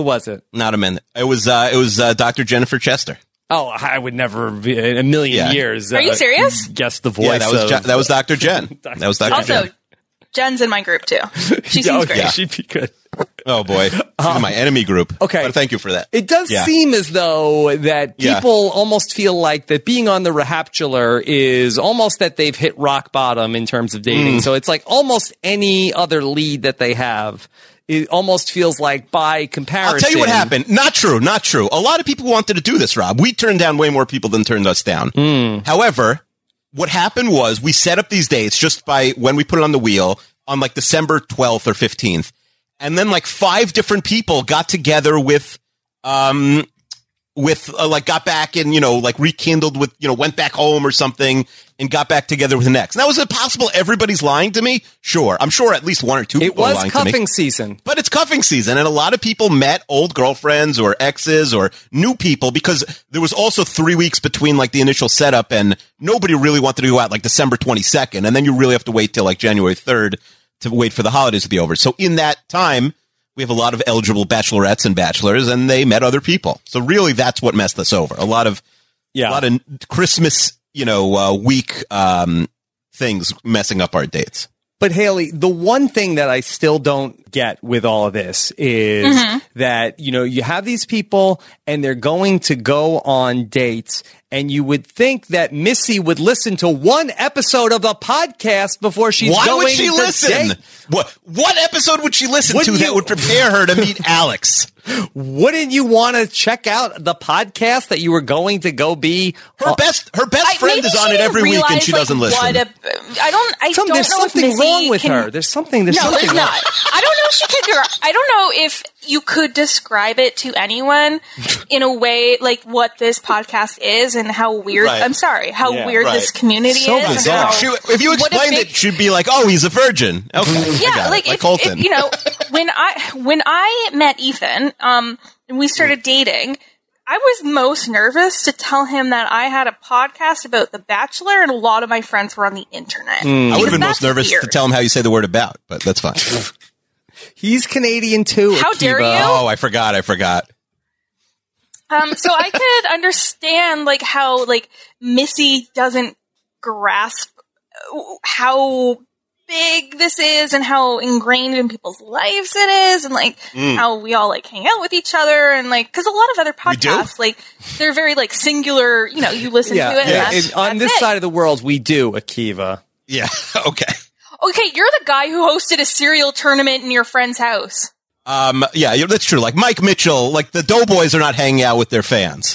Who was it? not a Amanda. It was uh, it was uh, Dr. Jennifer Chester. Oh, I would never be, in a million Yeah. years. Are you serious? Guess the voice. yeah, that was of- Je- that was Dr. Jen. that was Dr. Also, Jen. Jen's in my group too. She seems oh, great. she'd be good. Oh boy, She's in my enemy group. okay. but thank you for that. It does Yeah. seem as though that Yeah. people almost feel like that being on the Rahaptular is almost that they've hit rock bottom in terms of dating. Mm. So it's like almost any other lead that they have. It almost feels like by comparison. I'll tell you what happened. Not true. Not true. A lot of people wanted to do this, Rob. We turned down way more people than turned us down. Hmm. However, what happened was we set up these dates just by when we put it on the wheel on like December 12th or 15th. And then like five different people got together with, um, with uh, like got back and you know like rekindled with you know went back home or something and got back together with an ex. Now is it possible everybody's lying to me? Sure, I'm sure at least one or two It people was lying to me. cuffing season. But it's cuffing season, and a lot of people met old girlfriends or exes or new people because there was also three weeks between like the initial setup, and nobody really wanted to go out like December 22nd, and then you really have to wait till like January 3rd to wait for the holidays to be over. So in that time, we have a lot of eligible bachelorettes and bachelors, and they met other people. So really, that's what messed us over. A lot of Yeah. a lot of Christmas, you know, uh, week um, things messing up our dates. But Haley, the one thing that I still don't get with all of this is Mhm. that, you know, you have these people and they're going to go on dates and you would think that Missy would listen to one episode of the podcast before she's Why going would she to listen? date. What what episode would she listen Wouldn't to that would prepare her to meet Alex? Wouldn't you want to check out the podcast that you were going to go be? Her uh, best her best I- friend is on it didn't every week and she like, doesn't listen. what a- I don't. I Some- don't there's know something if wrong with can- her. There's something. There's no, something there's not. I don't know if she could. I don't know if you could describe it to anyone in a way like what this podcast is and how weird. Right. I'm sorry, how Yeah. weird Right. this community So is. bizarre. how- She- if you what explained big- it, she'd be like, "Oh, he's a virgin." Okay, yeah, got it. like, like if, Colton. if, you know, when I when I met Ethan, um, and we started dating, I was most nervous to tell him that I had a podcast about The Bachelor, and a lot of my friends were on the internet. I would have been most nervous to tell him how you say the word about, but that's fine. He's Canadian too. How dare Akiva. you? Oh, I forgot. I forgot. Um, so I could understand like how like Missy doesn't grasp how big this is and how ingrained in people's lives it is and like Mm. how we all like hang out with each other and like because a lot of other We podcasts like they're very like singular you know you listen Yeah, to it and yeah. that's, And on that's this it. side of the world, we do Akiva. Yeah. Okay. Okay you're the guy who hosted a cereal tournament in your friend's house Um, yeah, yeah, that's true. Like Mike Mitchell, like the Doughboys are not hanging out with their fans.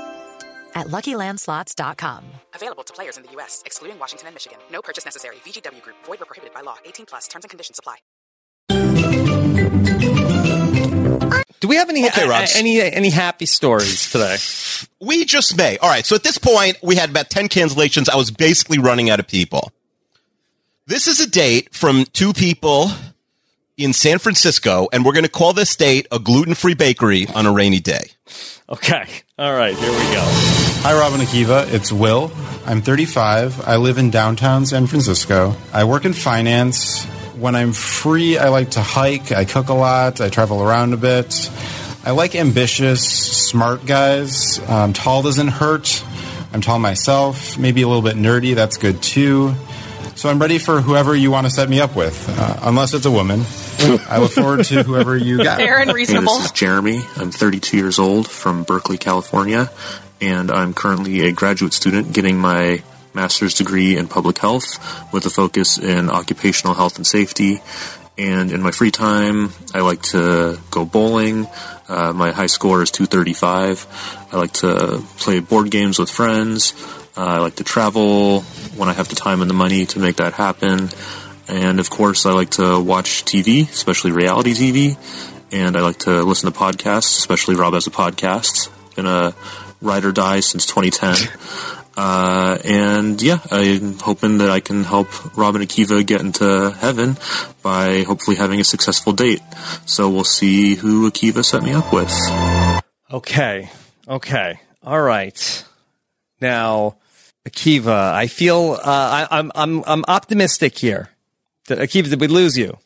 at LuckyLandSlots.com. Available to players in the U.S., excluding Washington and Michigan. No purchase necessary. VGW Group. Void were prohibited by law. 18 plus. Terms and conditions apply. Do we have any Okay, uh, any any happy stories today? We just may. All right. So at this point, we had about 10 cancellations. I was basically running out of people. This is a date from two people in San Francisco, and we're going to call this date a gluten free bakery on a rainy day. Okay. All right. Here we go. Hi, Rob and Akiva. It's Will. I'm 35. I live in downtown San Francisco. I work in finance. When I'm free, I like to hike. I cook a lot. I travel around a bit. I like ambitious, smart guys. Um, tall doesn't hurt. I'm tall myself. Maybe a little bit nerdy. That's good too. So I'm ready for whoever you want to set me up with, uh, unless it's a woman. I look forward to whoever you got. Fair and reasonable. This is Jeremy. I'm 32 years old from Berkeley, California, and I'm currently a graduate student getting my master's degree in public health with a focus in occupational health and safety. And in my free time, I like to go bowling. Uh, my high score is 235. I like to play board games with friends. I like to travel when I have the time and the money to make that happen. And of course, I like to watch TV, especially reality TV. And I like to listen to podcasts, especially Rob has a podcast. Been a ride or die since 2010. Uh, and yeah, I'm hoping that I can help Rob and Akiva get into heaven by hopefully having a successful date. So we'll see who Akiva set me up with. Okay. Okay. All right. Now, Akiva, I feel uh, I, I'm I'm I'm optimistic here. Akiva, did we lose you?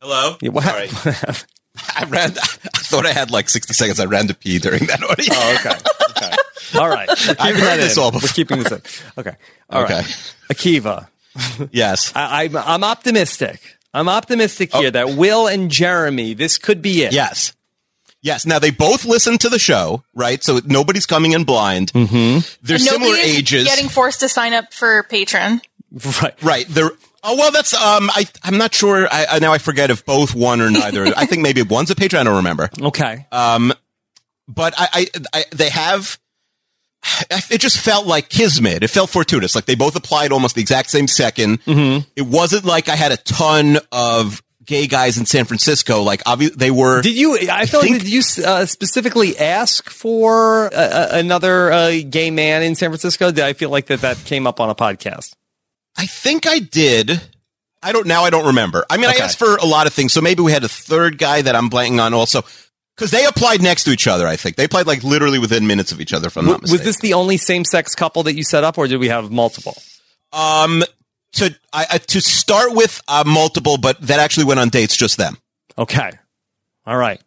Hello. Yeah, what Sorry. I ran. I thought I had like 60 seconds. I ran to pee during that audio. Oh, okay. Okay. All right. I've keeping heard this in. all We're keeping this in. Okay. All right. Okay. Akiva. Yes. I, I'm I'm optimistic. I'm optimistic Oh. here that Will and Jeremy, this could be it. Yes. Yes. Now they both listen to the show, right? So nobody's coming in blind. Mm-hmm. They're And similar ages. Getting forced to sign up for patron. Right. Right. They're. Oh well, that's um. I I'm not sure. I, I now I forget if both one or neither. I think maybe one's a patron. I don't remember. Okay. Um, but I, I, I they have. It just felt like kismet. It felt fortuitous. Like they both applied almost the exact same 2nd Mm-hmm. It wasn't like I had a ton of gay guys in San Francisco. Like obviously they were. Did you? I feel think- like did you uh, specifically ask for uh, uh, another uh, gay man in San Francisco? Did I feel like that that came up on a podcast? I think I did. I don't now. I don't remember. I mean, Okay. I asked for a lot of things, so maybe we had a third guy that I'm blanking on also because they applied next to each other. I think they applied like literally within minutes of each other. From was this the only same sex couple that you set up, or did we have multiple? Um, to I, I to start with, uh, multiple, but that actually went on dates just them. Okay. All right.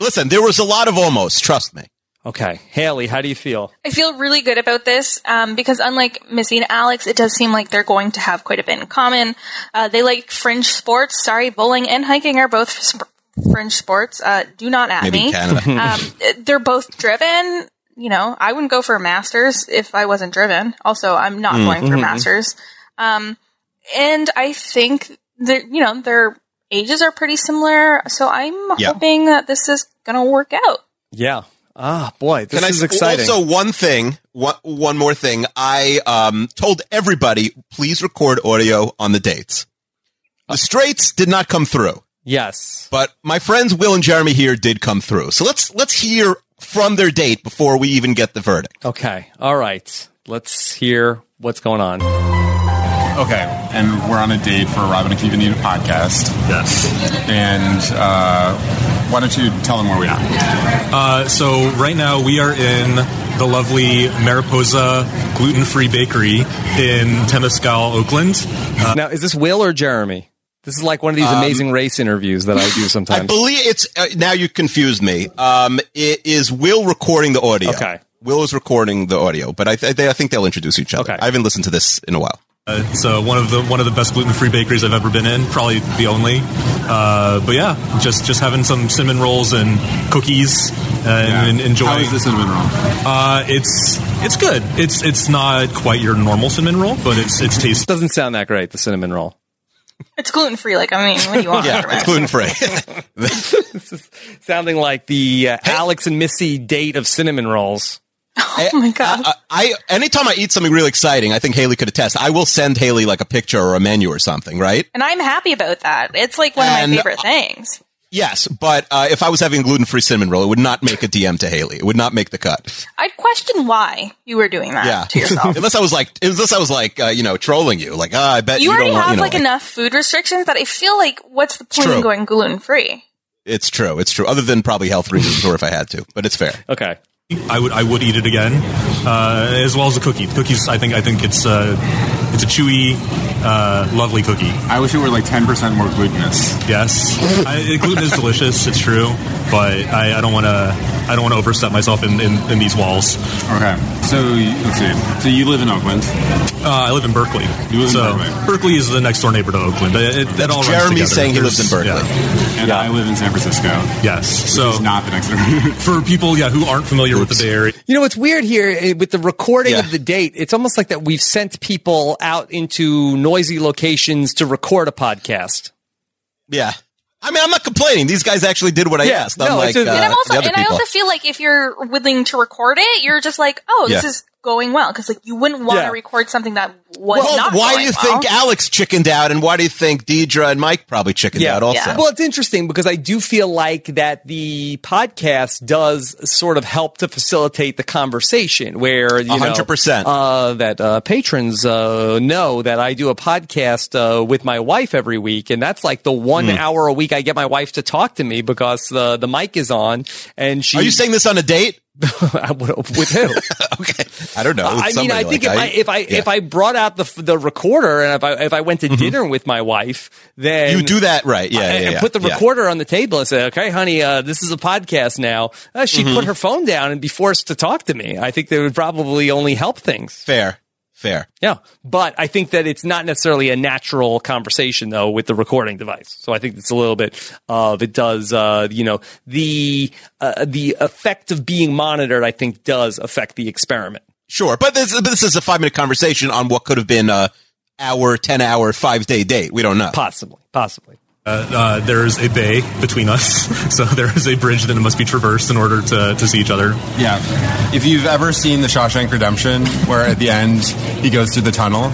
Listen, there was a lot of almost. Trust me. Okay. Haley, how do you feel? I feel really good about this um, because, unlike Missy and Alex, it does seem like they're going to have quite a bit in common. Uh, they like fringe sports. Sorry, bowling and hiking are both sp- fringe sports. Uh, do not at Maybe me. Canada. um, they're both driven. You know, I wouldn't go for a master's if I wasn't driven. Also, I'm not Mm. going for a Mhm. master's. Um, and I think that you know their ages are pretty similar. So I'm Yeah. hoping that this is going to work out. Yeah. Ah, boy, this Can is I, exciting. Also, one thing, one, one more thing. I um, told everybody, please record audio on the dates. The straights did not come through, yes. but my friends Will and Jeremy here did come through. So let's let's hear from their date before we even get the verdict. Okay. All right. Let's hear what's going on. Okay, and we're on a date for Rob and Akiva Need a podcast. Yes. And uh, why don't you tell them where we are? Uh, so right now we are in the lovely Mariposa Gluten Free Bakery in Temescal, Oakland. Uh, now, is this Will or Jeremy? This is like one of these Um, amazing race interviews that I do sometimes. I sometimes. believe it's uh, now you confused me. Um, it is Will recording the audio. Okay. Will is recording the audio, but I, th- they, I think they'll introduce each other. I haven't listened to this in a while. Uh, it's uh, one of the one of the best gluten free bakeries I've ever been in, probably the only. Uh, but yeah, just just having some cinnamon rolls and cookies and, and enjoying. How is the cinnamon roll? Uh, it's it's good. It's it's not quite your normal cinnamon roll, but it's it's tasty. Doesn't sound that great. The cinnamon roll. It's gluten free. Like I mean, what do you want? Yeah, from it? it's gluten free. sounding like the uh, Alex and Missy date of cinnamon rolls. Oh my god! I, I anytime I eat something really exciting, I think Haley could attest. I will send Haley like a picture or a menu or something, right? And I'm happy about that. It's like one of my favorite things. Yes, but uh, if I was having a gluten-free cinnamon roll, it would not make a DM to Haley. It would not make the cut. I'd question why you were doing that yeah, to yourself. unless I was like, unless I was like, uh, you know, trolling you. Like, ah, I bet you you, already don't want. have You know, like enough food restrictions that I feel like what's the point True. in going gluten free? it's true. It's true. Other than probably health reasons, or if I had to, but it's fair. Okay. I would I would eat it again, uh, as well as the cookie. The cookies, I think I think it's uh, it's a chewy, uh, lovely cookie. I wish it were like 10% more glutinous. Yes, I, gluten is delicious. It's true, but I, I don't want to I don't want to overstep myself in, in, in these walls. Okay, so you- let's see. So you live in Oakland. Uh, I live in Berkeley. You live in Berkeley. Berkeley is the next door neighbor to Oakland. It, it, that all runs Jeremy together. saying he lives in Berkeley. yeah. And I live in San Francisco. Yes, so is not the next door. for people yeah who aren't familiar with the Bay Area. You know what's weird here eh, with the recording Yeah. of the date? It's almost like that we've sent people out into noisy locations to record a podcast. Yeah. I mean, I'm not complaining. These guys actually did what I Yeah, asked. no, unlike it's just- uh, and I'm also and I also feel like if you're willing to record it, you're just like, oh, this Yeah. is going well because like you wouldn't want to Yeah. record something that was well, not. why do you well. think Alex chickened out, and why do you think Deidre and Mike probably chickened out also? Well, it's interesting because I do feel like that the podcast does sort of help to facilitate the conversation where, you know, 100%. uh, that uh, patrons uh, know that I do a podcast uh, with my wife every week. And that's like the one Hmm. hour a week I get my wife to talk to me because the, the mic is on and she. Are you saying this on a date? with who? okay, I don't know. I mean, I think like if I, if I if I brought out the the recorder and if I if I went to dinner with my wife, then Mm-hmm. You do that, right. Yeah, I- yeah, and yeah, put the yeah. recorder on the table and say, "Okay, honey, uh, this is a podcast now." Uh, she'd Mhm. put her phone down and be forced to talk to me. I think that would probably only help things. Fair, fair. Yeah, but I think that it's not necessarily a natural conversation though with the recording device. So I think it's a little bit of it does. Uh, you know, the uh, the effect of being monitored, I think, does affect the experiment. Sure, but this, but this is a five minute conversation on what could have been a hour, ten hour, five day date. We don't know. Possibly, possibly. Uh, uh, there's a bay between us, so there is a bridge that must be traversed in order to, to see each other. Yeah. If you've ever seen The Shawshank Redemption, where at the end he goes through the tunnel,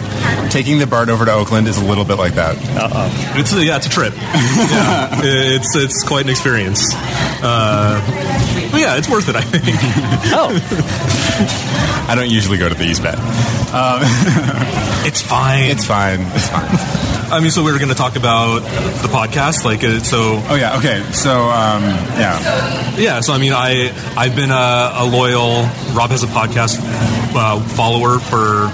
taking the BART over to Oakland is a little bit like that. Uh oh. It's a, yeah, it's a trip. yeah, it's it's quite an experience. Uh, but yeah, it's worth it. I think. oh. I don't usually go to the East Bay. Um, it's fine. It's fine. It's fine. I mean, so we were going to talk about the podcast, like uh, so. Oh yeah. Okay. So um, yeah. Yeah, so I mean, I I've been a, a loyal Rob has a podcast uh, follower for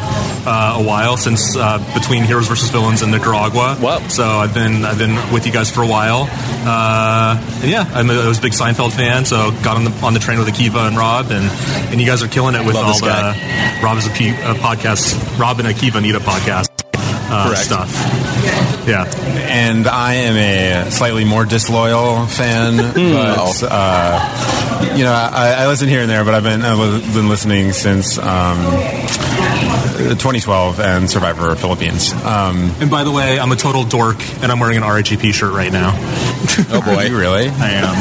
uh, a while since uh, between Heroes versus Villains and Nicaragua. Wow! So I've been I've been with you guys for a while, uh, and yeah, I'm a, I was a big Seinfeld fan, so got on the on the train with Akiva and Rob, and and you guys are killing it with Love all the guy. Rob is a P, uh, podcast, Rob and Akiva need a podcast uh, stuff. Yeah. And I am a slightly more disloyal fan, but uh, you know, I, I listen here and there. But I've been I've been listening since um, 2012 and Survivor Philippines. Um, And by the way, I'm a total dork, and I'm wearing an RHAP shirt right now. Oh boy, you really? I am.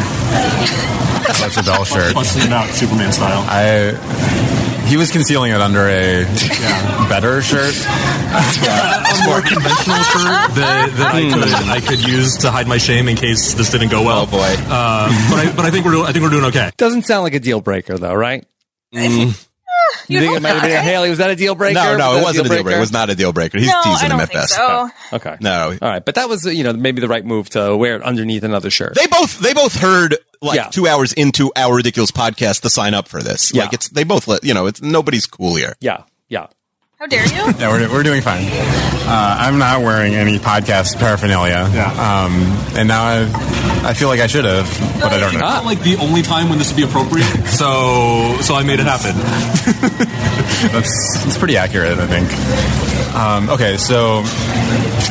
That's a Bell shirt. It out Superman style. I. He was concealing it under a better shirt. a more conventional shirt that, that I could I could use to hide my shame in case this didn't go well. Oh boy! Uh, but I but I think we're I think we're doing okay. Doesn't sound like a deal breaker though, right? Mm. You think it might have been Haley? Was that a deal breaker? No, no, Was it wasn't a deal breaker. It was not a deal breaker. He's No, I teasing don't him at think best. so. Okay. No, All right, but that was you know maybe the right move to wear it underneath another shirt. They both they both heard like Yeah. two hours into our ridiculous podcast to sign up for this. Yeah. Like it's they both let you know it's nobody's cool here. Yeah, yeah. How dare you? Yeah, we're, we're doing fine. Uh, I'm not wearing any podcast paraphernalia. Um, and now I, I feel like I should have, but I don't know. Not like the only time when this would be appropriate. So so I made it happen. That's, that's pretty accurate, I think. Um, okay, so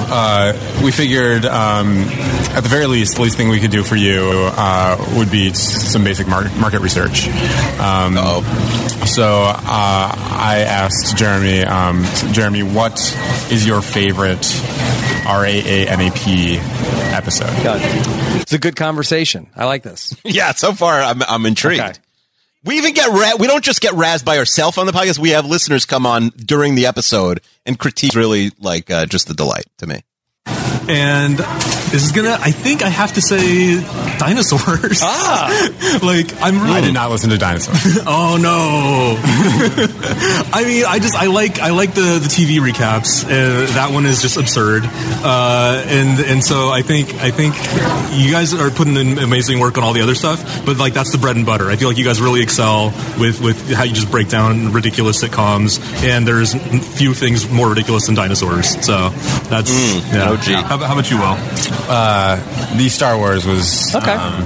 uh, we figured um, at the very least, the least thing we could do for you uh, would be some basic mar- market research. Um, so uh, I asked Jeremy, um, Jeremy, what is your favorite RAANAP episode? It's a good conversation. I like this. Yeah, so far I'm I'm intrigued. Okay. We even get ra- we don't just get razzed by ourselves on the podcast. We have listeners come on during the episode and critique. Really, like uh, just a delight to me. And this is gonna. I think I have to say dinosaurs. Ah, like I'm. Really, I did not listen to dinosaurs. Oh no! I mean, I just I like I like the the TV recaps. Uh, that one is just absurd, uh, and and so I think I think you guys are putting in amazing work on all the other stuff. But like that's the bread and butter. I feel like you guys really excel with with how you just break down ridiculous sitcoms, and there's few things more ridiculous than dinosaurs. So that's yeah. OG. How, about- how about you, Will? Uh, the Star Wars was Okay. um,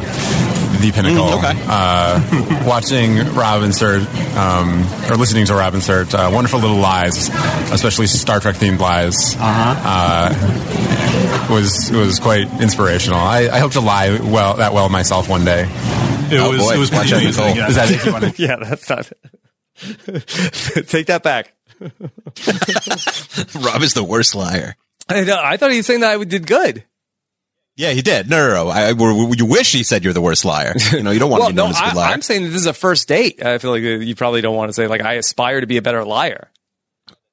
the pinnacle. Mm, okay. Uh, watching Rob insert um, or listening to Rob insert uh, wonderful little lies, especially Star Trek themed lies, uh, was was quite inspirational. I, I hope to lie well that well myself one day. It Oh, was boy. it was Watch pretty amazing. Yeah. Is that if you want to? yeah, that's not. Take that back. Rob is the worst liar. I, know, I thought he was saying that I did good. Yeah, he did. No, no, no. I, I- you wish he said you're the worst liar. You know, you don't want well, to be known no, as a good I, liar. I'm saying that this is a first date. I feel like you probably don't want to say like I aspire to be a better liar.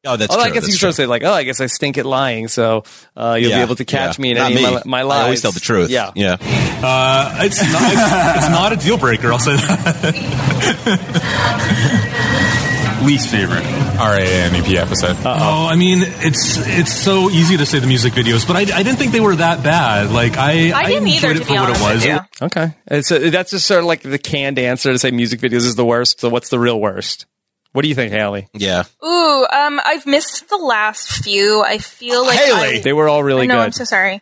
oh, that's Although true. I guess that's you could true. sort of say like, oh, I guess I stink at lying, so uh, you'll Yeah, be able to catch yeah. me in Not any me. of my, my lies. I always tell the truth. Yeah. yeah. Uh, it's not, it's, it's not a deal breaker. I'll say that. Least favorite RAANEP episode. Oh, I mean, it's it's so easy to say the music videos, but I, I didn't think they were that bad. Like I, I didn't enjoyed either, it to for be what it was. with you. Okay, and so that's just sort of like the canned answer to say music videos is the worst. So what's the real worst? What do you think, Haley? Yeah, Ooh, um, I've missed the last few. I feel like I, they were all really I know, good. I'm so sorry.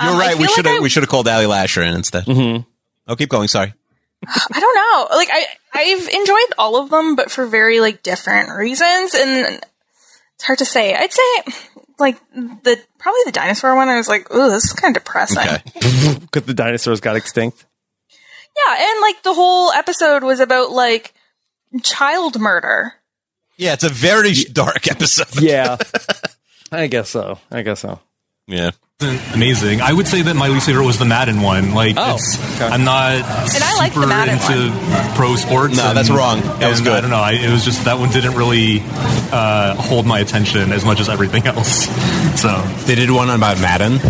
You're Um, right. We feel should like have I- we should have called Ali Lasher in instead. Mm-hmm. Oh, keep going. Sorry. I don't know. Like I, I've enjoyed all of them, but for very like different reasons, and it's hard to say. I'd say like the probably the dinosaur one. I was like, ooh, this is kind of depressing. Because the dinosaurs got extinct. Yeah, and like the whole episode was about like child murder. Yeah, it's a very dark episode. Yeah, I guess so. I guess so. Yeah. Amazing. I would say that my least favorite was the Madden one. Like, Oh, it's, I'm not And I like the super Madden into pro sports. No, and- that's wrong. That was good. I don't know. I, it was just that one didn't really uh, hold my attention as much as everything else. So They did one about Madden,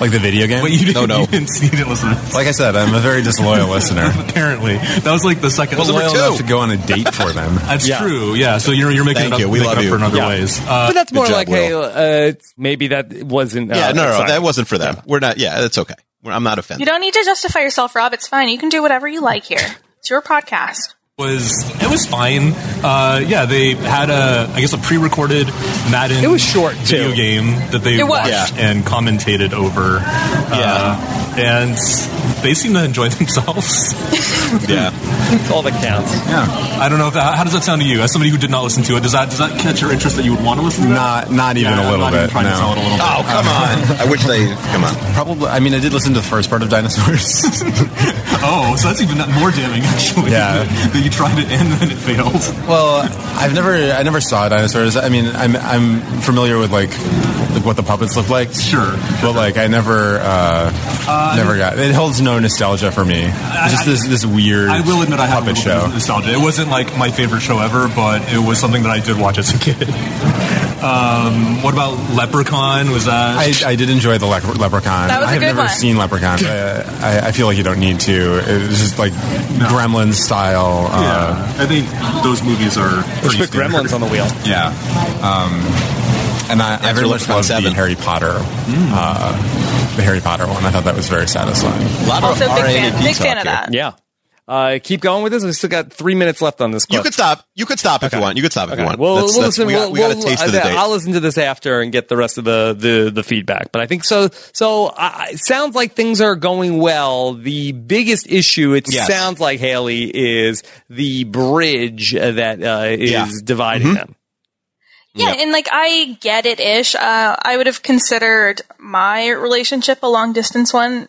like the video game. But you didn't, you didn't, you didn't listen. Like I said, I'm a very disloyal listener. Apparently, that was like the second. Loyal enough to go on a date for them. That's Yeah. true. Yeah. So you're you're making Thank it up, you. We making love up you. for in other Yeah. ways. Uh, but that's more job, like, hey, uh, maybe that wasn't. Uh, yeah, no, no, sorry. that wasn't for them. We're not. Yeah, that's okay. I'm not offended. You don't need to justify yourself, Rob. It's fine. You can do whatever you like here. It's your podcast. Was it was fine. Uh, yeah, they had a I guess a pre-recorded Madden. It was short, video too. game that they It was. watched and commentated over. Uh, and they seem to enjoy themselves. yeah, That's all that counts. Yeah. I don't know if that, how does that sound to you as somebody who did not listen to it. Does that does that catch your interest that you would want to listen to? That? Not, not even Yeah, a little not even bit. trying to no. sell it a little bit. Oh, come on. I wish they come on. Probably. I mean, I did listen to the first part of Dinosaurs. Oh, so that's even more damning actually. Yeah. that you tried it and then it failed. well, I've never, I never saw Dinosaurs. I mean, I'm, I'm familiar with like, like what the puppets look like. Sure. But like, I never, uh, never got. It holds no nostalgia for me. It's just this, this weird. I will admit I have a show. nostalgia. It wasn't like my favorite show ever, but it was something that I did watch as a kid. Um, what about Leprechaun? Was that? I, I did enjoy the Lep- Leprechaun. That was a I have good never one. seen Leprechaun. but I, I, I feel like you don't need to. It's just like Gremlins style. Uh, yeah, I think those movies are. Let's pretty put standard. Gremlins on the wheel. Yeah. Um, and I, I very much Leprechaun loved the 7. Harry Potter, uh, the Harry Potter one. I thought that was very satisfying. A lot Also, of big fan, RAAP big talk fan of here. that. Yeah. Uh, keep going with this. We still got three minutes left on this. You could stop. You could stop if you want. You could stop if you want. Well, That's- we'll that's- listen. we got, we'll, we got a we'll- taste of the uh, date. I'll listen to this after and get the rest of the the, the feedback. But I think so. So uh, it sounds like things are going well. The biggest issue, it Yes. sounds like Haley, is the bridge that uh, is Yeah. dividing Mhm. them. Yeah, and like I get it ish. Uh, I would have considered my relationship a long distance one.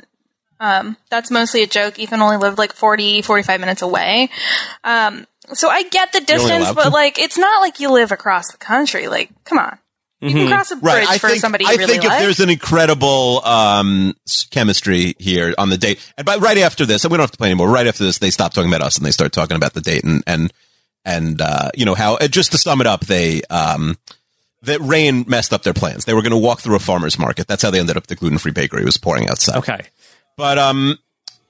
Um, that's mostly a joke. Ethan only lived like 40, 45 minutes away. Um, so I get the distance, but to? like it's not like you live across the country. Like, come on. You can cross a bridge Right. I for think, somebody you I really think if like. there's an incredible um, chemistry here on the date, and by right after this, and we don't have to play anymore. Right after this, they stop talking about us and they start talking about the date and and and uh, you know how. uh, Just to sum it up, they um, that rain messed up their plans. They were going to walk through a farmer's market. That's how they ended up at the gluten free bakery. It was pouring outside. Okay. But um,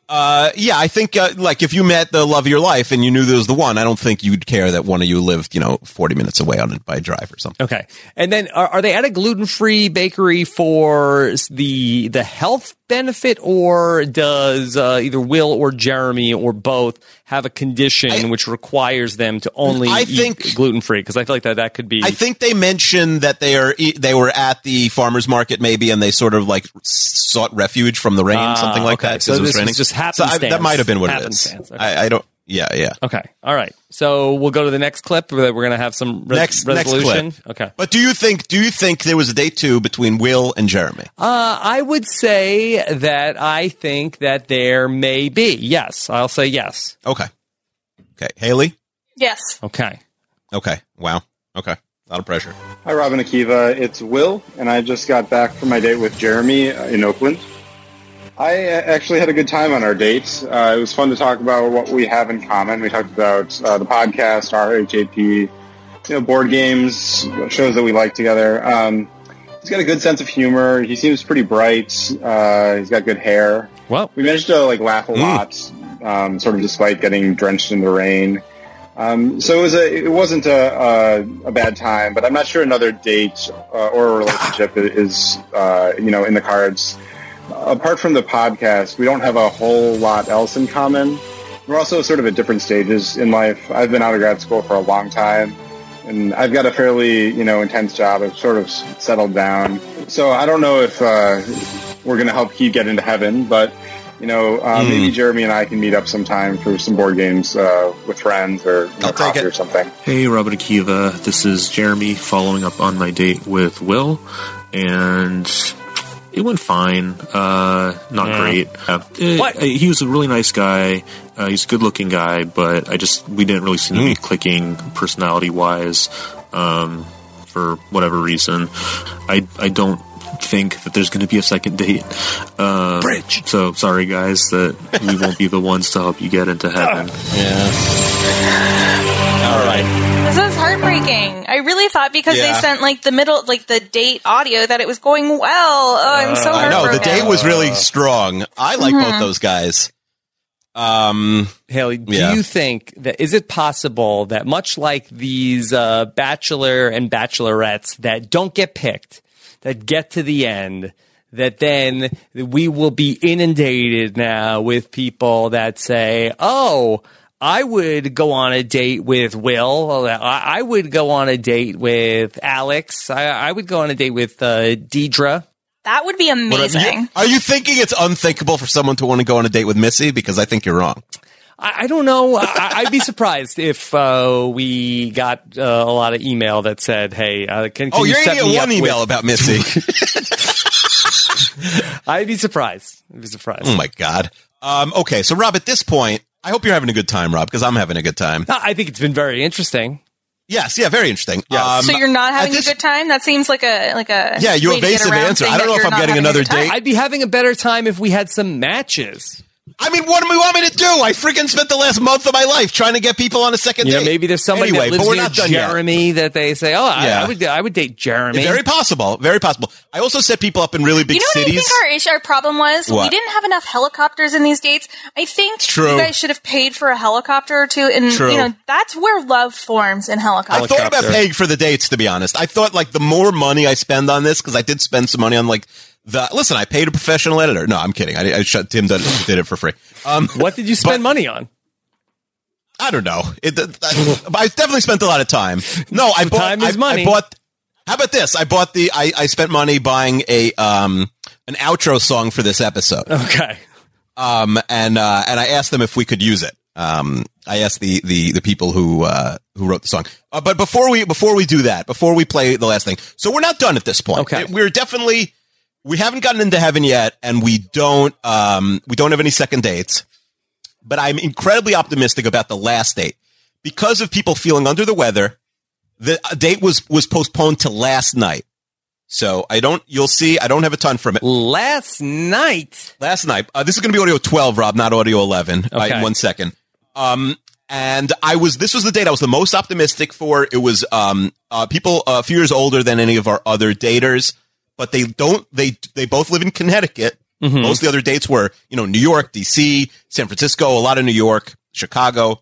uh, yeah, I think uh, like if you met the love of your life and you knew there was the one, I don't think you'd care that one of you lived, you know, forty minutes away on it by drive or something. Okay. And then are, are they at a gluten free bakery for the the health benefit, or does uh, either Will or Jeremy or both have a condition which requires them to only I eat think- gluten free? Because I feel like that that could be. I think they mentioned that they are they were at the farmers market maybe, and they sort of like sought refuge from the rain, Ah, something like okay. that. So it was this is raining. just So I- happenstance. that might have been what it is. Happenstance, okay. I, I don't. Yeah, yeah. Okay. All right. So we'll go to the next clip. Where we're going to have some res- Next, next resolution. clip. Okay. But do you think? Do you think there was a date two between Will and Jeremy? Uh, I would say that I think that there may be. Yes, I'll say yes. Okay. Okay, Haley. yes. Okay. Okay. Wow. Okay. A lot of pressure. Hi, Rob and Akiva. It's Will, and I just got back from my date with Jeremy uh, in Oakland. I uh, actually had a good time on our date. Uh, it was fun to talk about what we have in common. We talked about uh, the podcast, RHAP, you know, board games, shows that we like together. Um, he's got a good sense of humor. He seems pretty bright. Uh, he's got good hair. Well, we managed to like laugh a lot, um, sort of despite getting drenched in the rain. Um, so it was a, it wasn't a, a, a bad time, but I'm not sure another date uh, or a relationship is, uh, you know, in the cards. Apart from the podcast, we don't have a whole lot else in common. We're also sort of at different stages in life. I've been out of grad school for a long time, and I've got a fairly, you know, intense job. I've sort of settled down. So I don't know if uh, we're going to help Keith get into heaven, but you know, uh, Hmm. maybe Jeremy and I can meet up sometime for some board games uh, with friends or you know, coffee or something. Hey, Robert Akiva. This is Jeremy following up on my date with Will, and it went fine. Uh, not Yeah. great. Uh, What? uh, He was a really nice guy. Uh, he's a good-looking guy, but I just we didn't really seem to be clicking personality-wise. Um, for whatever reason, I I don't think that there's going to be a second date. Uh, Bridge. So sorry, guys, that we won't be the ones to help you get into heaven. Yeah. All right. This is heartbreaking. I really thought because Yeah. they sent like the middle, like the date audio that it was going well. Oh, I'm so I know the heartbroken. date was really strong. I like both Mhm. those guys. Um, Haley, do Yeah. you think that is it possible that much like these uh, bachelor and bachelorettes that don't get picked, that get to the end, that then we will be inundated now with people that say, "Oh." I would go on a date with Will. I I would go on a date with Alex. I, I would go on a date with uh, Deidre. That would be Whatever. amazing. You- are you thinking it's unthinkable for someone to want to go on a date with Missy? Because I think you're wrong. I, I don't know. I, I'd be surprised if uh, we got uh, a lot of email that said, "Hey, uh, can, can oh, you you're set gonna me get one email with-" about Missy. I'd be surprised. I'd be surprised. oh my god. Um, okay, so Rob, at this point, I hope you're having a good time, Rob, because I'm having a good time. I think it's been very interesting. Yes, yeah, very interesting. Um, so you're not having at this- a good time? That seems like a like a Yeah, your way evasive answer. I don't know if I'm getting another date. I'd be having a better time if we had some matches. I mean, what do we want me to do? I freaking spent the last month of my life trying to get people on a second You know, date. maybe there's somebody anyway, that lives but we're near not done yet. Jeremy that they say, "Oh, I, Yeah. I would, I would date Jeremy." Very possible. Very possible. I also set people up in really big you know what cities. I think our issue, our problem was? We didn't have enough helicopters in these dates. I think True. you guys should have paid for a helicopter or two, and True. you know that's where love forms in helicopters. I thought about paying for the dates, to be honest. I thought like the more money I spend on this, because I did spend some money on like the. Listen, I paid a professional editor. No, I'm kidding. I, I shut Tim did, did it for free. Um, what did you spend money on? I don't know. It, I, I definitely spent a lot of time. No, I bought. Time is I, money. I bought. How about this? I bought the. I, I spent money buying a um an outro song for this episode. Okay. Um and uh and I asked them if we could use it. Um I asked the the the people who uh who wrote the song. Uh, but before we before we do that, before we play the last thing, so we're not done at this point. Okay. we're definitely we haven't gotten into heaven yet, and we don't um we don't have any second dates but I'm incredibly optimistic about the last date because of people feeling under the weather. The date was was postponed to last night, so I don't. You'll see. I don't have a ton from it. Last night. Last night. Uh, this is going to be audio twelve, Rob, not audio eleven. Uh, Okay. in one second. Um, and I was. This was the date I was the most optimistic for. It was um uh, people a few years older than any of our other daters, but they don't. They they both live in Connecticut. Mhm. Most of the other dates were, you know, New York, DC, San Francisco, a lot of New York, Chicago.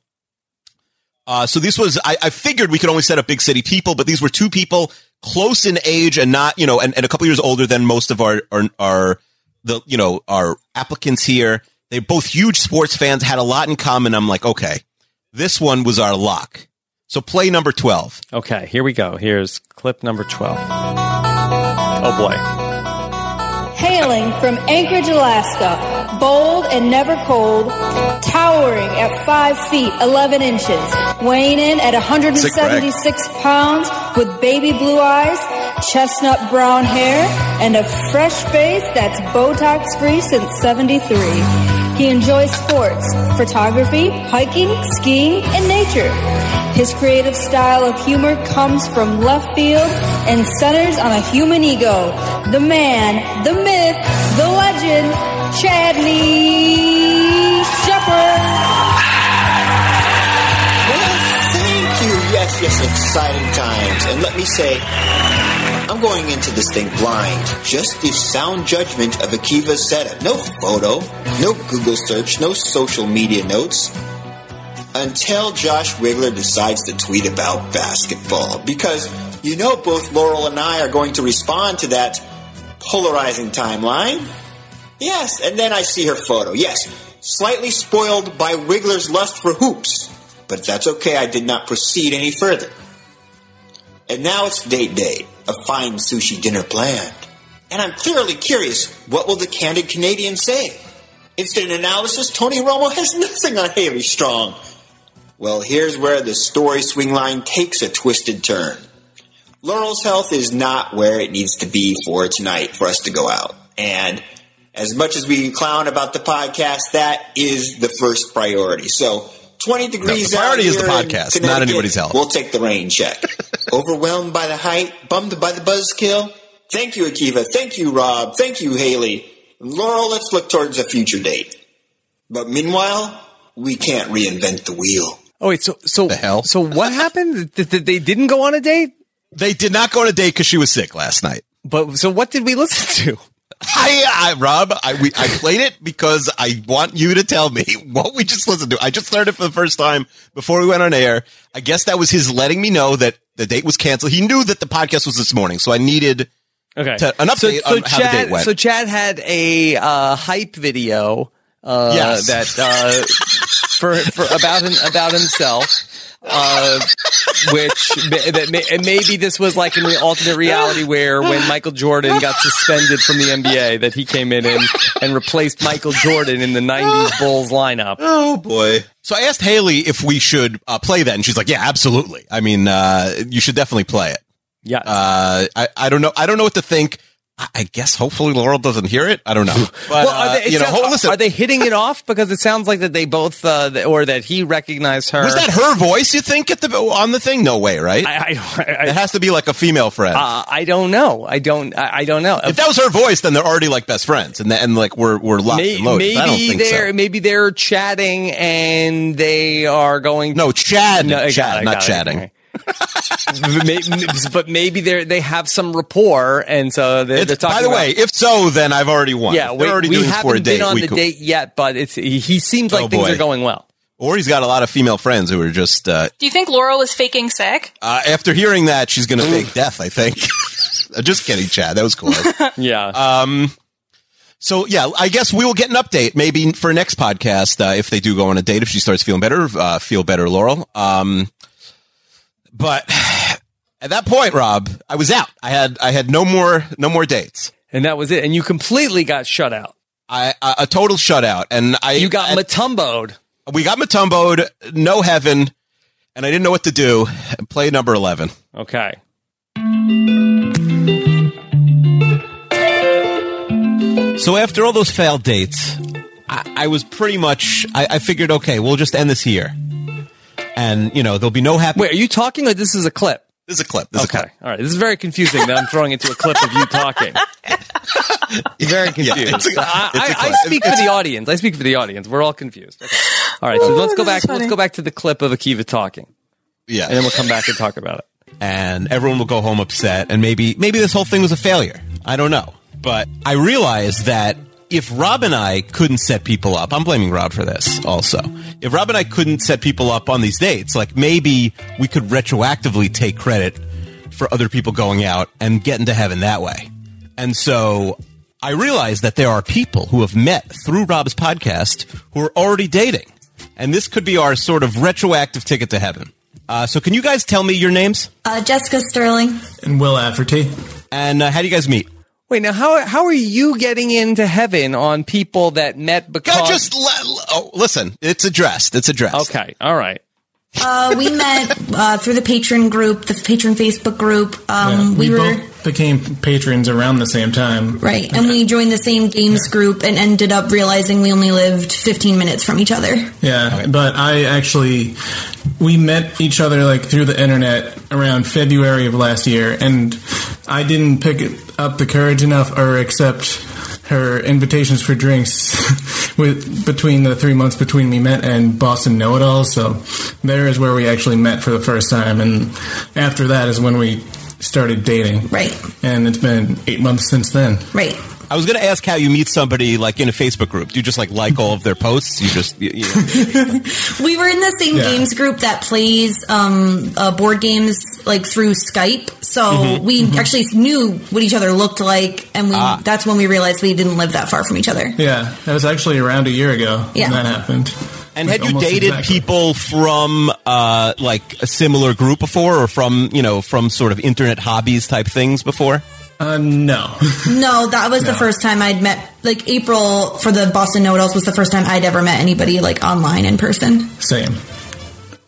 Uh, so this was, I, I figured we could only set up big city people, but these were two people close in age and not, you know, and, and a couple years older than most of our, our, our, the, you know, our applicants here. They're both huge sports fans, had a lot in common. I'm like, okay, this one was our lock. So play number 12. Okay, here we go. Here's clip number 12. Oh boy. Hailing from Anchorage, Alaska, bold and never cold, towering at 5 feet 11 inches, weighing in at 176 pounds with baby blue eyes, chestnut brown hair, and a fresh face that's Botox free since 73. He enjoys sports, photography, hiking, skiing, and nature. His creative style of humor comes from left field and centers on a human ego. The man, the myth, the legend, Chadley Shepard. Thank you. Yes, yes, exciting times. And let me say, I'm going into this thing blind. Just the sound judgment of Akiva's setup. No photo, no Google search, no social media notes. Until Josh Wigler decides to tweet about basketball. Because you know both Laurel and I are going to respond to that polarizing timeline. Yes, and then I see her photo. Yes, slightly spoiled by Wigler's lust for hoops. But that's okay, I did not proceed any further. And now it's date day, a fine sushi dinner planned. And I'm clearly curious, what will the candid Canadian say? Instant analysis, Tony Romo has nothing on Haley Strong. Well, here's where the story swing line takes a twisted turn. Laurel's health is not where it needs to be for tonight for us to go out. And as much as we clown about the podcast, that is the first priority. So 20 degrees the priority out is the podcast, not anybody's health. We'll take the rain check. Overwhelmed by the height, bummed by the buzzkill. Thank you, Akiva. Thank you, Rob. Thank you, Haley. Laurel, let's look towards a future date. But meanwhile, we can't reinvent the wheel. Oh wait, so so The hell? So what happened? Th- th- They didn't go on a date. They did not go on a date because she was sick last night. But so what did we listen to? I, I Rob, I we, I played it because I want you to tell me what we just listened to. I just heard it for the first time before we went on air. I guess that was his letting me know that the date was canceled. He knew that the podcast was this morning, so I needed Okay, to, an so, update so on how the date went. so Chad had a uh, hype video uh, Yes. that uh, for for about him, about himself. Uh, which that may, and maybe this was like an the alternate reality where when Michael Jordan got suspended from the NBA, that he came in and, and replaced Michael Jordan in the '90s Bulls lineup. Oh boy. So I asked Haley if we should uh, play that, and she's like, "Yeah, absolutely. I mean, uh, you should definitely play it." Yeah. Uh, I I don't know. I don't know what to think. I, guess hopefully Laurel doesn't hear it. I don't know. But well, are uh, they, it you know, sounds- listen. are they hitting it off? Because it sounds like that they both, uh, or that he recognized her. was that her voice? You think at the on the thing? No way, right? I, I, I, it has to be like a female friend. uh, I don't know. I don't. I, don't know. if that was her voice, then they're already like best friends, and and like we're we're locked May- and loaded. I don't maybe they're so. maybe they're chatting and they are going. No, Chad, No, I Chad, not got it. chatting. May- but maybe they they have some rapport, and so they're, they're talking. by the about- way, if so, then I've already won. yeah, we, they're already we doing this for a haven't date. been on we the could- date yet, but it's he, he seems like Oh, things boy. are going well. Or he's got a lot of female friends who are just uh, Do you think Laurel was faking sick? uh, after hearing that she's going to fake death. I think. just kidding, Chad. That was cool. Yeah. Um, so yeah, I guess we will get an update maybe for next podcast uh, if they do go on a date. If she starts feeling better, uh, feel better, Laurel. Um, but at that point, Rob, I was out. I had I had no more no more dates. and that was it. And you completely got shut out. I a, a total shutout, and I You got I- mutomboed. we got Mutomboed, no heaven, and I didn't know what to do. Play number eleven. Okay. So after all those failed dates, I, I was pretty much. I, I figured, okay, we'll just end this here, and you know there'll be no happy. Wait, are you talking or this is a clip? This is a clip. This okay. is a clip. All right. This is very confusing that I'm throwing into a clip of you talking. Very confused. Yeah, it's a- I, it's a I, I clip. speak for the audience. I speak for the audience. We're all confused. Okay. All right. So let's go back. Let's go back to the clip of Akiva talking, Yeah, and then we'll come back and talk about it. and everyone will go home upset and maybe maybe this whole thing was a failure i don't know but i realized that if rob and i couldn't set people up i'm blaming rob for this also if rob and i couldn't set people up on these dates like maybe we could retroactively take credit for other people going out and get into heaven that way and so i realized that there are people who have met through rob's podcast who are already dating and this could be our sort of retroactive ticket to heaven uh, so can you guys tell me your names Uh, Jessica Sterling. and Will Afferty. And uh, how do you guys meet? Wait, now how how are you getting into heaven on people that met because? God, just let, oh, listen. It's addressed. It's addressed. Okay. All right. Uh, we met uh, through the patron group, the patron Facebook group. Um, Yeah, we, we, were both became patrons around the same time. right, and we joined the same games group and ended up realizing we only lived 15 minutes from each other. Yeah, but I actually we met each other like through the internet around February of last year, and I didn't pick up the courage enough or accept her invitations for drinks with between the three months between we met and Boston Know It All. So there is where we actually met for the first time, and after that is when we started dating. Right. And it's been eight months since then. Right. I was going to ask how you meet somebody like in a Facebook group. Do you just like like all of their posts? You just you, you know. We were in the same Yeah. games group that plays um, uh, board games like through Skype. So Mm-hmm. Mhm. we actually knew what each other looked like, and we Ah. that's when we realized we didn't live that far from each other. Yeah, that was actually around a year ago Yeah. when that happened. And Like, had you dated exactly. people from uh, like a similar group before, or from you know from sort of internet hobbies type things before? Uh, no. No, that was the first time I'd met. Like April for the Boston Know It Alls was the first time I'd ever met anybody like online in person. Same.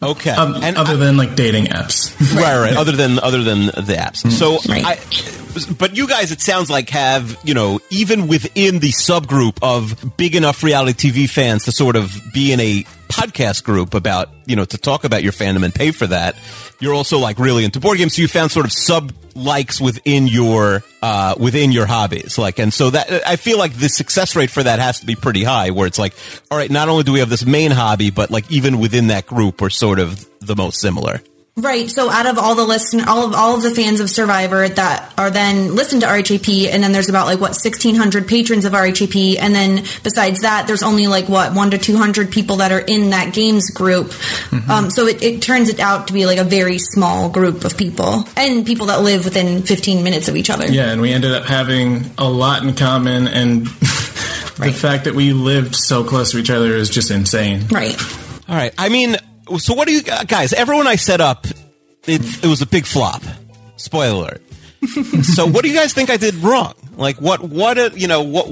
Okay. and other than like dating apps. right, right. Other than other than the apps. Mm. So, I, but you guys, it sounds like have you know even within the subgroup of big enough reality TV fans to sort of be in a podcast group about you know to talk about your fandom and pay for that. You're also like really into board games, so you found sort of sub likes within your uh, within your hobbies. Like, and so that I feel like the success rate for that has to be pretty high. Where it's like, all right, not only do we have this main hobby, but like even within that group, we're sort of the most similar. Right. So out of all the listen, all of all of the fans of Survivor that are then listen to RHAP, and then there's about like what sixteen hundred patrons of RHAP, and then besides that, there's only like what one to two hundred people that are in that games group. Um, so it, it turns it out to be like a very small group of people and people that live within fifteen minutes of each other. Yeah, and we ended up having a lot in common, and the fact that we lived so close to each other is just insane. Right. All right. I mean, so what do you guys? Everyone I set up, it, it was a big flop. Spoiler alert. so what do you guys think I did wrong? Like what? What? uh, You know what?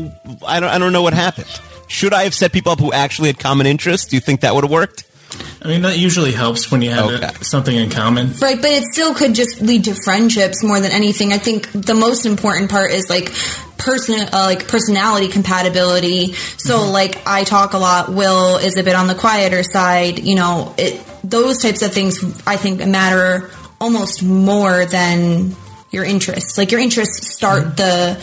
I don't. I don't know what happened. Should I have set people up who actually had common interests? Do you think that would have worked? I mean, that usually helps when you have it- something in common. Right, but it still could just lead to friendships more than anything. I think the most important part is like person, uh, like personality compatibility. So, like, I talk a lot. Will is a bit on the quieter side. You know, it those types of things I think matter almost more than your interests. Like, your interests start the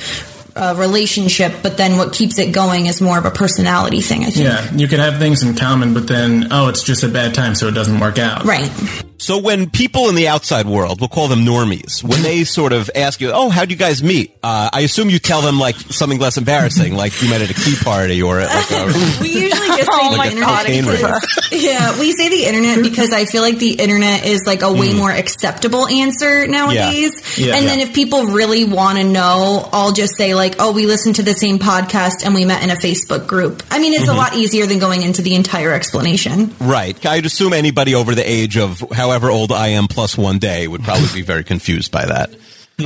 uh, relationship, but then what keeps it going is more of a personality thing. I think. Yeah, you could have things in common, but then, oh, it's just a bad time, so it doesn't work out. Right. So when people in the outside world, we'll call them normies, when they sort of ask you, "Oh, how'd you guys meet?" Uh, I assume you tell them like something less embarrassing, like you met at a key party or at like a. We usually just say Oh the my internet. God, because- yeah, we say the internet because I feel like the internet is like a way Mm. more acceptable answer nowadays. Yeah, and yeah. then if people really want to know, I'll just say like, "Oh, we listened to the same podcast and we met in a Facebook group." I mean, it's a Mhm. lot easier than going into the entire explanation. Right. I'd assume anybody over the age of however old I am plus one day would probably be very confused by that.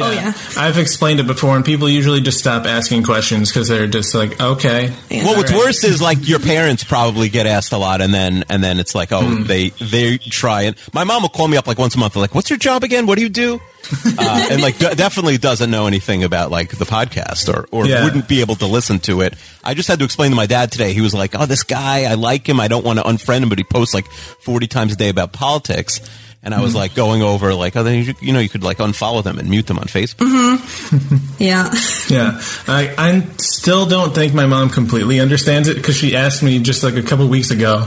Oh yeah, I've explained it before, and people usually just stop asking questions because they're just like, okay. Well, what's worse is like your parents probably get asked a lot, and then and then it's like, oh, Hmm. they they try and my mom will call me up like once a month, like, what's your job again? What do you do? uh, and like d- definitely doesn't know anything about like the podcast or or Yeah. wouldn't be able to listen to it. I just had to explain to my dad today. He was like, oh, this guy, I like him. I don't want to unfriend him, but he posts like forty times a day about politics. And I was like going over like, oh, then you, you know, you could like unfollow them and mute them on Facebook. Mm-hmm. yeah. Yeah, I, I still don't think my mom completely understands it because she asked me just like a couple weeks ago,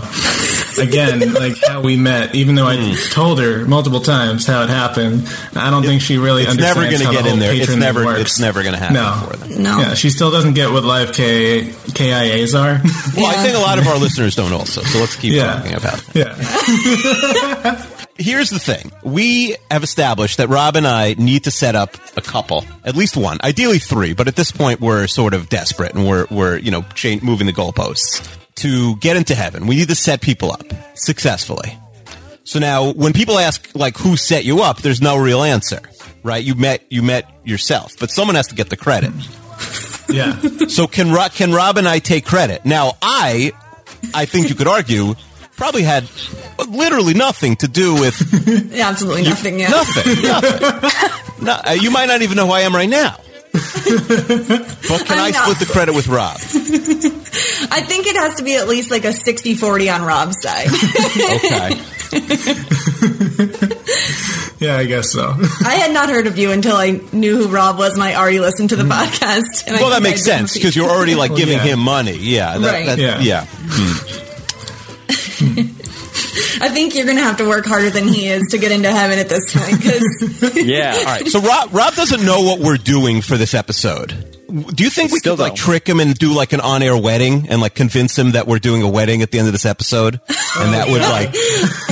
again, like how we met, even though I told her multiple times how it happened. I don't think she really. It's never understands gonna how get the in there. It's never- works. it's never gonna happen No. for them. No. Yeah, she still doesn't get what live K KIAs are. Well, I think a lot of our listeners don't also. So let's keep Yeah. talking about. it. Yeah. Here's the thing: we have established that Rob and I need to set up a couple, at least one, ideally three. But at this point, we're sort of desperate, and we're we're you know cha- moving the goalposts to get into heaven. We need to set people up successfully. So now, when people ask like who set you up, there's no real answer, right? You met you met yourself, but someone has to get the credit. Yeah. So can Ro- can Rob and I take credit? Now I, I think you could argue, probably had literally nothing to do with Yeah, absolutely nothing. Yeah. nothing. nothing. No, uh, you might not even know who I am right now. but can I, I know. split the credit with Rob? I think it has to be at least like a 60-40 on Rob's side. Okay. Yeah, I guess so. I had not heard of you until I knew who Rob was, and I already listened to the podcast. And I well, that makes sense because you're already like Well, giving yeah. him money. Yeah. that- Right. that- Yeah. yeah. Hmm. I think you're going to have to work harder than he is to get into heaven at this point. Because yeah. All right. So Rob, Rob doesn't know what we're doing for this episode. Do you think we Still could like don't. trick him and do like an on-air wedding and like convince him that we're doing a wedding at the end of this episode, and that would like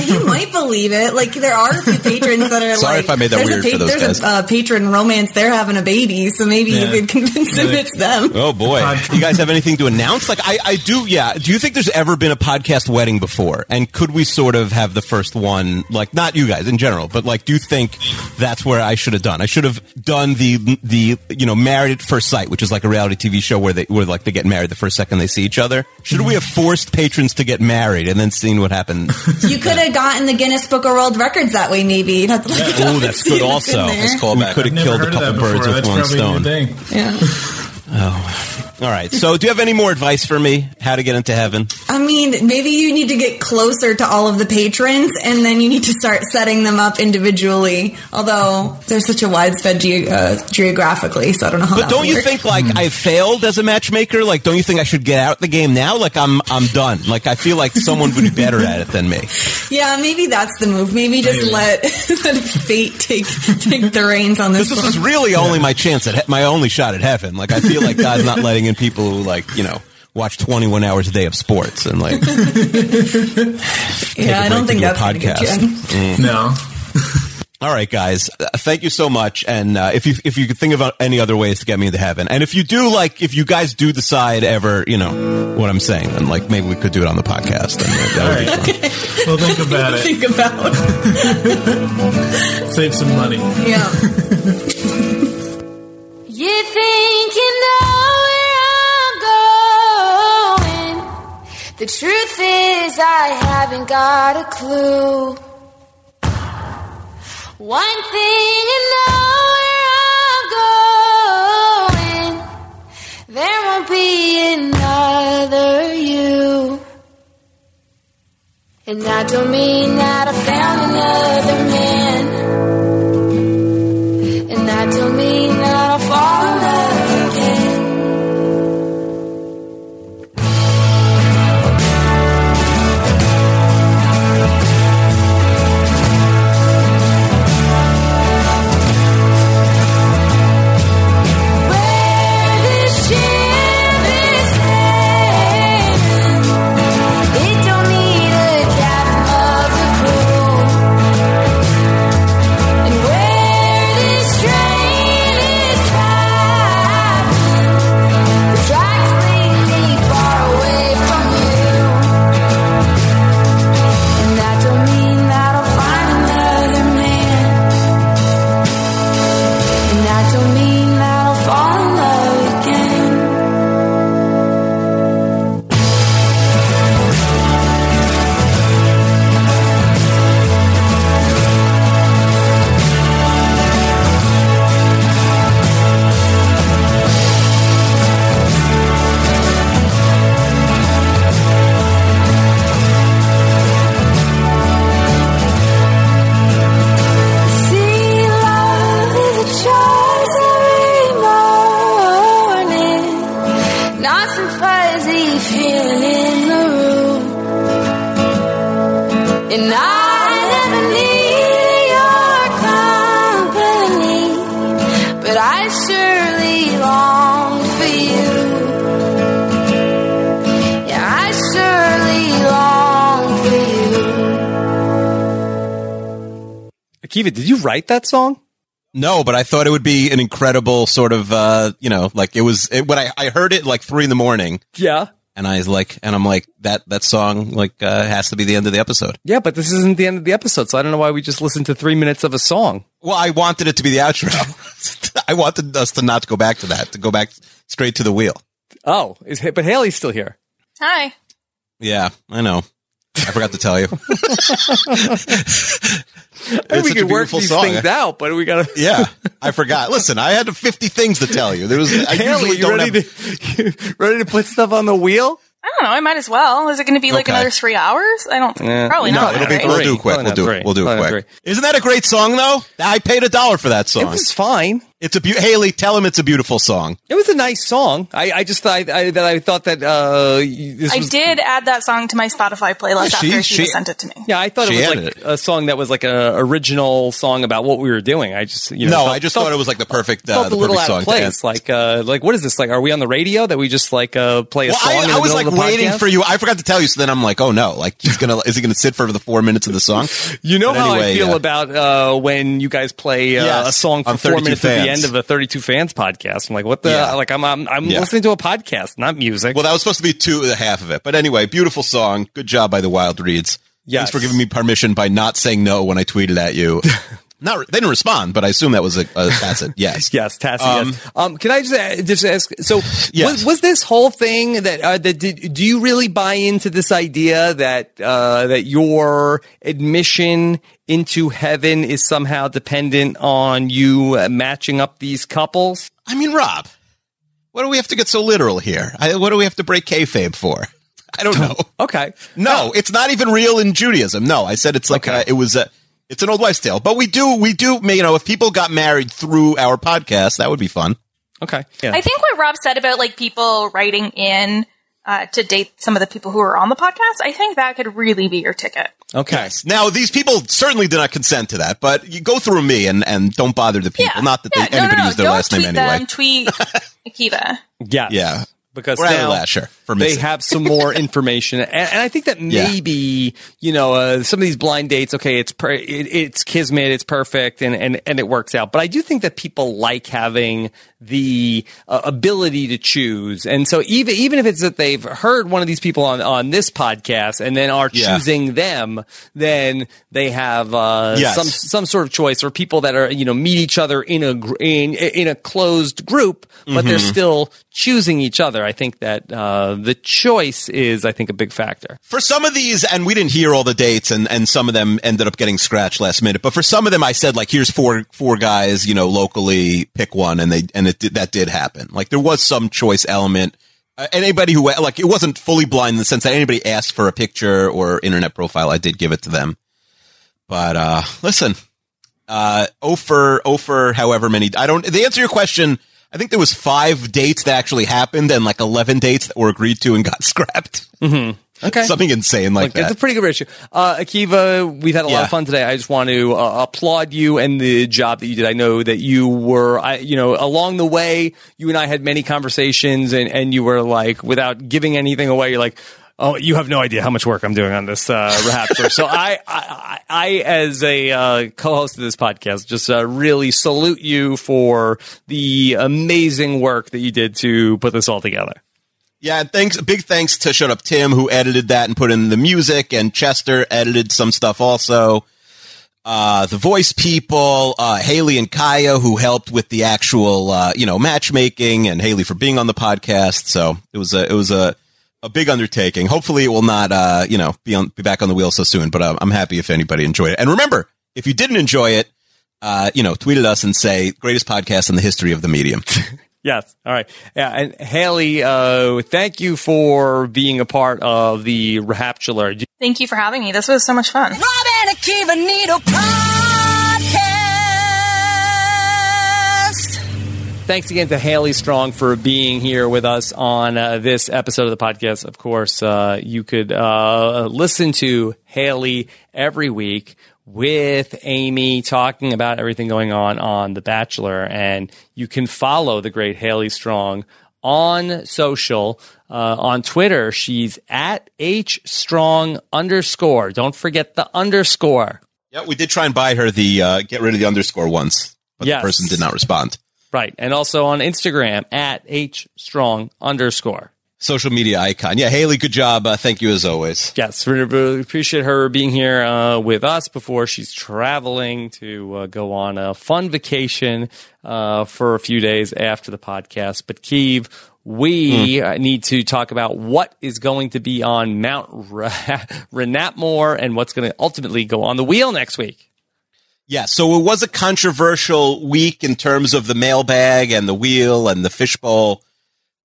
he might believe it. Like there are a few patrons that are Sorry like, if I made that there's weird a for those there's guys. a uh, patron romance. They're having a baby, so maybe Yeah. you could convince him it's them. Oh boy! You guys have anything to announce? Like I, I do. Yeah. Do you think there's ever been a podcast wedding before? And could we sort of have the first one? Like not you guys in general, but like, do you think that's where I should have done? I should have done the the you know married at first sight, which is like a reality TV show where they where like they get married the first second they see each other. Should we have forced patrons to get married and then seen what happened? You could have gotten the Guinness Book of World Records that way. Maybe You'd have to look it up Oh, that's good. Also, in there. we could have killed a heard of couple birds before. with That's one stone. Yeah. Oh, all right. So, do you have any more advice for me? How to get into heaven? I mean, maybe you need to get closer to all of the patrons, and then you need to start setting them up individually. Although they're such a widespread ge- uh, geographically, so I don't know how. But don't you work. think like I failed as a matchmaker? Like, don't you think I should get out the game now? Like, I'm I'm done. Like, I feel like someone would be better at it than me. Yeah, maybe that's the move. Maybe just Maybe. let, let fate take take the reins on this. This one. is really only my chance at he- my only shot at heaven. Like, I feel like God's not letting in people who like you know watch 21 hours a day of sports and like. yeah, I don't think to do a that's get you. podcast. Mm. No. All right, guys. Uh, thank you so much. And uh, if you if you could think of any other ways to get me into heaven, and if you do, like, if you guys do decide ever, you know, what I'm saying, then like maybe we could do it on the podcast. And uh, that would be fun. We'll think about it. Think about. Save some money. Yeah. You The truth is, I haven't got a clue. One thing you know where I'm going. There won't be another you. And I don't mean that I found another man. Akiva, did you write that song? No, but I thought it would be an incredible sort of, uh, you know, like it was it, when I, I heard it like three in the morning. Yeah. And I was like, and I'm like, that, that song, like, uh, has to be the end of the episode. Yeah, but this isn't the end of the episode, so I don't know why we just listened to three minutes of a song. Well, I wanted it to be the outro. I wanted us to not go back to that, to go back straight to the wheel. Oh, is but Haley's still here. Hi. Yeah, I know. I forgot to tell you. And we such could work beautiful these song. things out, but we gotta. Yeah, I forgot. Listen, I had 50 things to tell you. There was, I Haley, usually you don't ready have, to ready to put stuff on the wheel? I don't know. I might as well. Is it going to be like Okay. another three hours? I don't. Eh, probably no, not. it'll be, we'll do it quick. Probably We'll do it. We'll do it quick. Isn't that a great song though? I paid a dollar for that song. It song. was fine. It's a be- Haley. Tell him it's a beautiful song. It was a nice song. I, I just thought I, that I thought that uh, this I was, did add that song to my Spotify playlist Yeah, she- after she, she- sent it to me. Yeah, I thought She it was added like a song that was like an original song about what we were doing. I just you know no, felt- I just felt- thought it was like the perfect, uh, felt the a little perfect out song of to place. Like uh, like what is this? Like are we on the radio that we just like uh, play a Well, song? in I, the I was like of the waiting podcast? for you. I forgot to tell you, so then I'm like, oh no, like he's gonna is he gonna sit for the four minutes of the song? You know But how I feel uh, about uh, when you guys play uh, Yes, a song for on four 32 minutes at the End of a 32 fans podcast. I'm like, what the? Yeah. Like, I'm I'm, I'm Yeah. listening to a podcast, not music. Well, that was supposed to be two the half of it, but anyway, beautiful song. Good job by the Wild Reeds. Yes. Thanks for giving me permission by not saying no when I tweeted at you. not they didn't respond, but I assume that was a, a tacit yes. Yes, Tassie. Um, yes. Um, can I just uh, just ask? So, Yes. was, was this whole thing that uh, that did? Do you really buy into this idea that uh, that your admission into heaven is somehow dependent on you uh, matching up these couples? I mean, Rob, what do we have to get so literal here? I, what do we have to break kayfabe for? I don't know. Okay. No, it's not even real in Judaism. No, I said it's like uh, it was a. It's an old wives' tale, but we do we do you know if people got married through our podcast, that would be fun. Okay. Yeah. I think what Rob said about like people writing in uh, to date some of the people who are on the podcast, I think that could really be your ticket. Okay. Now these people certainly did not consent to that, but you go through me and and don't bother the people. Not that they, Yeah, no, anybody no, no. used their Don't last name tweet anyway. them. Tweet Akiva. Yeah. Yeah. Because Or Adam now Lasher, they have some more information, and, and I think that Yeah. maybe you know uh, some of these blind dates. Okay, it's per, it, it's kismet, it's perfect, and, and and it works out. But I do think that people like having the uh, ability to choose, and so even even if it's that they've heard one of these people on on this podcast and then are Yeah. choosing them, then they have uh, Yes. some some sort of choice, or people that are you know meet each other in a gr- in in a closed group, but they're Mhm. still choosing each other. I think that uh, the choice is, I think, a big factor. for some of these, and we didn't hear all the dates, and, and some of them ended up getting scratched last minute. But for some of them, I said like, here's four four guys, you know, locally pick one, and they and it did, that did happen. Like there was some choice element. Uh, anybody who like it wasn't fully blind in the sense that anybody asked for a picture or internet profile, I did give it to them. But uh listen, uh, Ofer, Ofer, however many. I don't. The answer your question, I think there was five dates that actually happened, and like eleven dates that were agreed to and got scrapped. Mm-hmm. Okay. Something insane like Look, It's a pretty good ratio. Uh, Akiva, we've had a lot of fun today. I just want to uh, applaud you and the job that you did. I know that you were, I, you know, along the way, you and I had many conversations and, and you were like, without giving anything away, you're like, Oh, you have no idea how much work I'm doing on this uh, Raptor. so I, I, I, as a uh, co-host of this podcast, just uh, really salute you for the amazing work that you did to put this all together. Yeah, and thanks. Big thanks to Shut Up Tim who edited that and put in the music, and Chester edited some stuff also. Uh, the voice people, uh, Haley and Kaya who helped with the actual, uh, you know, matchmaking, and Haley for being on the podcast. So it was a it was a a big undertaking. Hopefully, it will not, uh, you know, be on be back on the wheel so soon. But uh, I'm happy if anybody enjoyed it. And remember, if you didn't enjoy it, uh, you know, tweet at us and say greatest podcast in the history of the medium. Yes. All right. Yeah. And Haley, uh, thank you for being a part of the Raptular. Thank you for having me. This was so much fun. Thanks again to Haley Strong for being here with us on uh, this episode of the podcast. Of course, uh, you could uh, listen to Haley every week with Amy talking about everything going on on The Bachelor. And you can follow the great Haley Strong on social. Uh, on Twitter, she's at H Strong underscore. Don't forget the underscore. Yeah, we did try and buy her the uh, get rid of the underscore once, but Yes. the person did not respond. Right. And also on Instagram at H Strong underscore. Social media icon. Yeah, Haley, good job. Uh, thank you as always. Yes, we really appreciate her being here uh, with us before she's traveling to uh, go on a fun vacation uh, for a few days after the podcast. But Keeve, we uh, need to talk about what is going to be on Mount Ra- Renapmore and what's going to ultimately go on the wheel next week. Yeah, so it was a controversial week in terms of the mailbag and the wheel and the fishbowl,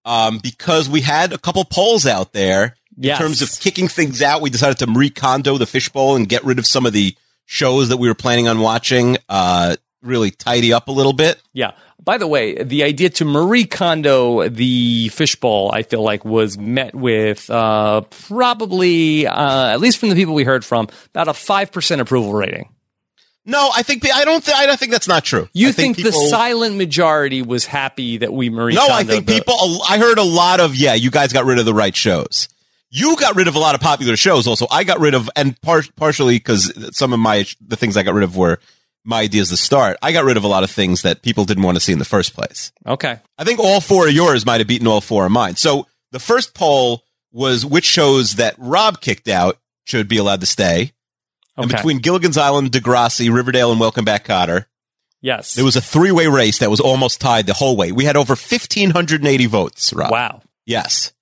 um, because we had a couple polls out there in Yes. terms of kicking things out. We decided to recondo the fishbowl and get rid of some of the shows that we were planning on watching. Uh, really tidy up a little bit. Yeah. By the way, the idea to Marie Kondo the fishbowl, I feel like, was met with uh, probably, uh, at least from the people we heard from, about a five percent approval rating. No, I think I don't. Th- I don't think that's not true. You think, the people- silent majority was happy that we Marie? No, I think the- people. I heard a lot of yeah. You guys got rid of the right shows. You got rid of a lot of popular shows. Also, I got rid of and par- partially because some of my the things I got rid of were my ideas to start. I got rid of a lot of things that people didn't want to see in the first place. Okay. I think all four of yours might have beaten all four of mine. So the first poll was which shows that Rob kicked out should be allowed to stay. And between Gilligan's Island, Degrassi, Riverdale, and Welcome Back, Kotter, Yes. there was a three-way race that was almost tied the whole way. We had over 1,580 votes, Rob. Wow. Yes.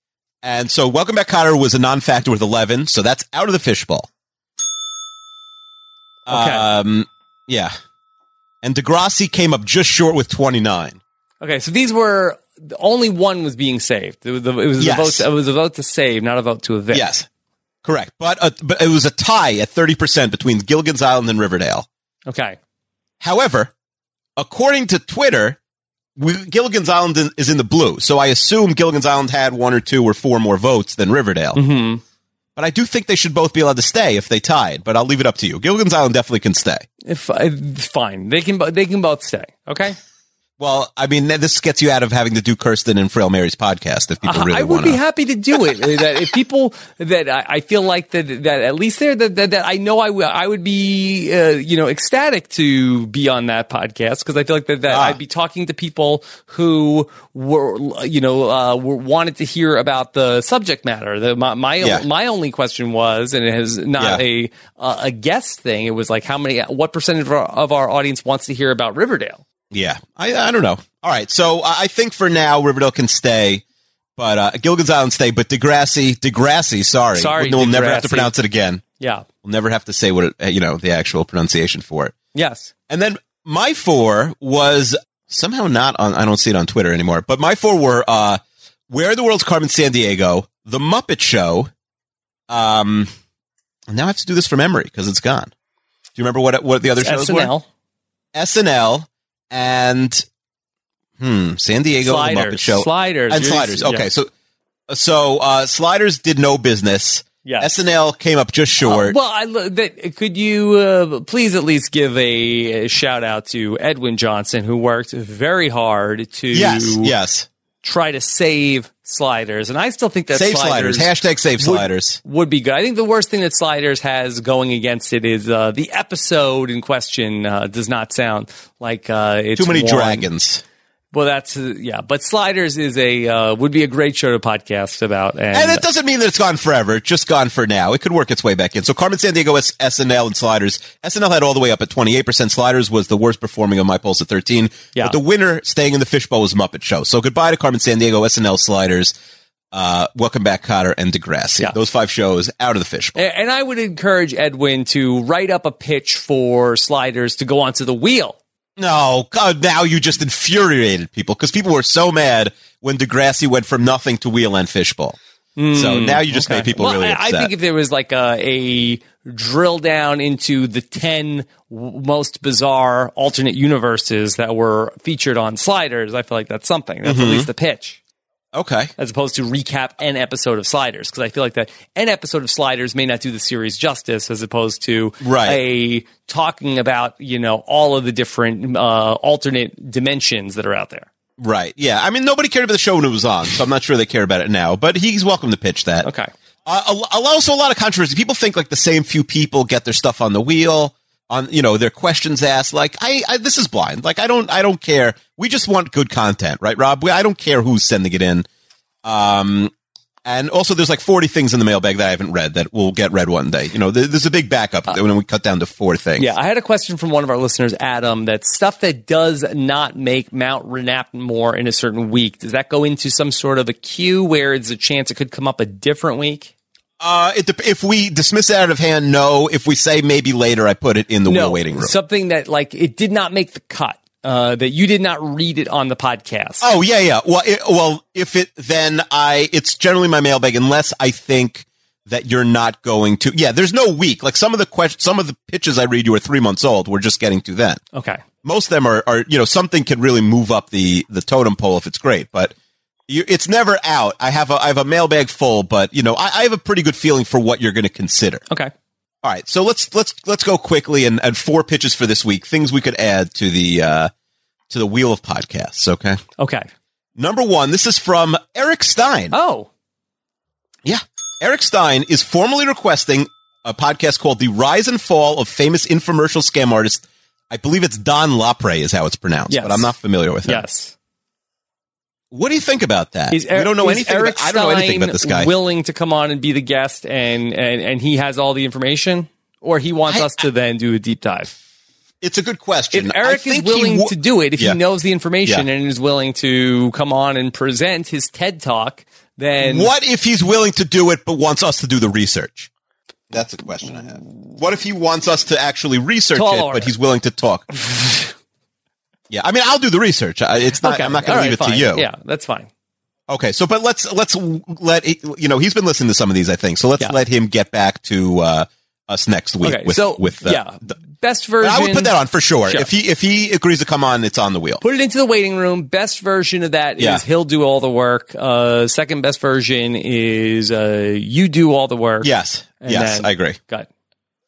And so Welcome Back, Kotter was a non-factor with 11, so that's out of the fishbowl. Okay. Um, yeah. And Degrassi came up just short with 29. Okay, so these were only one was being saved. It was, it was Yes. a vote. It was a vote to save, not a vote to evict. Yes. Correct. But, uh, but it was a tie at 30% between Gilligan's Island and Riverdale. Okay. However, according to Twitter, we, Gilligan's Island in- is in the blue. So I assume Gilligan's Island had one or two or four more votes than Riverdale. Mm-hmm. But I do think they should both be allowed to stay if they tied. But I'll leave it up to you. Gilligan's Island definitely can stay. If uh, fine, they can. They can both stay. Okay. Well, I mean, this gets you out of having to do Kirsten and Frail Mary's podcast if people Uh, really I would want be happy to do it. Uh, that if people that I, I feel like that that at least there that, that, that I know I would be uh, you know ecstatic to be on that podcast because I feel like that, that Ah. I'd be talking to people who were you know uh, were, wanted to hear about the subject matter. The, my my, Yeah. my only question was, and it is not Yeah. a uh, a guess thing. It was like how many what percentage of our, of our audience wants to hear about Riverdale. Yeah, I, I don't know. All right, so I think for now Riverdale can stay, but uh, Gilligan's Island stay. But Degrassi, Degrassi, sorry, Sorry, we'll never have to pronounce it again. Yeah. We'll never have to say what it, uh, you know the actual pronunciation for it. Yes. And then my four was somehow not on. I don't see it on Twitter anymore. But my four were uh, Where the World's Carmen Sandiego, The Muppet Show. Um, now I have to do this from memory because it's gone. Do you remember what what the other shows were? SNL. And hmm, Sandiego, The Muppet Sliders. Show, Sliders. and Sliders. Okay, yeah. so so uh, Sliders did no business. Yes. SNL came up just short. Uh, well, I, that, could you uh, please at least give a, a shout out to Edwin Johnson, who worked very hard to yes, yes. Try to save sliders, and I still think that Save sliders. Hashtag save would- sliders. would be good. I think the worst thing that sliders has going against it is uh, the episode in question uh, does not sound like uh, it's Too many one- dragons. Well, that's uh, yeah, but sliders is a uh, would be a great show to podcast about, and, And it doesn't mean that it's gone forever. It's just gone for now. It could work its way back in. So Carmen Sandiego, S- SNL, and Sliders. SNL had all the way up at 28%. Sliders was the worst performing of my polls at 13. Yeah. But the winner staying in the fishbowl was Muppet Show. So goodbye to Carmen Sandiego, SNL, Sliders, uh, Welcome Back, Kotter, and Degrassi. Those five shows out of the fishbowl. And I would encourage Edwin to write up a pitch for sliders to go onto the wheel. No, God, now you just infuriated people because people were so mad when Degrassi went from nothing to wheel and fishbowl. so Mm, now you just okay. made people Well, really I- upset. I think if there was like a, a drill down into the 10 most bizarre alternate universes that were featured on sliders, I feel like that's something. That's at Mhm. least the pitch. Okay. As opposed to recap an episode of Sliders, because I feel like that an episode of Sliders may not do the series justice, as opposed to Right. a talking about you know all of the different uh, alternate dimensions that are out there. Right. Yeah. I mean, nobody cared about the show when it was on, so I'm not sure they care about it now. But he's welcome to pitch that. Okay. Uh, also, a lot of controversy. People think like the same few people get their stuff on the wheel, on you know their questions asked. Like, I, I this is blind. Like, I don't, I don't care. We just want good content, right, Rob? We, I don't care who's sending it in. Um, and also, there's like 40 things in the mailbag that I haven't read that will get read one day. You know, there- there's a big backup when we cut down to four things. Yeah, I had a question from one of our listeners, Adam, that stuff that does not make Mount Renapmore in a certain week, does that go into some sort of a queue where there's a chance it could come up a different week? Uh, it, if we dismiss it out of hand, no. If we say maybe later, I put it in the no, waiting room. Something that like it did not make the cut. Uh, that you did not read it on the podcast. Oh yeah, yeah. Well, it, well, if it then I, it's generally my mailbag unless I think that you're not going to. Yeah, there's no week. Like some of the questions, some of the pitches I read you are three months old. We're just getting to that. Okay. most of them are, are you know something can really move up the the totem pole if it's great, but you, it's never out. I have a I have a mailbag full, but you know I, I have a pretty good feeling for what you're going to consider. Okay. All right, so let's let's let's go quickly and, and four pitches for this week. Things we could add to the uh, to the wheel of podcasts. Okay. Okay. Number one, this is from Eric Stein. Oh. Yeah. Eric Stein is formally requesting a podcast called The Rise and Fall of Famous Infomercial Scam Artist. I believe it's Don Lapre is how it's pronounced, Yes. but I'm not familiar with it. Yes. What do you think about that? Is we don't know anything. Eric about, I don't know anything about this guy. Willing to come on and be the guest, and and and he has all the information, or he wants us to then do a deep dive. It's a good question. If Eric is willing wo- to do it, if Yeah. he knows the information Yeah. and is willing to come on and present his TED talk, then What if he's willing to do it but wants us to do the research? That's a question I have. What if he wants us to actually research Tall it, order. but he's willing to talk? yeah, I mean, I'll do the research. It's not. Okay. I'm not going to leave it to you. Yeah, that's fine. Okay, so but let's let's let you know he's been listening to some of these, I think. So let's Yeah. let him get back to uh, us next week. Okay, with, so with the, yeah, the- best version. I would put that on for sure. Sure. If he if he agrees to come on, it's on the wheel. Put it into the waiting room. Best version of that is Yeah. he'll do all the work. Uh, second best version is uh, you do all the work. Yes, yes, then- I agree. Got.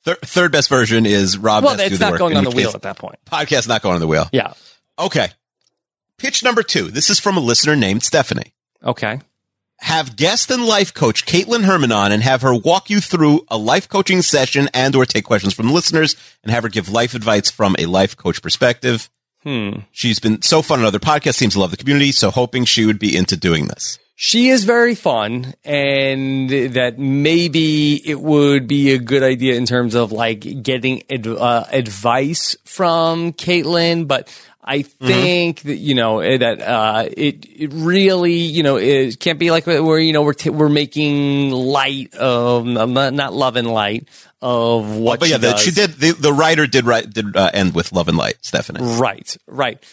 Third, third best version is Rob. Well, has to do it's the not going on the wheel case- at that point. Podcast not going on the wheel. Yeah. Okay. Pitch number two. This is from a listener named Stephanie. Okay. Have guest and life coach Kaitlyn Herman on and have her walk you through a life coaching session and or take questions from listeners and have her give life advice from a life coach perspective. Hmm. She's been so fun on other podcasts, seems to love the community, so hoping she would be into doing this. She is very fun, and that maybe it would be a good idea in terms of like getting ad- uh, advice from Kaitlyn. But I think that you know eh, that uh, it it really you know it can't be like where you know we're t- we're making light of not, not love and light of what. but she yeah, the, she did. The, the writer did write did uh, end with love and light, Stephanie. Right, right.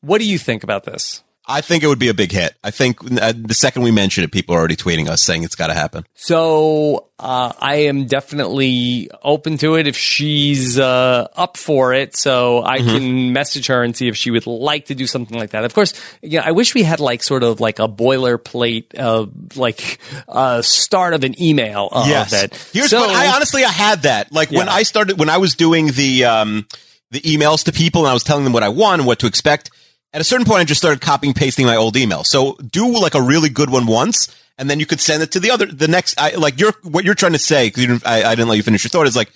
What do you think about this? I think it would be a big hit. I think uh, the second we mention it, people are already tweeting us saying it's got to happen. So uh, I am definitely open to it if she's uh, up for it. So I Mm-hmm. can message her and see if she would like to do something like that. Of course, you know, I wish we had like sort of like a boilerplate, uh, like uh, start of an email of yes. it. Here's so, what I honestly I had that. Like when I started when I was doing the um the emails to people and I was telling them what I want and what to expect. At a certain point, I just started copying and pasting my old email. So do like a really good one once, and then you could send it to the other the next. I, like you're what you're trying to say because I, I didn't let you finish your thought. Is like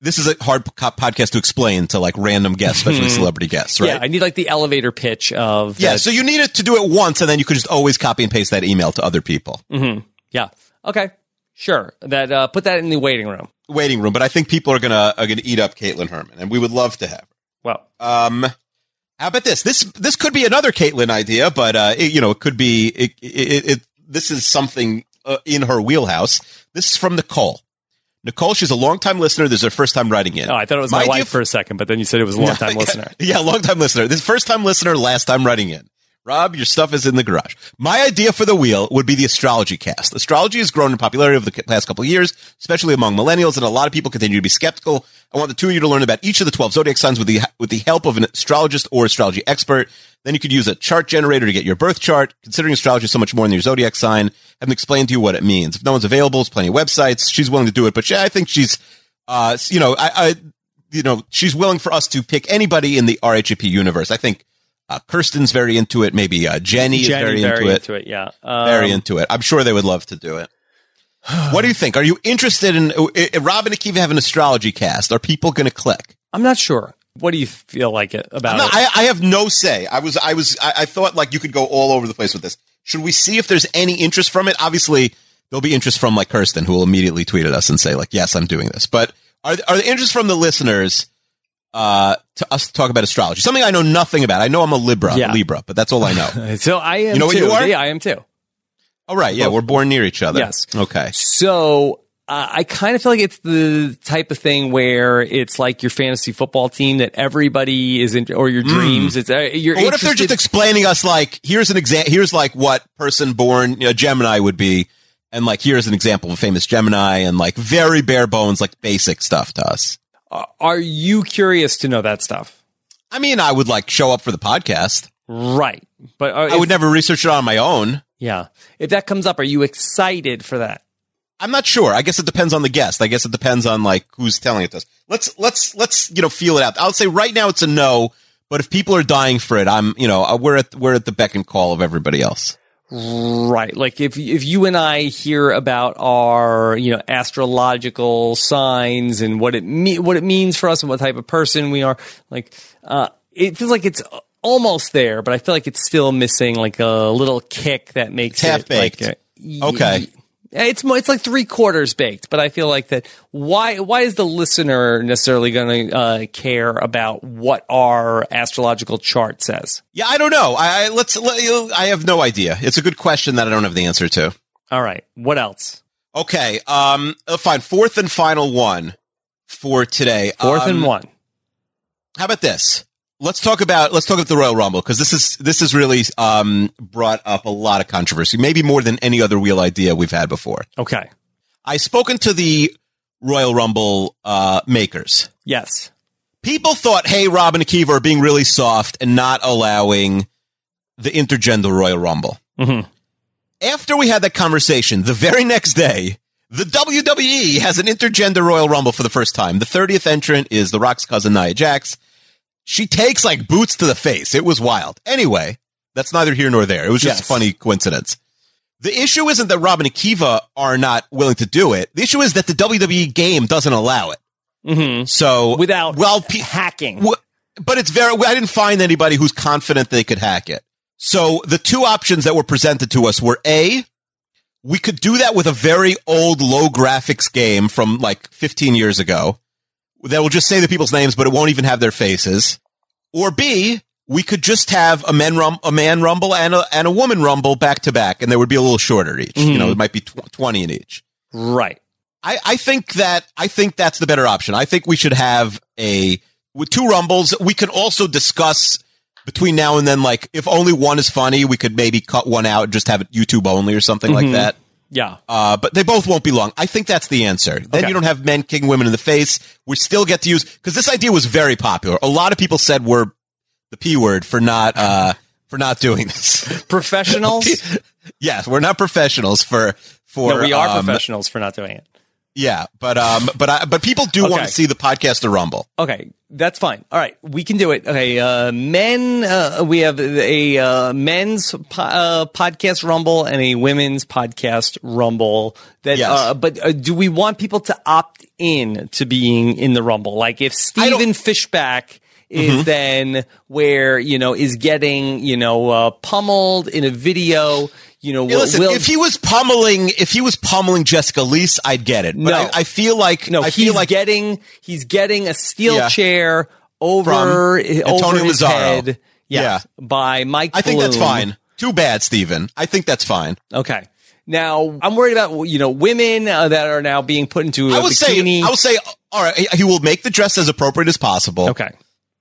this is a hard podcast to explain to like random guests, especially celebrity guests, right? Yeah, I need like the elevator pitch of Yeah, so you needed to do it once, and then you could just always copy and paste that email to other people. hmm Yeah. Okay. Sure. That uh, put that in the waiting room. Waiting room, but I think people are gonna are gonna eat up Kaitlyn Herman, and we would love to have her. Well, Um, how about this? This this could be another Kaitlyn idea, but uh, it, you know, it could be it. it, it this is something uh, in her wheelhouse. This is from Nicole. Nicole, she's a longtime listener. This is her first time writing in. Oh, I thought it was my, idea wife for a second, but then you said it was a long time listener. Yeah, long time listener. This first time listener, last time writing in. Rob, your stuff is in the garage. My idea for the wheel would be the astrology cast. Astrology has grown in popularity over the past couple of years, especially among millennials, and a lot of people continue to be skeptical. I want the two of you to learn about each of the 12 zodiac signs with the, with the help of an astrologist or astrology expert. Then you could use a chart generator to get your birth chart. Considering astrology is so much more than your zodiac sign, have them explain to you what it means. If no one's available, there's plenty of websites. She's willing to do it, but yeah, I think she's, uh, you know, I, I, you know, she's willing for us to pick anybody in the RHAP universe. I think uh, Kirsten's very into it. Maybe uh, Jenny, is very, very into, into it. it, yeah. Um, very into it. I'm sure they would love to do it. what do you think? Are you interested in uh, uh, Rob and Akiva have an astrology cast? Are people going to click? I'm not sure. What do you feel like it about not- it? I, I have no say. I was, I was, I, I thought like you could go all over the place with this. Should we see if there's any interest from it? Obviously, there'll be interest from like Kirsten, who will immediately tweet at us and say like, "Yes, I'm doing this." But are are the interest from the listeners uh, to us to talk about astrology? Something I know nothing about. I know I'm a Libra, Yeah. Libra, but that's all I know. so I am. You know what too. you are? Yeah, I am too. All right, yeah, Both. we're born near each other. Yes. Okay. So uh, I kind of feel like it's the type of thing where it's like your fantasy football team that everybody is in, or your dreams. It's uh, you're. But what if they're just explaining us like here's an example here's like what person born you know, Gemini would be and like here's an example of a famous Gemini and like very bare bones like basic stuff to us. Uh, Are you curious to know that stuff? I mean, I would like show up for the podcast. Right. But uh, I would never research it on my own. Yeah. If that comes up, are you excited for that? I'm not sure. I guess it depends on the guest. I guess it depends on like who's telling it to us. Let's let's let's you know feel it out. I'll say right now it's a no, but if people are dying for it, I'm you know uh, we're at we're at the beck and call of everybody else. Right. Like if if you and I hear about our, you know, astrological signs and what it me- what it means for us and what type of person we are, like uh it feels like it's almost there, but I feel like it's still missing like a little kick that makes It's it like half-baked. uh, Okay. It's it's like three quarters baked, but I feel like that. Why why is the listener necessarily going to uh, care about what our astrological chart says? Yeah, I don't know. I, I let's let you, I have no idea. It's a good question that I don't have the answer to. All right, what else? Okay, um, uh, fine. Fourth and final one for today. Fourth and Um, one. How about this? Let's talk about let's talk about the Royal Rumble because this is this has really um, brought up a lot of controversy, maybe more than any other wheel idea we've had before. Okay. I've spoken to the Royal Rumble uh, makers. Yes. People thought, hey, Rob and Akiva are being really soft and not allowing the intergender Royal Rumble. Mm-hmm. After we had that conversation, the very next day, the WWE has an intergender Royal Rumble for the first time. The 30th entrant is The Rock's cousin, Nia Jax. She takes like boots to the face. It was wild. Anyway, that's neither here nor there. It was just Yes. a funny coincidence. The issue isn't that Robin and Akiva are not willing to do it. The issue is that the WWE game doesn't allow it. Mm-hmm. So without well pe- hacking, but it's very. I didn't find anybody who's confident they could hack it. So the two options that were presented to us were a we could do that with a very old low graphics game from like 15 years ago that will just say the people's names, but it won't even have their faces. Or B, we could just have a men rum, a man rumble and a, and a woman rumble back to back, and they would be a little shorter each. You know, it might be tw- 20 in each. Right. I, I think that I think that's the better option. I think we should have a with two rumbles. We can also discuss between now and then, like if only one is funny, we could maybe cut one out and just have it YouTube only or something Mhm. like that. Yeah. Uh, but they both won't be long. I think that's the answer. Then Okay. you don't have men kicking women in the face. We still get to use because this idea was very popular. A lot of people said we're the p word for not uh, for not doing this. Professionals? yes, we're not professionals for for. no, we are um, professionals for not doing it. Yeah, but um, but I, but people do want to see the podcast The rumble. Okay, that's fine. All right, we can do it. Okay, uh, men. Uh, we have a uh, men's po- uh, podcast rumble and a women's podcast rumble. That, Yes. uh, but uh, do we want people to opt in to being in the rumble? Like if Stephen Fishbach is Mhm. then where you know is getting you know uh, pummeled in a video. You know, Hey, listen, will, if he was pummeling, if he was pummeling Jessica Liese, I'd get it. But No. I, I feel like no, I he's feel like getting he's getting a steel Yeah. chair over over Antonio his Mazzaro. head. Yeah. By Mike. I think that's fine. Too bad, Steven. I think that's fine. Okay. Now I'm worried about you know women uh, that are now being put into a I say, bikini. I will say, all right, he will make the dress as appropriate as possible. Okay.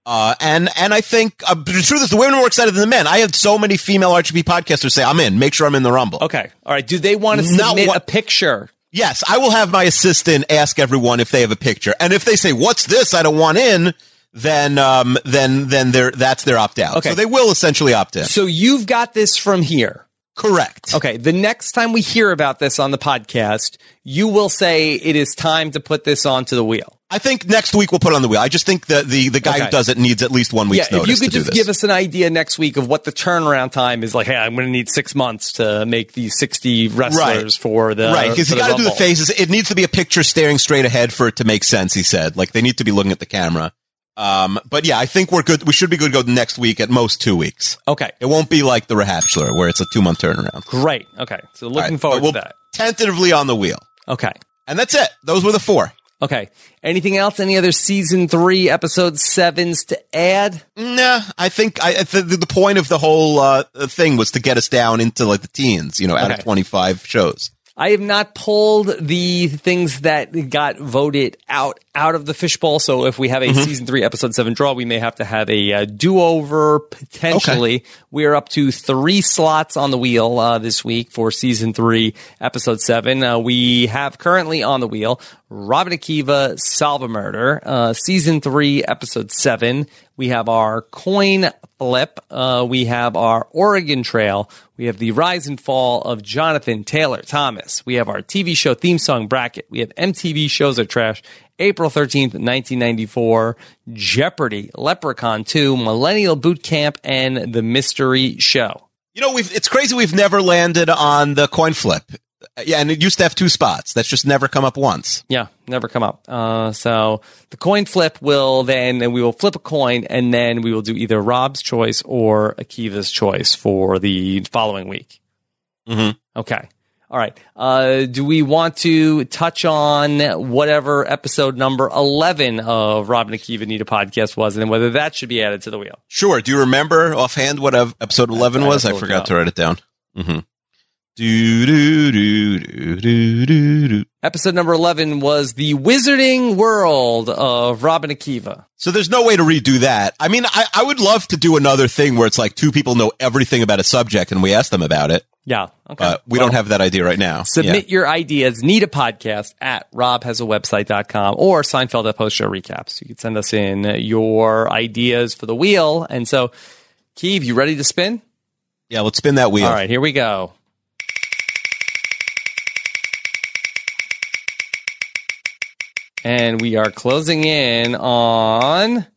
Uh, and and I think uh, the truth is the women are more excited than the men. I had so many female RGB podcasters say, "I'm in. Make sure I'm in the rumble." Okay. All right. Do they want to submit one- a picture? Yes, I will have my assistant ask everyone if they have a picture, and if they say, "What's this? I don't want in," then um, then then they're that's their opt out. Okay. So they will essentially opt in. So you've got this from here. Correct. Okay. The next time we hear about this on the podcast, you will say it is time to put this onto the wheel. I think next week we'll put it on the wheel. I just think that the the guy Okay. who does it needs at least one week's yeah, if notice you could just give us an idea next week of what the turnaround time is like, hey, I'm going to need six months to make these 60 wrestlers for the right because you got to do the faces. It needs to be a picture staring straight ahead for it to make sense. He said, like they need to be looking at the camera. Um, but yeah, I think we're good. We should be good to go next week at most two weeks. Okay, it won't be like the Rahapshler where it's a two month turnaround. Great. Okay, so looking right, forward we'll to that. Tentatively on the wheel, Okay. and that's it. Those were the four. Okay. Anything else? Any other season three, episode sevens to add? Nah, I think I, the, the point of the whole uh, thing was to get us down into like the teens, you know, out of 25 shows. I have not pulled the things that got voted out out of the fishbowl. So if we have a Mhm. season three, episode seven draw, we may have to have a uh, do over potentially. We're up to three slots on the wheel uh, this week for season three, episode seven. Uh, we have currently on the wheel Rob and Akiva, Solve a Murder, uh, season three, episode seven. We have our coin flip. Uh, we have our Oregon Trail. We have the rise and fall of Jonathan Taylor Thomas. We have our TV show theme song bracket. We have MTV shows are trash. April 13th, 1994, Jeopardy, Leprechaun 2, Millennial Boot Camp, and The Mystery Show. You know, we've it's crazy we've never landed on the coin flip. Yeah, and it used to have two spots. That's just never come up once. Yeah, never come up. Uh, so the coin flip will then, and we will flip a coin, and then we will do either Rob's choice or Akiva's choice for the following week. Mm-hmm. Okay. All right. Uh, do we want to touch on whatever episode number 11 of Rob and Akiva Need a Podcast was and whether that should be added to the wheel? Sure. Do you remember offhand what episode eleven I was? I to look it forgot to write it down. Mm-hmm. Do do do do do do do. Episode number 11 was The Wizarding World of Rob and Akiva. So there's no way to redo that. I mean, I, I would love to do another thing where it's like two people know everything about a subject and we ask them about it. Yeah. Okay. But we don't have that idea right now. Submit your ideas. Need a podcast at robhasawebsite.com or Seinfeld at Post Show Recaps. You can send us in your ideas for the wheel. And so, Keeve, you ready to spin? Yeah, let's spin that wheel. All right, here we go. And we are closing in on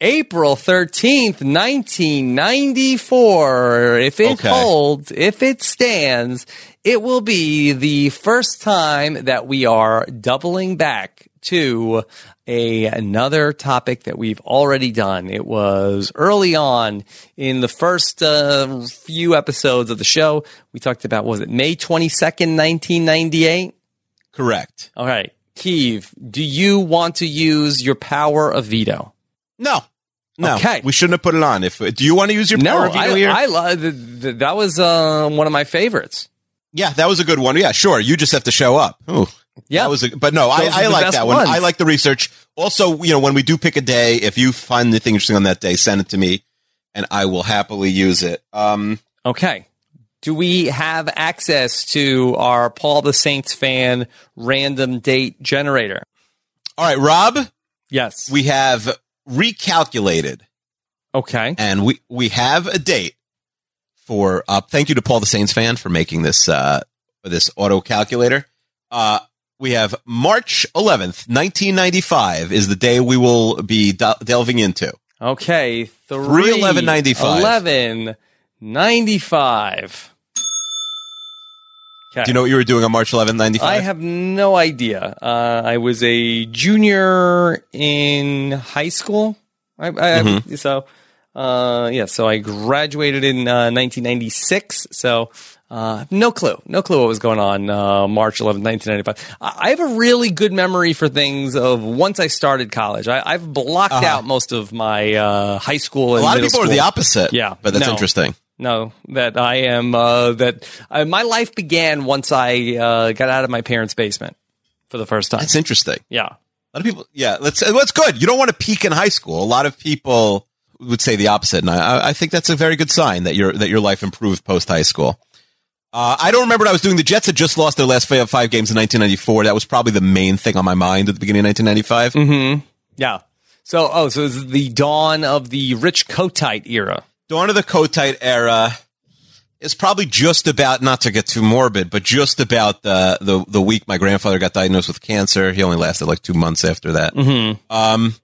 April 13th, 1994. If it Okay. holds, if it stands, it will be the first time that we are doubling back to a another topic that we've already done. It was early on in the first uh, few episodes of the show. We talked about was it May 22nd, 1998? Correct. All right. Keeve, do you want to use your power of veto? No. No. Okay. We shouldn't have put it on. If Do you want to use your No, power I, here? I th- that was uh, one of my favorites. yeah, that was a good one. Yeah, sure. You just have to show up. Ooh. Yeah. Was a, but no, I, Those are I like that one. ones. I like the research. Also, you know, when we do pick a day, if you find anything interesting on that day, send it to me and I will happily use it. Um, Okay. Do we have access to our Paul the Saints fan random date generator? all right, Rob, Yes. we have recalculated Okay. and we, we have a date for, uh, thank you to Paul the Saints fan for making this, uh, this auto calculator. Uh, we have March 11th, 1995 is the day we will be del- delving into. Okay. 3 311.95. 11 95. Okay. Do you know what you were doing on March 11, 95? I have no idea. Uh, I was a junior in high school. I, I, Mhm. So, uh, yeah, so I graduated in uh, 1996. So, uh, no clue. No clue what was going on uh, March 11, 1995. I I have a really good memory for things of once I started college. I, I've blocked Uh-huh. out most of my uh, high school a lot of people are the opposite. Yeah, But that's no. interesting. No, that I am. Uh, that uh, my life began once I uh, got out of my parents' basement for the first time. That's interesting. Yeah. A lot of people, yeah, that's what's good. You don't want to peak in high school. A lot of people would say the opposite, and I, I think that's a very good sign that your that your life improved post high school. Uh, I don't remember what I was doing. The Jets had just lost their last five, games in 1994. That was probably the main thing on my mind at the beginning of 1995. Mm-hmm. Yeah. So, oh, so it's the dawn of the Rich Kotite era. Dawn of the Kotite era is probably just about not to get too morbid, but just about the the the week my grandfather got diagnosed with cancer. He only lasted like two months after that. Mm-hmm. Um,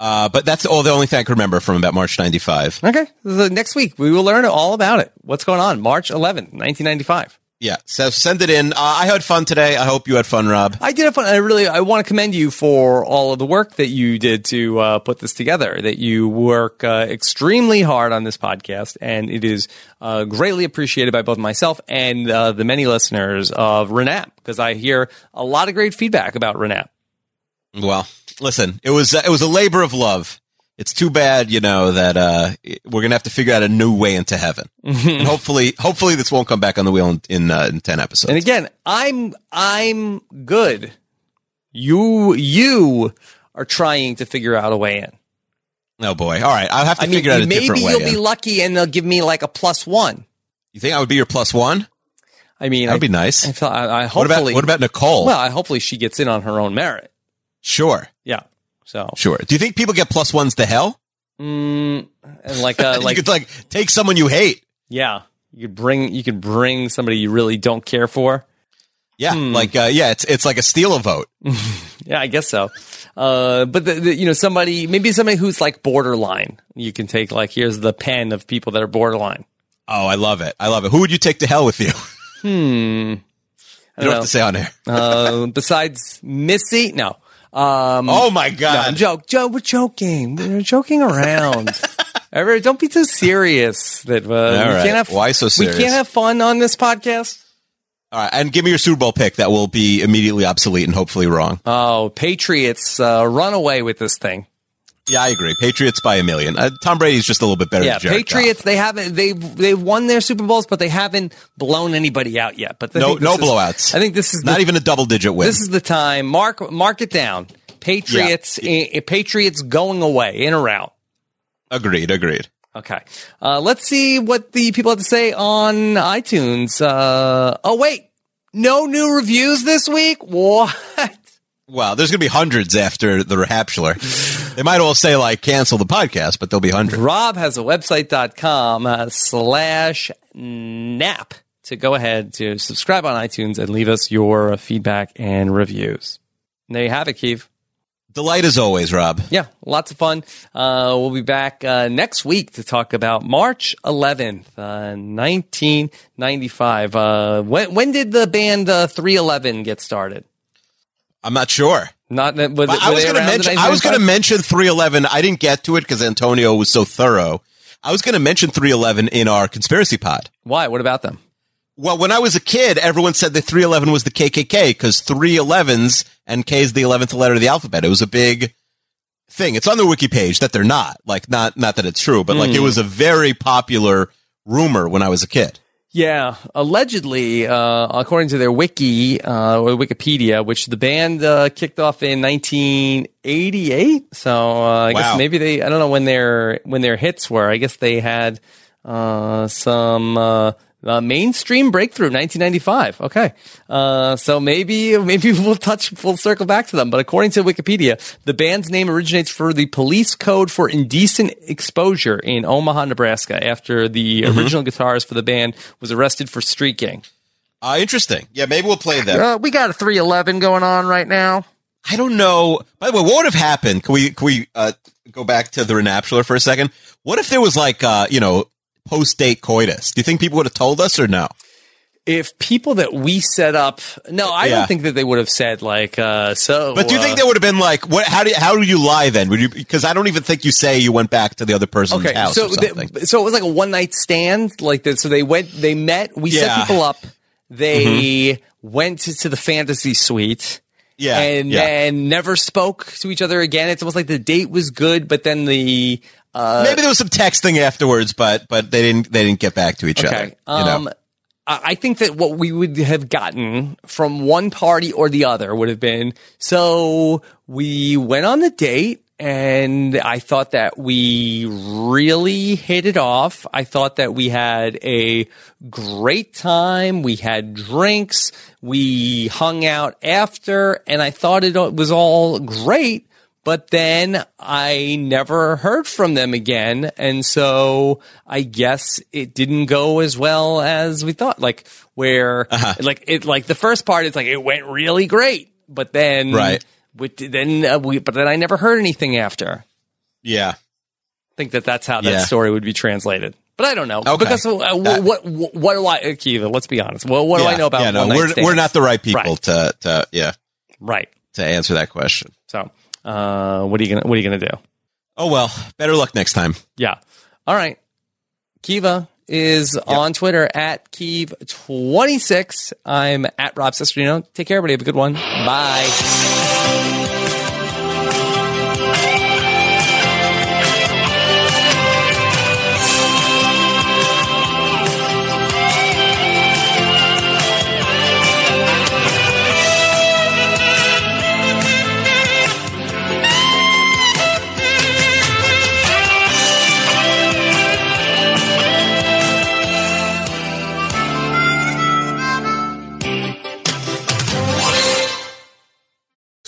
uh, but that's all the only thing I can remember from about March '95. Okay. The next week we will learn all about it. What's going on? March 11, 1995. Yeah, so send it in. Uh, I had fun today. I hope you had fun, Rob. I did have fun. I really, I want to commend you for all of the work that you did to uh, put this together. That you work uh, extremely hard on this podcast, and it is uh, greatly appreciated by both myself and uh, the many listeners of Renap because I hear a lot of great feedback about Renap. Well, listen, it was uh, it was a labor of love. It's too bad, you know, that uh, we're gonna have to figure out a new way into heaven, and hopefully, hopefully, this won't come back on the wheel in in, uh, in ten episodes. And again, I'm I'm good. You you are trying to figure out a way in. Oh boy. All right. I'll have to I mean, figure out a maybe different way. Maybe you'll in. be lucky and they'll give me like a plus one. you think I would be your plus one? I mean, That would I- be nice. I, feel, I, I What about- what about Nicole? Well, I, hopefully she gets in on her own merit. Sure. Yeah. So Sure. Do you think people get plus ones to hell? Mm, and like uh, you like could like take someone you hate. yeah, you could bring you could bring somebody you really don't care for. Yeah, Hmm. like uh, yeah, it's it's like a steal a vote. Yeah, I guess so. Uh, but the, the, you know, somebody maybe somebody who's like borderline. You can take like here's the pen of people that are borderline. Oh, I love it. I love it. Who would you take to hell with you? Hmm. You don't have to say on air. uh, besides Missy, no. Um, Oh my no, god. I'm joke, joke, we're joking. We're joking around. Everybody, don't be too serious. That uh, right. can't have Why so serious? We can't have fun on this podcast. All right, and give me your Super Bowl pick that will be immediately obsolete and hopefully wrong. Oh, Patriots uh, run away with this thing. Yeah, I agree. Patriots by a million. Uh, Tom Brady's just a little bit better yeah, Patriots. They haven't. They've they've won their Super Bowls, but they haven't blown anybody out yet. But No- no is- blowouts. I think this is Not the- even a double digit win. This is the time. Mark mark it down. Patriots. eh, Patriots going away in or out. Agreed, agreed. Okay. Uh, let's see what the people have to say on iTunes. Uh, oh wait, no new reviews this week. What? Well, there's going to be hundreds after the Raptular. They might all say like cancel the podcast, but there'll be hundreds. Rob has a website.com uh, slash nap to go ahead to subscribe on iTunes and leave us your feedback and reviews. And there you have it, Keith. Delight as always, Rob. Yeah, lots of fun. Uh, we'll be back uh, next week to talk about March 11th, uh, 1995. Uh, when, when did the band uh, 311 get started? I'm not sure. Not was, But I was going to mention. I was going to mention 311. I didn't get to it because Antonio was so thorough. I was going to mention 311 in our conspiracy pod. Why? What about them? Well, when I was a kid, everyone said that 311 was the KKK because 311s and K is the 11th letter of the alphabet. It was a big thing. It's on the wiki page that they're not. Like, not, not that it's true, but like it Hmm. was a very popular rumor when I was a kid. Yeah, allegedly, uh, according to their wiki uh, or Wikipedia, which the band uh, kicked off in 1988. So uh, I Wow. guess maybe they I don't know when their when their hits were. I guess they had uh, some uh, mainstream breakthrough 1995. Okay, uh, so maybe maybe we'll touch we'll circle back to them. But according to Wikipedia, the band's name originates for the Police Code for Indecent Exposure in Omaha, Nebraska, after the Mhm. original guitarist for the band was arrested for streaking. Uh, interesting. Yeah, maybe we'll play that. Uh, we got a 311 going on right now. I don't know. By the way, what would have happened? Can we can we uh, go back to the Renaptular for a second? What if there was like uh, you know post date coitus? Do you think people would have told us or no? If people that we set up, no, I Yeah. don't think that they would have said like, uh, so. But do you uh, think there would have been like what? How do you, how do you lie then? Would you? Because I don't even think you say you went back to the other person's Okay, house so or something. they- so it was like a one night stand, like that. So they went, they met, we Yeah. set people up. They went to, to the fantasy suite. Yeah, and yeah. then never spoke to each other again. It's almost like the date was good, but then the uh, Maybe there was some texting afterwards, but but they didn't they didn't get back to each other. You? Um, I I think that what we would have gotten from one party or the other would have been so we went on the date and I thought that we really hit it off. I thought that we had a great time. We had drinks. We hung out after and I thought it was all great. But then I never heard from them again. And so I guess it didn't go as well as we thought. Like where, Uh-huh. like it, like the first part, it's like it went really great. But then, Right. with, then uh, we, but then I never heard anything after. yeah. I think that that's how that Yeah. story would be translated. But I don't know Okay. because uh, That- what, what what do I, Akiva? Let's be honest. Well, what do Yeah. I know about? Yeah, no, we're stands? we're not the right people Right. to to yeah right to answer that question. So, uh, what are you gonna what are you gonna do? Oh well, better luck next time. Yeah. All right. Kiva is on Twitter at Keeve26. I'm at Rob Cesternino. Take care, everybody. Have a good one. Bye.